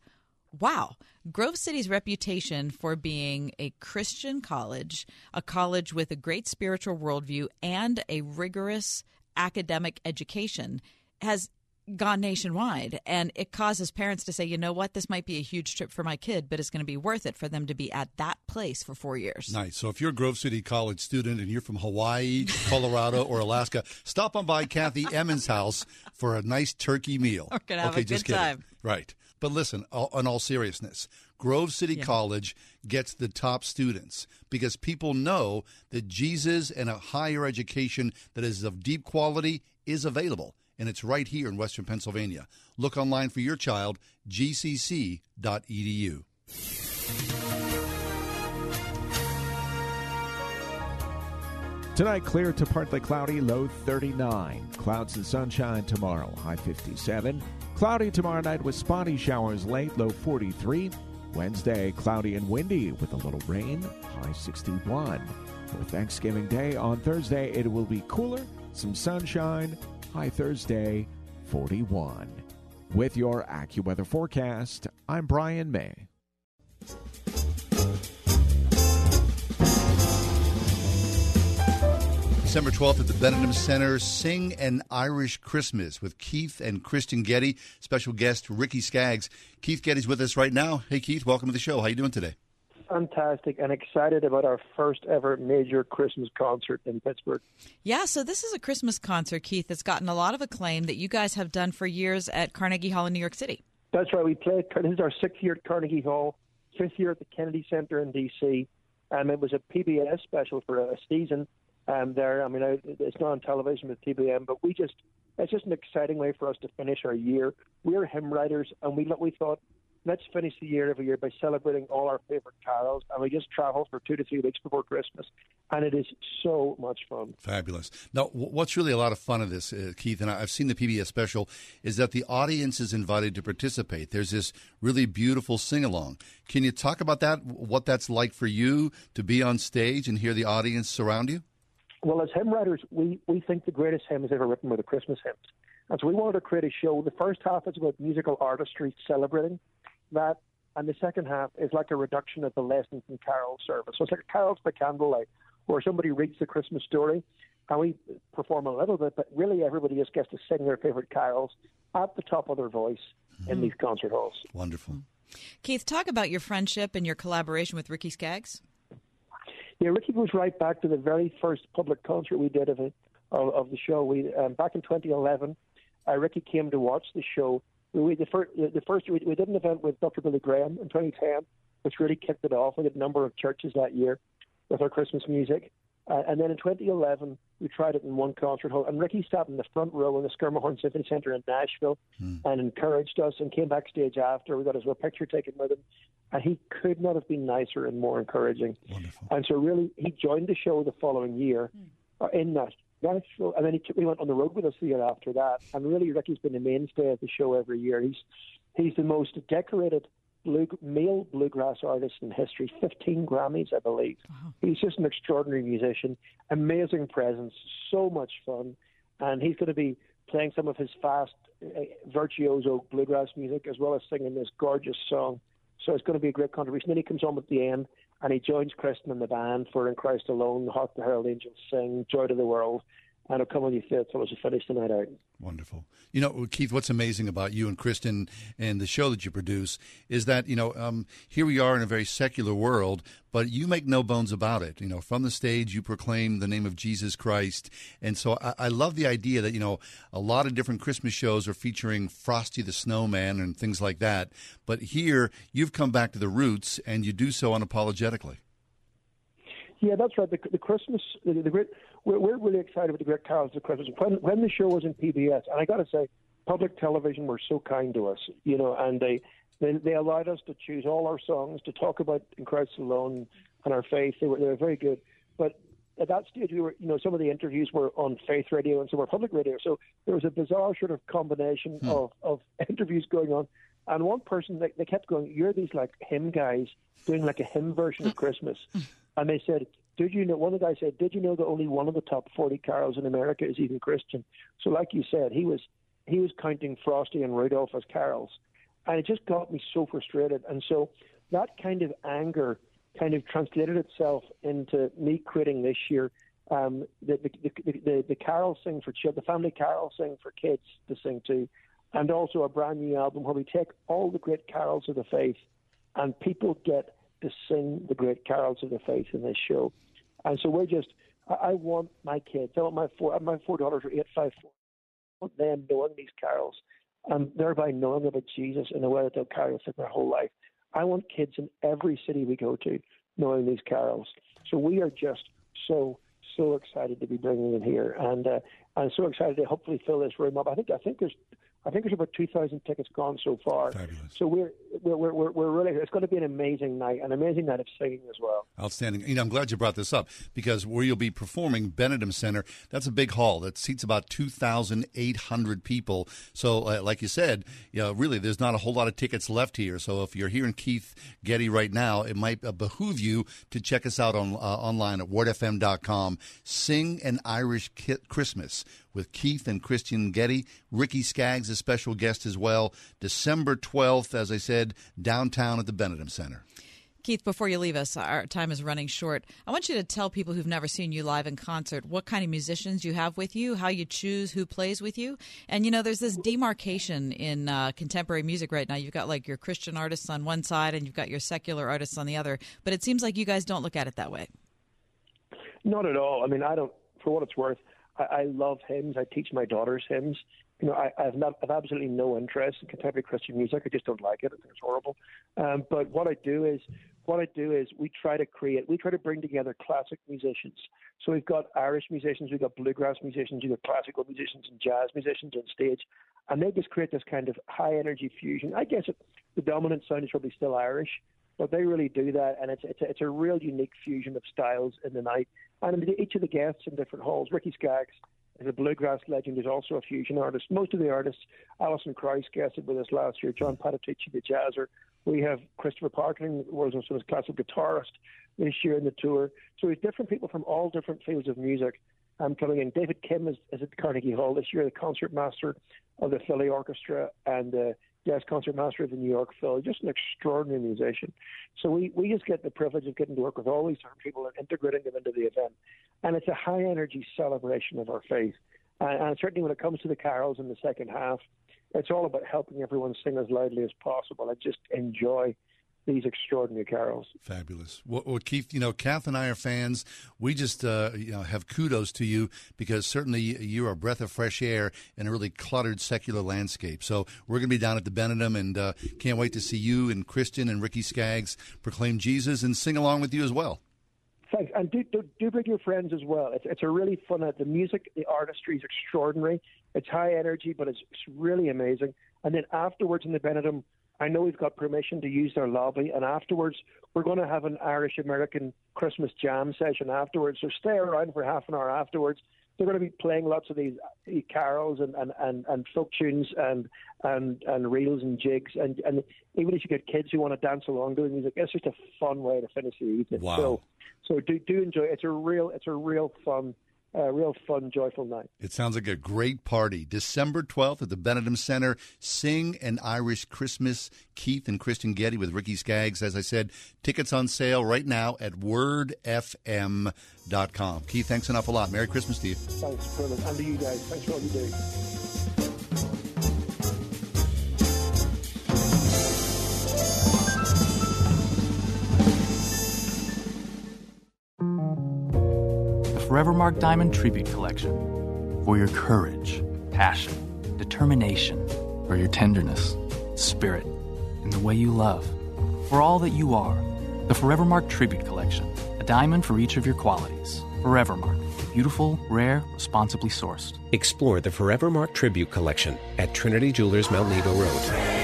S3: wow, Grove City's reputation for being a Christian college, a college with a great spiritual worldview, and a rigorous academic education has gone nationwide and it causes parents to say you know what this might be a huge trip for my kid but it's going to be worth it for them to be at that place for four years
S2: Nice. So if you're a Grove City College student and you're from Hawaii, Colorado, or Alaska, stop on by Kathy Emmons' house for a nice turkey meal.
S3: We're gonna have
S2: okay,
S3: a
S2: just
S3: good
S2: kidding.
S3: time.
S2: Right. But listen, all, in all seriousness, Grove City
S3: Yeah.
S2: College gets the top students because people know that Jesus and a higher education that is of deep quality is available. And it's right here in Western Pennsylvania. Look online for your child, gcc.edu.
S42: Tonight, clear to partly cloudy, low 39. Clouds and sunshine tomorrow, high 57. Cloudy tomorrow night with spotty showers late, low 43. Wednesday, cloudy and windy with a little rain, high 61. For Thanksgiving Day on Thursday, it will be cooler, some sunshine, high Thursday, 41. With your AccuWeather forecast, I'm Brian May.
S2: December 12th at the Benedum Center, Sing an Irish Christmas with Keith and Kristyn Getty. Special guest Ricky Skaggs. Keith Getty's with us right now. Hey, Keith, welcome to the show. How are you doing today?
S50: fantastic and excited about our first ever major Christmas concert in Pittsburgh.
S3: Yeah, so this is a Christmas concert, Keith, that's gotten a lot of acclaim that you guys have done for years at Carnegie Hall in New York City.
S50: That's right. We played. This is our sixth year at Carnegie Hall, fifth year at the Kennedy Center in D.C. Um, it was a PBS special for a season um, there. I mean, I, it's not on television with TBN, but we just it's just an exciting way for us to finish our year. We're hymn writers, and we we thought let's finish the year every year by celebrating all our favorite carols, and we just travel for two to three weeks before Christmas, and it is so much fun.
S2: Fabulous. Now, what's really a lot of fun of this, uh, Keith, and I've seen the PBS special, is that the audience is invited to participate. There's this really beautiful sing along. Can you talk about that? What that's like for you to be on stage and hear the audience surround you?
S50: Well, as hymn writers, we, we think the greatest hymns ever written were the Christmas hymns. And so we wanted to create a show. The first half is about musical artistry celebrating that, and the second half is like a reduction of the lessons and carol service. So it's like carols by candlelight, where somebody reads the Christmas story, and we perform a little bit, but really everybody just gets to sing their favorite carols at the top of their voice in hmm. these concert halls.
S2: Wonderful.
S3: Keith, talk about your friendship and your collaboration with Ricky Skaggs.
S50: Yeah, Ricky goes right back to the very first public concert we did of it, of, of the show. We um, back in 2011, uh, Ricky came to watch the show. We, we the first the first we, we did an event with Dr. Billy Graham in 2010, which really kicked it off. We did a number of churches that year with our Christmas music. Uh, and then in 2011, we tried it in one concert hall. And Ricky sat in the front row in the Schermerhorn Symphony Center in Nashville and encouraged us and came backstage after. We got his little picture taken with him. And he could not have been nicer and more encouraging. Wonderful. And so, really, he joined the show the following year uh, in that. Nashville. And then he, took, he went on the road with us the year after that. And really, Ricky's been the mainstay of the show every year. He's, he's the most decorated blue, male bluegrass artist in history, 15 Grammys, I believe. He's just an extraordinary musician, amazing presence, so much fun. And he's going to be playing some of his fast, uh, virtuoso bluegrass music as well as singing this gorgeous song. So it's going to be a great contribution. Then he comes on at the end and he joins Kristyn in the band for In Christ Alone, Hark the Herald Angels Sing, Joy to the World, and O Come All Ye Faithful as you finish the night out.
S2: Wonderful. You know, Keith, what's amazing about you and Kristyn and the show that you produce is that, you know, um, here we are in a very secular world, but you make no bones about it. You know, from the stage, you proclaim the name of Jesus Christ. And so I, I love the idea that, you know, a lot of different Christmas shows are featuring Frosty the Snowman and things like that. But here, you've come back to the roots and you do so unapologetically.
S50: Yeah, that's right. The, the Christmas, the, the great, we're, we're really excited with the Great Carols of Christmas. When, when the show was in PBS, and I got to say, public television were so kind to us, you know, and they they, they allowed us to choose all our songs to talk about in Christ alone and our faith. They were they were very good, but at that stage we were you know some of the interviews were on faith radio and some were public radio. So there was a bizarre sort of combination
S2: Hmm.
S50: of of interviews going on. And one person they, they kept going, "You're these like hymn guys doing like a hymn version of Christmas," and they said. Did you know? One of the guys said, "Did you know that only one of the top forty carols in America is even Christian?" So, like you said, he was he was counting Frosty and Rudolph as carols, and it just got me so frustrated. And so that kind of anger kind of translated itself into me quitting this year. Um, the, the, the, the, the carol sing for children, the family carol sing for kids to sing to, and also a brand new album where we take all the great carols of the faith, and people get to sing the great carols of the faith in this show. And so we're just, I, I want my kids, I want my four, my four daughters are eight, five, four. I want them knowing these carols and thereby knowing about Jesus in a way that they'll carry with them their whole life. I want kids in every city we go to knowing these carols. So we are just so so excited to be bringing them here, and uh, I'm so excited to hopefully fill this room up. I think I think there's I think there's about 2,000 tickets gone so far.
S2: Fabulous.
S50: So we're we're, we're we're really it's going to be an amazing night, an amazing night of singing as well.
S2: Outstanding. You know, I'm glad you brought this up because where you'll be performing, Benedum Center, that's a big hall that seats about 2,800 people. So, uh, like you said, you know, really, there's not a whole lot of tickets left here. So, if you're hearing Keith Getty right now, it might uh, behoove you to check us out on uh, online at wordfm.com. Sing an Irish Ki- Christmas with Keith and Kristyn Getty. Ricky Skaggs, a special guest as well. December 12th, as I said, downtown at the Benedum Center.
S3: Keith, before you leave us, our time is running short. I want you to tell people who've never seen you live in concert what kind of musicians you have with you, how you choose who plays with you. And, you know, there's this demarcation in uh, contemporary music right now. You've got like your Christian artists on one side and you've got your secular artists on the other. But it seems like you guys don't look at it that way.
S50: Not at all. I mean, I don't. For what it's worth, I, I love hymns. I teach my daughters hymns. You know, I, I've not, I've absolutely no interest in contemporary Christian music. I just don't like it. I think it's horrible. Um, but what I do is, what I do is, we try to create, we try to bring together classic musicians. So we've got Irish musicians, we've got bluegrass musicians, we've got classical musicians and jazz musicians on stage, and they just create this kind of high energy fusion. I guess it, the dominant sound is probably still Irish, but they really do that, and it's it's a, it's a real unique fusion of styles in the night. And each of the guests in different halls. Ricky Skaggs is a bluegrass legend. Is also a fusion artist. Most of the artists, Alison Krauss guested with us last year. John Patitucci, the jazzer. We have Christopher Parkening, was also a classical guitarist this year in the tour. So we have different people from all different fields of music um, coming in. David Kim is, is at Carnegie Hall this year, the concert master of the Philly Orchestra and uh, yes, concert master of the New York Phil. Just an extraordinary musician. So we, we just get the privilege of getting to work with all these different people and integrating them into the event. And it's a high energy celebration of our faith. And, and certainly when it comes to the carols in the second half, it's all about helping everyone sing as loudly as possible and just enjoy these extraordinary carols.
S2: Fabulous. Well, well, Keith, you know, Kath and I are fans. We just, uh, you know, have kudos to you because certainly you're a breath of fresh air in a really cluttered secular landscape. So we're going to be down at the Benedum and uh, can't wait to see you and Kristyn and Ricky Skaggs proclaim Jesus and sing along with you as well.
S50: Thanks, and do, do do bring your friends as well. It's it's a really fun. The music, the artistry is extraordinary. It's high energy, but it's, it's really amazing. And then afterwards in the Benedum, I know we've got permission to use their lobby, and afterwards we're going to have an Irish American Christmas jam session afterwards. So stay around for half an hour afterwards. They're going to be playing lots of these uh, carols and, and, and, and folk tunes and, and and reels and jigs, and, and even if you get kids who want to dance along doing music, it's just a fun way to finish the evening.
S2: Wow.
S50: So so do do enjoy. It's a real it's a real fun, uh, real fun, joyful night.
S2: It sounds like a great party. December 12th at the Benedum Center. Sing an Irish Christmas. Keith and Kristyn Getty with Ricky Skaggs. As I said, tickets on sale right now at wordfm.com. Keith, thanks an awful lot. Merry Christmas to you.
S50: Thanks, brilliant, and to you guys. Thanks for all you do.
S51: Forevermark Diamond Tribute Collection. For your courage, passion, determination, for your tenderness, spirit, and the way you love. For all that you are, the Forevermark Tribute Collection. A diamond for each of your qualities. Forevermark. Beautiful, rare, responsibly sourced.
S12: Explore the Forever Mark Tribute Collection at Trinity Jewelers Mount Nebo Road.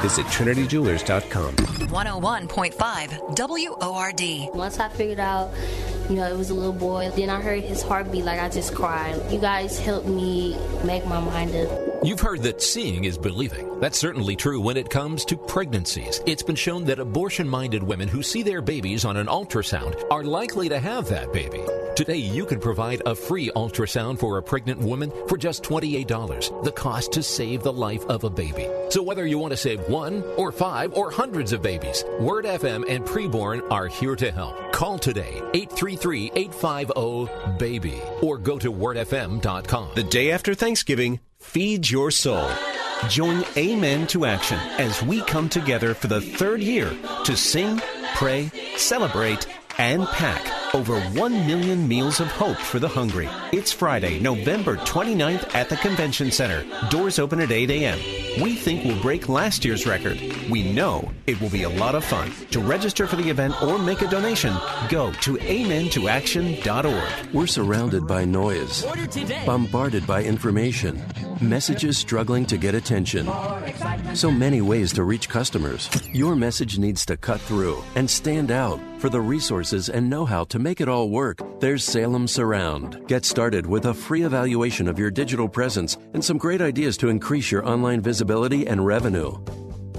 S12: Visit TrinityJewelers.com.
S5: 101.5 WORD.
S52: Once I figured out, you know, it was a little boy, then I heard his heartbeat like I just cried. You guys helped me make my mind up.
S45: You've heard that seeing is believing. That's certainly true when it comes to pregnancies. It's been shown that abortion minded women who see their babies on an ultrasound are likely to have that baby. Today, you can provide a free ultrasound for a pregnant woman for just $28, the cost to save the life of a baby. So, whether you want to save one or five or hundreds of babies, Word FM and Preborn are here to help. Call today 833 850 BABY or go to wordfm.com.
S12: The day after Thanksgiving, feed your soul. Join Amen to Action as we come together for the third year to sing, pray, celebrate, and pack over 1 million meals of hope for the hungry. It's Friday, November 29th at the Convention Center. Doors open at 8 a.m. We think we'll break last year's record. We know it will be a lot of fun. To register for the event or make a donation, go to amentoaction.org.
S53: We're surrounded by noise, bombarded by information, messages struggling to get attention. So many ways to reach customers. Your message needs to cut through and stand out. For the resources and know how to make it all work, there's Salem Surround. Get started with a free evaluation of your digital presence and some great ideas to increase your online visibility and revenue.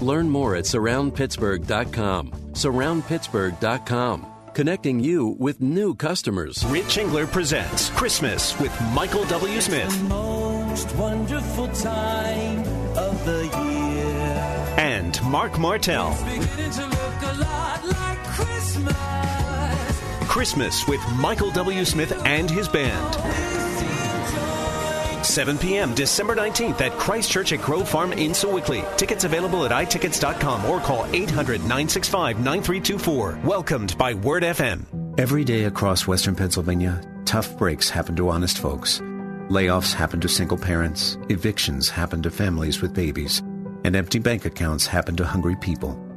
S53: Learn more at surroundpittsburgh.com. Surroundpittsburgh.com. Connecting you with new customers.
S12: Rich Engler presents Christmas with Michael W. Smith.
S44: most wonderful time of the year.
S12: And Marc Martel.
S44: Beginning to look a lot like Christmas.
S12: Christmas with Michael W. Smith and his band. 7 p.m. December 19th at Christ Church at Grove Farm in Sewickley. Tickets available at itickets.com or call 800 965 9324. Welcomed by Word FM.
S54: Every day across western Pennsylvania, tough breaks happen to honest folks. Layoffs happen to single parents, evictions happen to families with babies, and empty bank accounts happen to hungry people.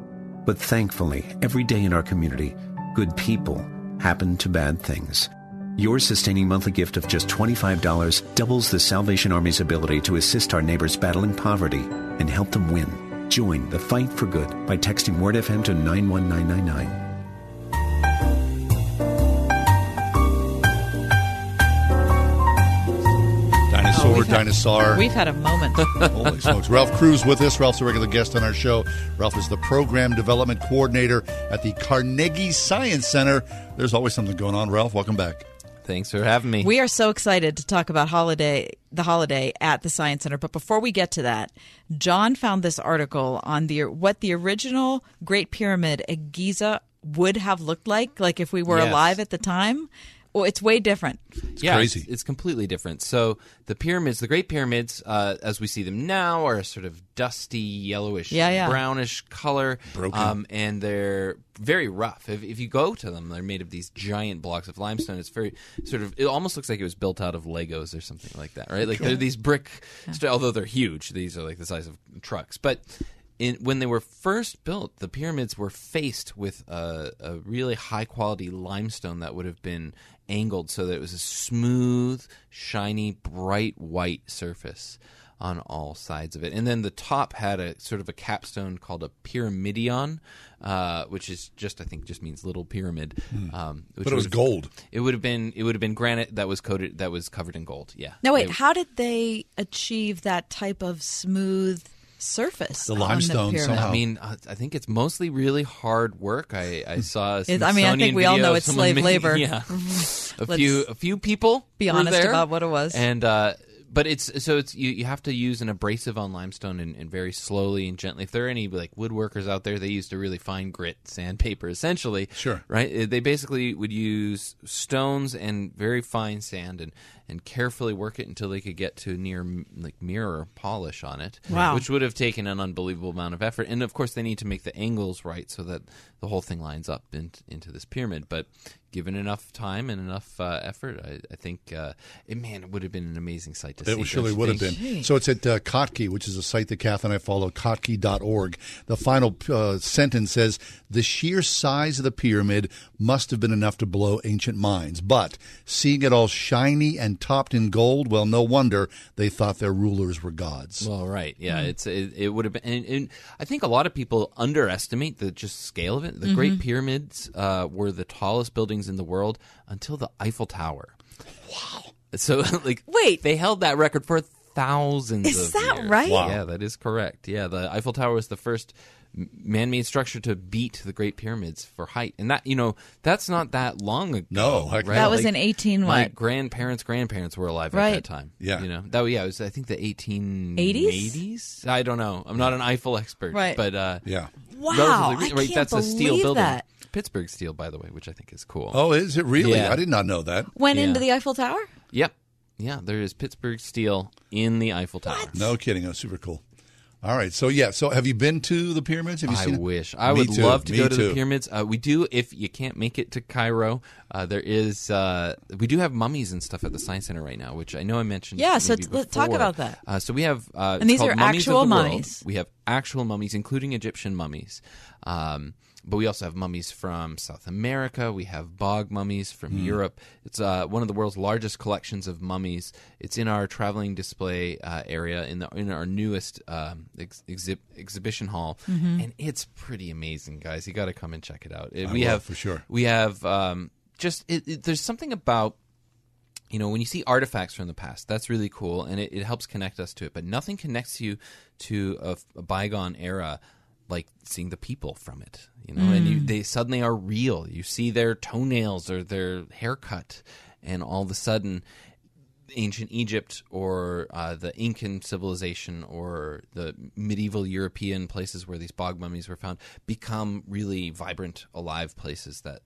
S54: But thankfully, every day in our community, good people happen to bad things. Your sustaining monthly gift of just $25 doubles the Salvation Army's ability to assist our neighbors battling poverty and help them win. Join the fight for good by texting WordFM to 91999.
S2: Dinosaur,
S3: we've had-
S2: dinosaur.
S3: We've had a moment.
S2: Holy smokes. Ralph Crewe with us. Ralph's a regular guest on our show. Ralph is the program development coordinator at the Carnegie Science Center. There's always something going on. Ralph, welcome back.
S55: Thanks for having me.
S3: We are so excited to talk about holiday the holiday at the Science Center. But before we get to that, John found this article on the what the original Great Pyramid at Giza would have looked like, like if we were
S55: Yes.
S3: alive at the time. Well, it's way different.
S55: yeah, It's, it's completely different. So the pyramids, the Great Pyramids, uh, as we see them now, are a sort of dusty, yellowish,
S3: Yeah, yeah.
S55: brownish color,
S2: Broken.
S55: Um, and they're very rough. If, if you go to them, they're made of these giant blocks of limestone. It's very sort of. It almost looks like it was built out of Legos or something like that, right? Like
S56: Cool.
S55: they're these brick, although they're huge. These are like the size of trucks, but. In, when they were first built, the pyramids were faced with a, a really high quality limestone that would have been angled so that it was a smooth, shiny, bright white surface on all sides of it. And then the top had a sort of a capstone called a pyramidion, uh, which is just I think just means little pyramid.
S2: Hmm.
S55: Um, which
S2: But it was gold.
S55: It would have been it would have been granite that was coated that was covered in gold. Yeah.
S3: Now, wait,
S55: They-
S3: how did they achieve that type of smooth surface? on pyramid?
S55: I mean, I think it's mostly really hard work. I, I saw. A
S3: I mean, I think we all know it's slave
S55: making-
S3: labor.
S55: Yeah,
S3: Mhm.
S55: a
S3: Let's
S55: few a few people
S3: be
S55: were
S3: honest
S55: there,
S3: about what it was.
S55: and uh, but it's so it's you, you have to use an abrasive on limestone and, and very slowly and gently. If there are any like woodworkers out there, they used to really fine grit sandpaper essentially.
S2: Sure.
S55: right? Uh, They basically would use stones and very fine sand and and carefully work it until they could get to near like mirror polish on it.
S3: Wow.
S55: which would have taken an unbelievable amount of effort. And of course, they need to make the angles right so that the whole thing lines up in, into this pyramid. But given enough time and enough uh, effort, I, I think uh, it, man, it would have been an amazing site to see.
S2: It surely
S55: don't
S2: would have
S55: think?
S2: been. So it's at uh, Kottke, which is a site that Kath and I follow, kottke.org. The final uh, sentence says The sheer size of the pyramid must have been enough to blow ancient minds. But seeing it all shiny and topped in gold, well, no wonder they thought their rulers were gods.
S55: Well, right, yeah,
S2: Hmm.
S55: it's it, it would have been, and, and I think a lot of people underestimate the just scale of it. The
S2: Mm-hmm.
S55: Great. Pyramids uh, were the tallest buildings in the world until the Eiffel Tower. Wow! So, like,
S3: wait,
S55: they held that record for thousands.
S3: Is
S55: of
S3: that
S55: years.
S3: right? Wow.
S55: Yeah, that is correct. Yeah, the Eiffel Tower was the first man-made structure to beat the Great Pyramids for height, and that you know that's not that long ago.
S2: No,
S55: right?
S3: That was in 18
S55: My
S3: what?
S55: grandparents' grandparents were alive at that time.
S2: Yeah.
S55: you know that. Yeah, it was. I think the eighteen eighties.
S3: 80s?
S55: eighties. I don't know. I'm not an Eiffel expert,
S3: Right.
S55: but uh,
S2: yeah.
S3: Wow,
S55: relatively re-
S3: I
S55: right.
S3: can't
S55: that's a steel
S3: believe
S55: building.
S3: that.
S55: Pittsburgh steel, by the way, which I think is cool.
S2: Oh, is it really?
S55: Yeah.
S2: I did not know that.
S3: Went
S55: Yeah.
S3: into the Eiffel Tower?
S55: Yep. Yeah, there is Pittsburgh steel in the Eiffel Tower.
S2: No kidding. That's super cool. All right. So, yeah. So, have you been to the pyramids? Have you
S55: I
S2: seen it?
S55: wish. I
S2: Me
S55: would
S2: too.
S55: love to
S2: Me
S55: go to
S2: too.
S55: the pyramids. Uh, we do if you can't make it to Cairo. Uh, there is uh, we do have mummies and stuff at the science center right now, which I know I mentioned.
S3: Yeah, so t- let's talk about that.
S55: Uh, so we have uh,
S3: And these are
S55: mummies
S3: actual
S55: the world.
S3: mummies.
S55: We have actual mummies, including Egyptian mummies. Um, but we also have mummies from South America. We have bog mummies from
S2: Hmm.
S55: Europe. It's uh, one of the world's largest collections of mummies. It's in our traveling display uh, area in the in our newest um, ex- exhib- exhibition hall,
S2: Mhm.
S55: and it's pretty amazing, guys. You got to come and check it out. It-
S2: I
S55: we
S2: will,
S55: have
S2: for sure.
S55: We have um, just it, it, there's something about you know, when you see artifacts from the past, that's really cool, and it, it helps connect us to it. But nothing connects you to a, a bygone era like seeing the people from it. You know, and you,
S3: Mm.
S55: they suddenly are real. You see their toenails or their haircut, and all of a sudden, ancient Egypt or uh, the Incan civilization or the medieval European places where these bog mummies were found become really vibrant, alive places that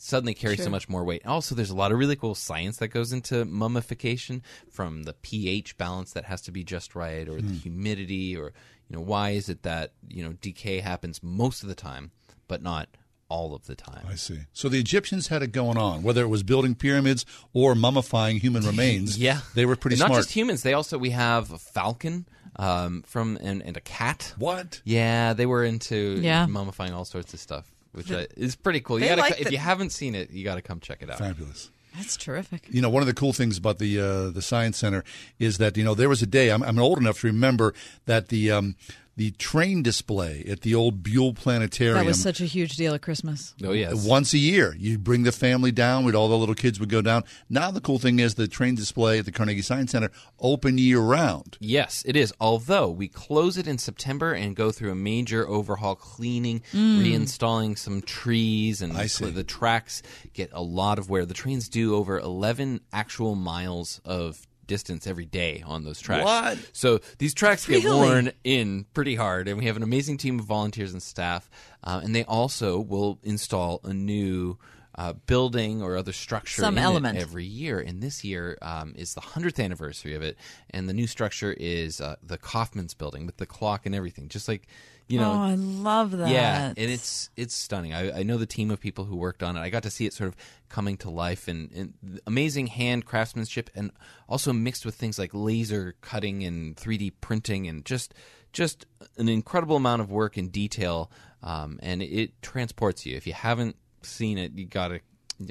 S55: suddenly carry so much more weight. Also, there's a lot of really cool science that goes into mummification, from the pH balance that has to be just right, or the
S2: Hmm.
S55: humidity, or you know why is it that you know decay happens most of the time, but not all of the time.
S2: I see. So the Egyptians had it going on, whether it was building pyramids or mummifying human remains.
S55: Yeah,
S2: they were pretty
S55: And not just humans. They also we have a falcon um, from and, and a cat.
S2: What?
S55: Yeah, they were into
S3: Yeah.
S55: mummifying all sorts of stuff, which
S3: The-
S55: uh, is pretty cool. You gotta,
S3: like
S55: co- if
S3: the-
S55: you haven't seen it, you got to come check it out.
S2: Fabulous.
S3: That's terrific.
S2: You know, one of the cool things about the uh, the science center is that you know there was a day I'm, I'm old enough to remember that the um, the train display at the old Buhl Planetarium.
S3: That was such a huge deal at Christmas.
S55: Oh yes.
S2: Once a year, you bring the family down. With all the little kids would go down. Now the cool thing is the train display at the Carnegie Science Center open year round.
S55: Yes, it is. Although we close it in September and go through a major overhaul, cleaning,
S3: Mm.
S55: reinstalling some trees, and
S2: I see.
S55: the tracks get a lot of wear. The trains do over 11 actual miles of distance every day on those tracks.
S2: What?
S55: So these tracks get worn in pretty hard, and we have an amazing team of volunteers and staff. Uh, and they also will install a new. Uh, building or other structure
S3: Some element.
S55: every year. And this year um, is the 100th anniversary of it. And the new structure is uh, the Kaufmann's building with the clock and everything. Just like, you know.
S3: oh, I love that.
S55: Yeah, and it's it's stunning. I, I know the team of people who worked on it. I got to see it sort of coming to life and, and amazing hand craftsmanship, and also mixed with things like laser cutting and 3D printing, and just just an incredible amount of work and detail. Um, and it transports you. If you haven't seen it, you got to.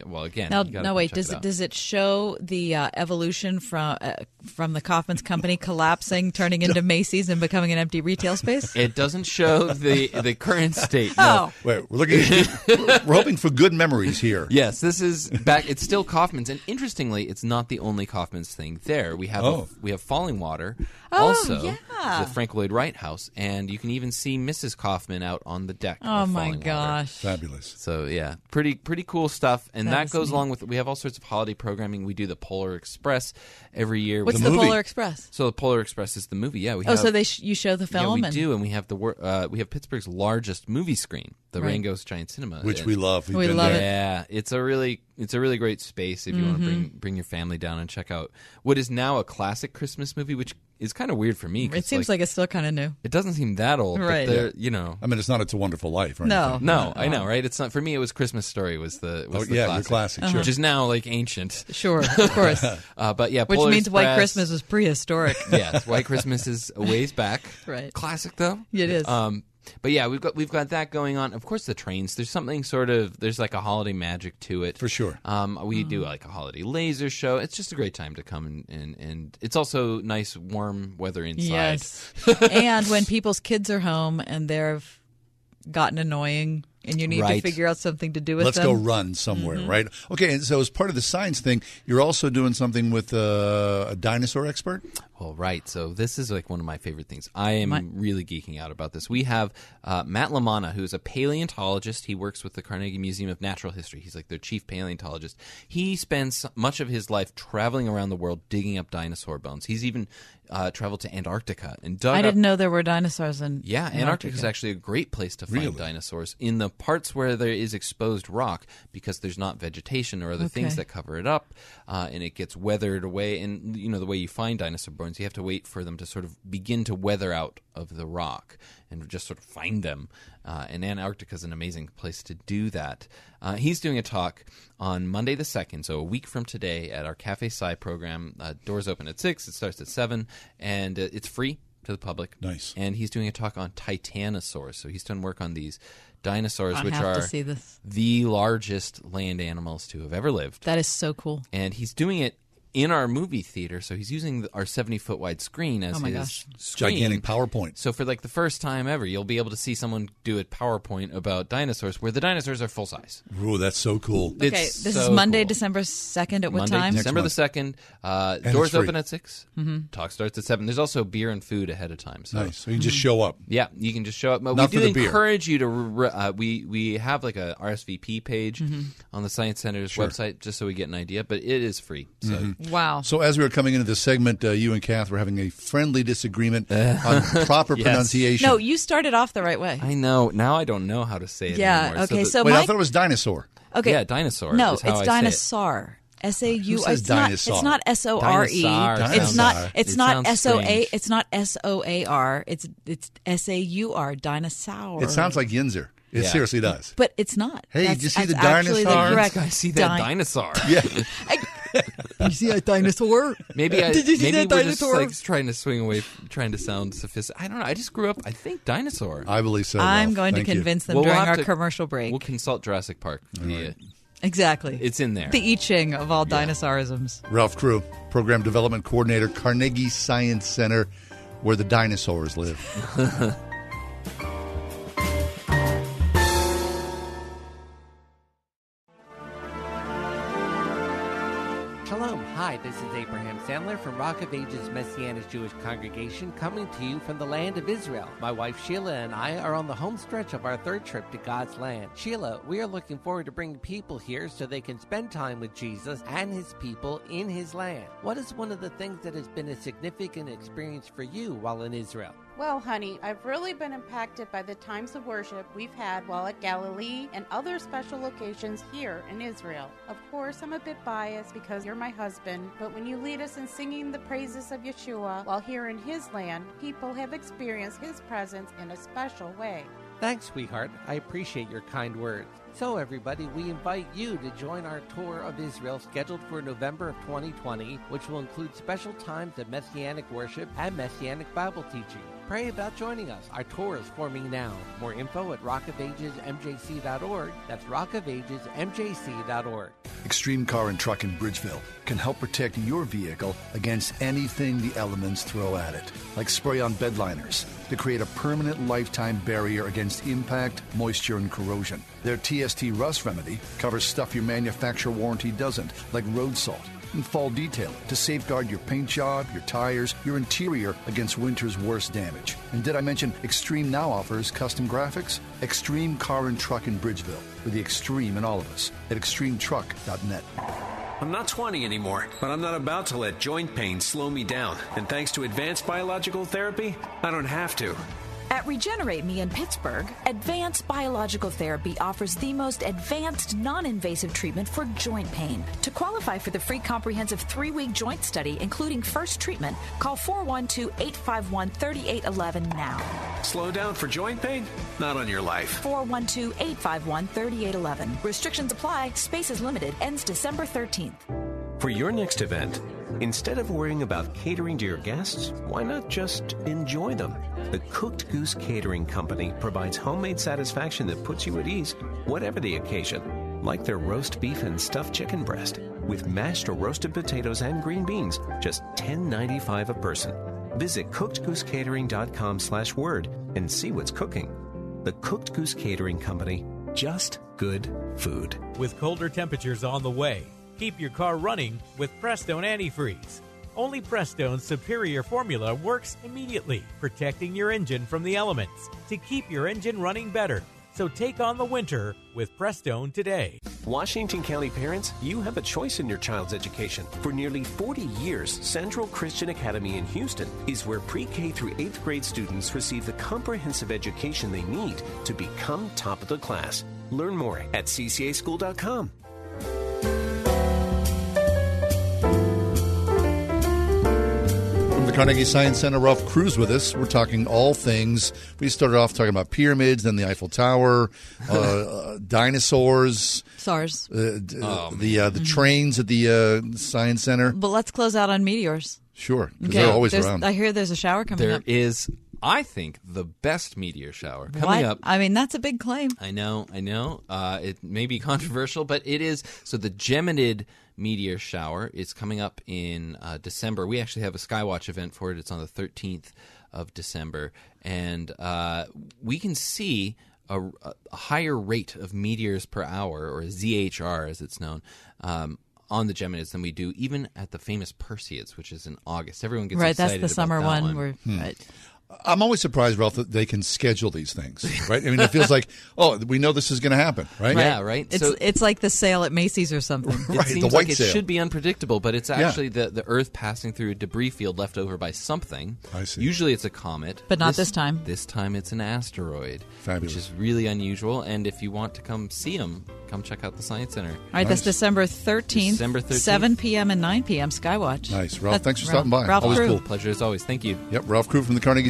S55: Well, again,
S3: Now,
S55: you
S3: no,
S55: come
S3: wait.
S55: check
S3: Does
S55: it
S3: it,
S55: out.
S3: does it show the uh, evolution from uh, from the Kaufmann's company collapsing, turning into Macy's, and becoming an empty retail space?
S55: It doesn't show the the current state. No.
S3: Oh.
S2: Wait, we're looking. At, we're hoping for good memories here.
S55: Yes, this is back. It's still Kaufmann's, and interestingly, it's not the only Kaufmann's thing there. We have
S2: Oh.
S55: we have Fallingwater,
S3: Oh,
S55: also
S3: yeah.
S55: the Frank Lloyd Wright House, and you can even see Mrs. Kaufmann out on the deck.
S3: Oh
S55: of
S3: my
S55: Fallingwater.
S3: gosh!
S2: Fabulous.
S55: So yeah, pretty pretty cool stuff, and
S3: That
S55: that, goes
S3: neat.
S55: along with. We have all sorts of holiday programming. We do the Polar Express every year.
S3: What's
S55: We-
S3: the. Polar Express?
S55: So the Polar Express is the movie. Yeah, we
S3: Oh,
S55: have,
S3: so they sh- you show the film.
S55: yeah, we
S3: and
S55: do, and we have the wor- uh, we have Pittsburgh's largest movie screen, the the
S3: Right.
S55: Rangos Giant Cinema,
S2: Which
S55: And-
S2: we love. We've
S3: We
S2: been
S3: love
S2: there.
S3: it.
S55: Yeah, it's a really it's a really great space if you want to bring bring your family down and check out what is now a classic Christmas movie, which is kind of weird for me.
S3: It seems like, it's still kind of new.
S55: it doesn't seem that old,
S3: Right.
S55: But they're, you know,
S2: I mean, it's not It's a Wonderful Life. Or
S3: No.
S2: anything.
S55: no, I know, right? It's not for me. It was Christmas Story was the was
S2: Oh,
S55: the
S2: yeah, your
S55: classic,
S2: classic, sure.
S55: which is now like ancient.
S3: Sure, of course.
S55: uh, but yeah,
S3: Which
S55: Polar
S3: means White Christmas was prehistoric.
S55: yes, White Christmas is a ways back.
S3: Right.
S55: Classic though.
S3: It is.
S55: Um, but yeah, we've got we've got that going on. Of course, the trains. There's something sort of there's like a holiday magic to it
S2: for sure.
S55: Um, we
S3: Mm.
S55: do like a holiday laser show. It's just a great time to come and and, and it's also nice warm weather inside.
S3: Yes. and when people's kids are home and they've gotten annoying and you need
S2: Right.
S3: to figure out something to do with them.
S2: Let's go run somewhere,
S3: Mhm.
S2: right? Okay, and so as part of the science thing, you're also doing something with uh, a dinosaur expert.
S55: Well, right. So this is like one of my favorite things. I am
S2: My-
S55: really geeking out about this. We have uh, Matt Lamanna, who's a paleontologist. He works with the Carnegie Museum of Natural History. He's like their chief paleontologist. He spends much of his life traveling around the world digging up dinosaur bones. He's even uh, traveled to Antarctica and dug
S3: I didn't know there were dinosaurs in
S55: yeah, Antarctica
S3: Antarctica.
S55: is actually a great place to find
S2: Really?
S55: dinosaurs in the parts where there is exposed rock because there's not vegetation or other
S3: Okay.
S55: things that cover it up, uh, and it gets weathered away. And you know the way you find dinosaur bones, you have to wait for them to sort of begin to weather out of the rock and just sort of find them. Uh, and Antarctica is an amazing place to do that. Uh, he's doing a talk on Monday the second, so a week from today, at our Cafe Sci program. Uh, doors open at six. It starts at seven, and uh, it's free to the public.
S2: Nice.
S55: And he's doing a talk on titanosaurs. So he's done work on these dinosaurs,
S3: I
S55: which
S3: have to
S55: are
S3: see this.
S55: the largest land animals to have ever lived.
S3: That is so cool.
S55: And he's doing it in our movie theater. So he's using the- our 70 foot wide screen as
S3: Oh my
S55: his
S3: gosh.
S55: screen.
S2: Gigantic PowerPoint.
S55: So for like the first time ever, you'll be able to see someone do a PowerPoint about dinosaurs where the dinosaurs are full size.
S2: Ooh, that's so cool.
S3: Okay,
S55: It's
S3: this is
S55: so
S3: Monday,
S55: cool.
S3: December 2nd at what
S55: Monday,
S3: time?
S55: December the second. Uh,
S2: And
S55: doors
S2: it's free.
S55: open at 6
S3: Mhm.
S55: Talk starts at seven. There's also beer and food ahead of time. So
S2: Nice. So you just show up.
S55: Yeah, you can just show up. But
S2: Not
S55: we
S2: for
S55: do
S2: the beer.
S55: encourage you to. re- Uh, we we have like a RSVP page
S3: Mm-hmm.
S2: Mhm.
S55: on the Science Center's
S2: Sure.
S55: website just so we get an idea. But it is free. So.
S3: Wow.
S2: So as we were coming into this segment, uh, you and Kath were having a friendly disagreement on proper
S55: Yes.
S2: pronunciation.
S3: No, you started off the right way.
S55: I know now. I don't know how to say it.
S3: Yeah,
S55: anymore.
S3: okay,
S55: the-
S3: so
S2: Wait, I thought it was dinosaur.
S3: Okay.
S55: Yeah, dinosaur.
S3: No,
S55: is how
S3: it's
S55: I
S3: dinosaur. S A U.
S2: Who says
S3: It's not.
S2: dinosaur?
S3: It's not S O R E. It's not. It's
S55: it
S3: not S O A. It's not S O A R. It's it's S A U R. Dinosaur.
S2: It sounds like Yinzer. It
S55: Yeah.
S2: seriously does.
S3: But it's not.
S2: Hey,
S3: That's-
S2: did you see the dinosaur?
S3: The correct
S55: I see that
S3: di-
S55: dinosaur.
S2: Yeah.
S3: you see a dinosaur?
S55: Maybe I,
S3: Did you see
S55: maybe
S3: that
S55: we're just like trying to swing away, trying to sound sophisticated. I don't know. I just grew up. I think dinosaur.
S2: I believe so.
S3: I'm
S2: Ralph.
S3: going to
S2: Thank you.
S3: convince them
S55: Well, we'll
S3: during
S55: have
S3: our
S55: to-
S3: commercial break.
S55: We'll consult Jurassic Park. The, uh,
S3: exactly.
S55: It's in there.
S3: The I Ching of all dinosaurisms.
S2: Ralph Crewe, Program Development Coordinator, Carnegie Science Center, where the dinosaurs live.
S23: Hi, this is Abraham Sandler from Rock of Ages Messianic Jewish Congregation coming to you from the land of Israel. My wife Sheila and I are on the home stretch of our third trip to God's land. Sheila, we are looking forward to bringing people here so they can spend time with Jesus and his people in his land. What is one of the things that has been a significant experience for you while in Israel?
S24: Well, honey, I've really been impacted by the times of worship we've had while at Galilee and other special locations here in Israel. Of course, I'm a bit biased because you're my husband, but when you lead us in singing the praises of Yeshua while here in his land, people have experienced his presence in a special way.
S23: Thanks, sweetheart. I appreciate your kind words. So, everybody, we invite you to join our tour of Israel scheduled for November of 2020, which will include special times of Messianic worship and Messianic Bible teaching. Pray about joining us. Our tour is forming now. More info at rockofagesmjc.org. That's rockofagesmjc.org.
S57: Extreme Car and Truck in Bridgeville can help protect your vehicle against anything the elements throw at it, like spray on bed liners to create a permanent lifetime barrier against impact, moisture, and corrosion. Their TST Rust Remedy covers stuff your manufacturer warranty doesn't, like road salt. And fall detailing to safeguard your paint job, your tires, your interior against winter's worst damage. And did I mention Extreme now offers custom graphics? Extreme Car and Truck in Bridgeville, with the extreme in all of us at extremetruck.net.
S49: I'm not 20 anymore, but I'm not about to let joint pain slow me down. And thanks to advanced biological therapy, I don't have to.
S20: At Regenerate Me in Pittsburgh, Advanced Biological Therapy offers the most advanced non invasive treatment for joint pain. To qualify for the free comprehensive three week joint study, including first treatment, call 412 851 3811 now.
S49: Slow down for joint pain? Not on your life.
S20: 412 851 3811. Restrictions apply, space is limited, ends December 13th.
S12: For your next event, instead of worrying about catering to your guests, why not just enjoy them? The Cooked Goose Catering Company provides homemade satisfaction that puts you at ease, whatever the occasion. Like their roast beef and stuffed chicken breast, with mashed or roasted potatoes and green beans, just $10.95 a person. Visit cookedgoosecatering.com slash word and see what's cooking. The Cooked Goose Catering Company, just good food.
S58: With colder temperatures on the way, keep your car running with Prestone Antifreeze. Only Prestone's superior formula works immediately, protecting your engine from the elements to keep your engine running better. So take on the winter with Prestone today.
S12: Washington County parents, you have a choice in your child's education. For nearly 40 years, Central Christian Academy in Houston is where pre K through 8th grade students receive the comprehensive education they need to become top of the class. Learn more at ccaschool.com.
S2: Carnegie Science Center, Ralph Crewe with us. We're talking all things. We started off talking about pyramids, then the Eiffel Tower, uh, uh, dinosaurs,
S3: SARS.
S2: uh, d- the uh, the trains at the uh, Science Center.
S3: But let's close out on meteors.
S2: Sure, because they're always
S3: There's-
S2: around.
S3: I hear there's a shower coming
S55: There
S3: up.
S55: is, I think, the best meteor shower coming
S3: What?
S55: up.
S3: I mean, that's a big claim.
S55: I know, I know. Uh, it may be controversial, but it is. So the Geminid meteor shower is coming up in uh, December. We actually have a Skywatch event for it. It's on the 13th of December, and uh, we can see a, a higher rate of meteors per hour, or ZHR as it's known. Um, on the Geminids than we do even at the famous Perseids, which is in August. Everyone gets
S3: Right,
S55: excited
S3: that's the
S55: about
S3: summer
S55: that
S3: one.
S55: one.
S3: Where,
S2: Hmm.
S3: right.
S2: I'm always surprised, Ralph, that they can schedule these things. Right? I mean, it feels like, oh, we know this is going to happen, right? Yeah, right.
S3: It's it's like the sale at Macy's or something.
S55: It seems like it should be unpredictable, but it's
S2: Yeah.
S55: actually the, the Earth passing through a debris field left over by something.
S2: I see.
S55: Usually it's a comet.
S3: But not this time.
S55: This time it's an asteroid.
S2: Fabulous.
S55: Which is really unusual. And if you want to come see them, come check out the Science Center.
S3: All right, that's December 13th,
S55: December 13th.
S3: 7 p.m. and 9 p.m. Skywatch.
S2: Nice. Ralph,
S3: That's
S2: thanks for
S3: Ralph-
S2: stopping by.
S3: Ralph
S2: Always
S3: Crewe.
S2: cool.
S55: Pleasure as always. Thank you.
S2: Yep, Ralph Crewe from the Carnegie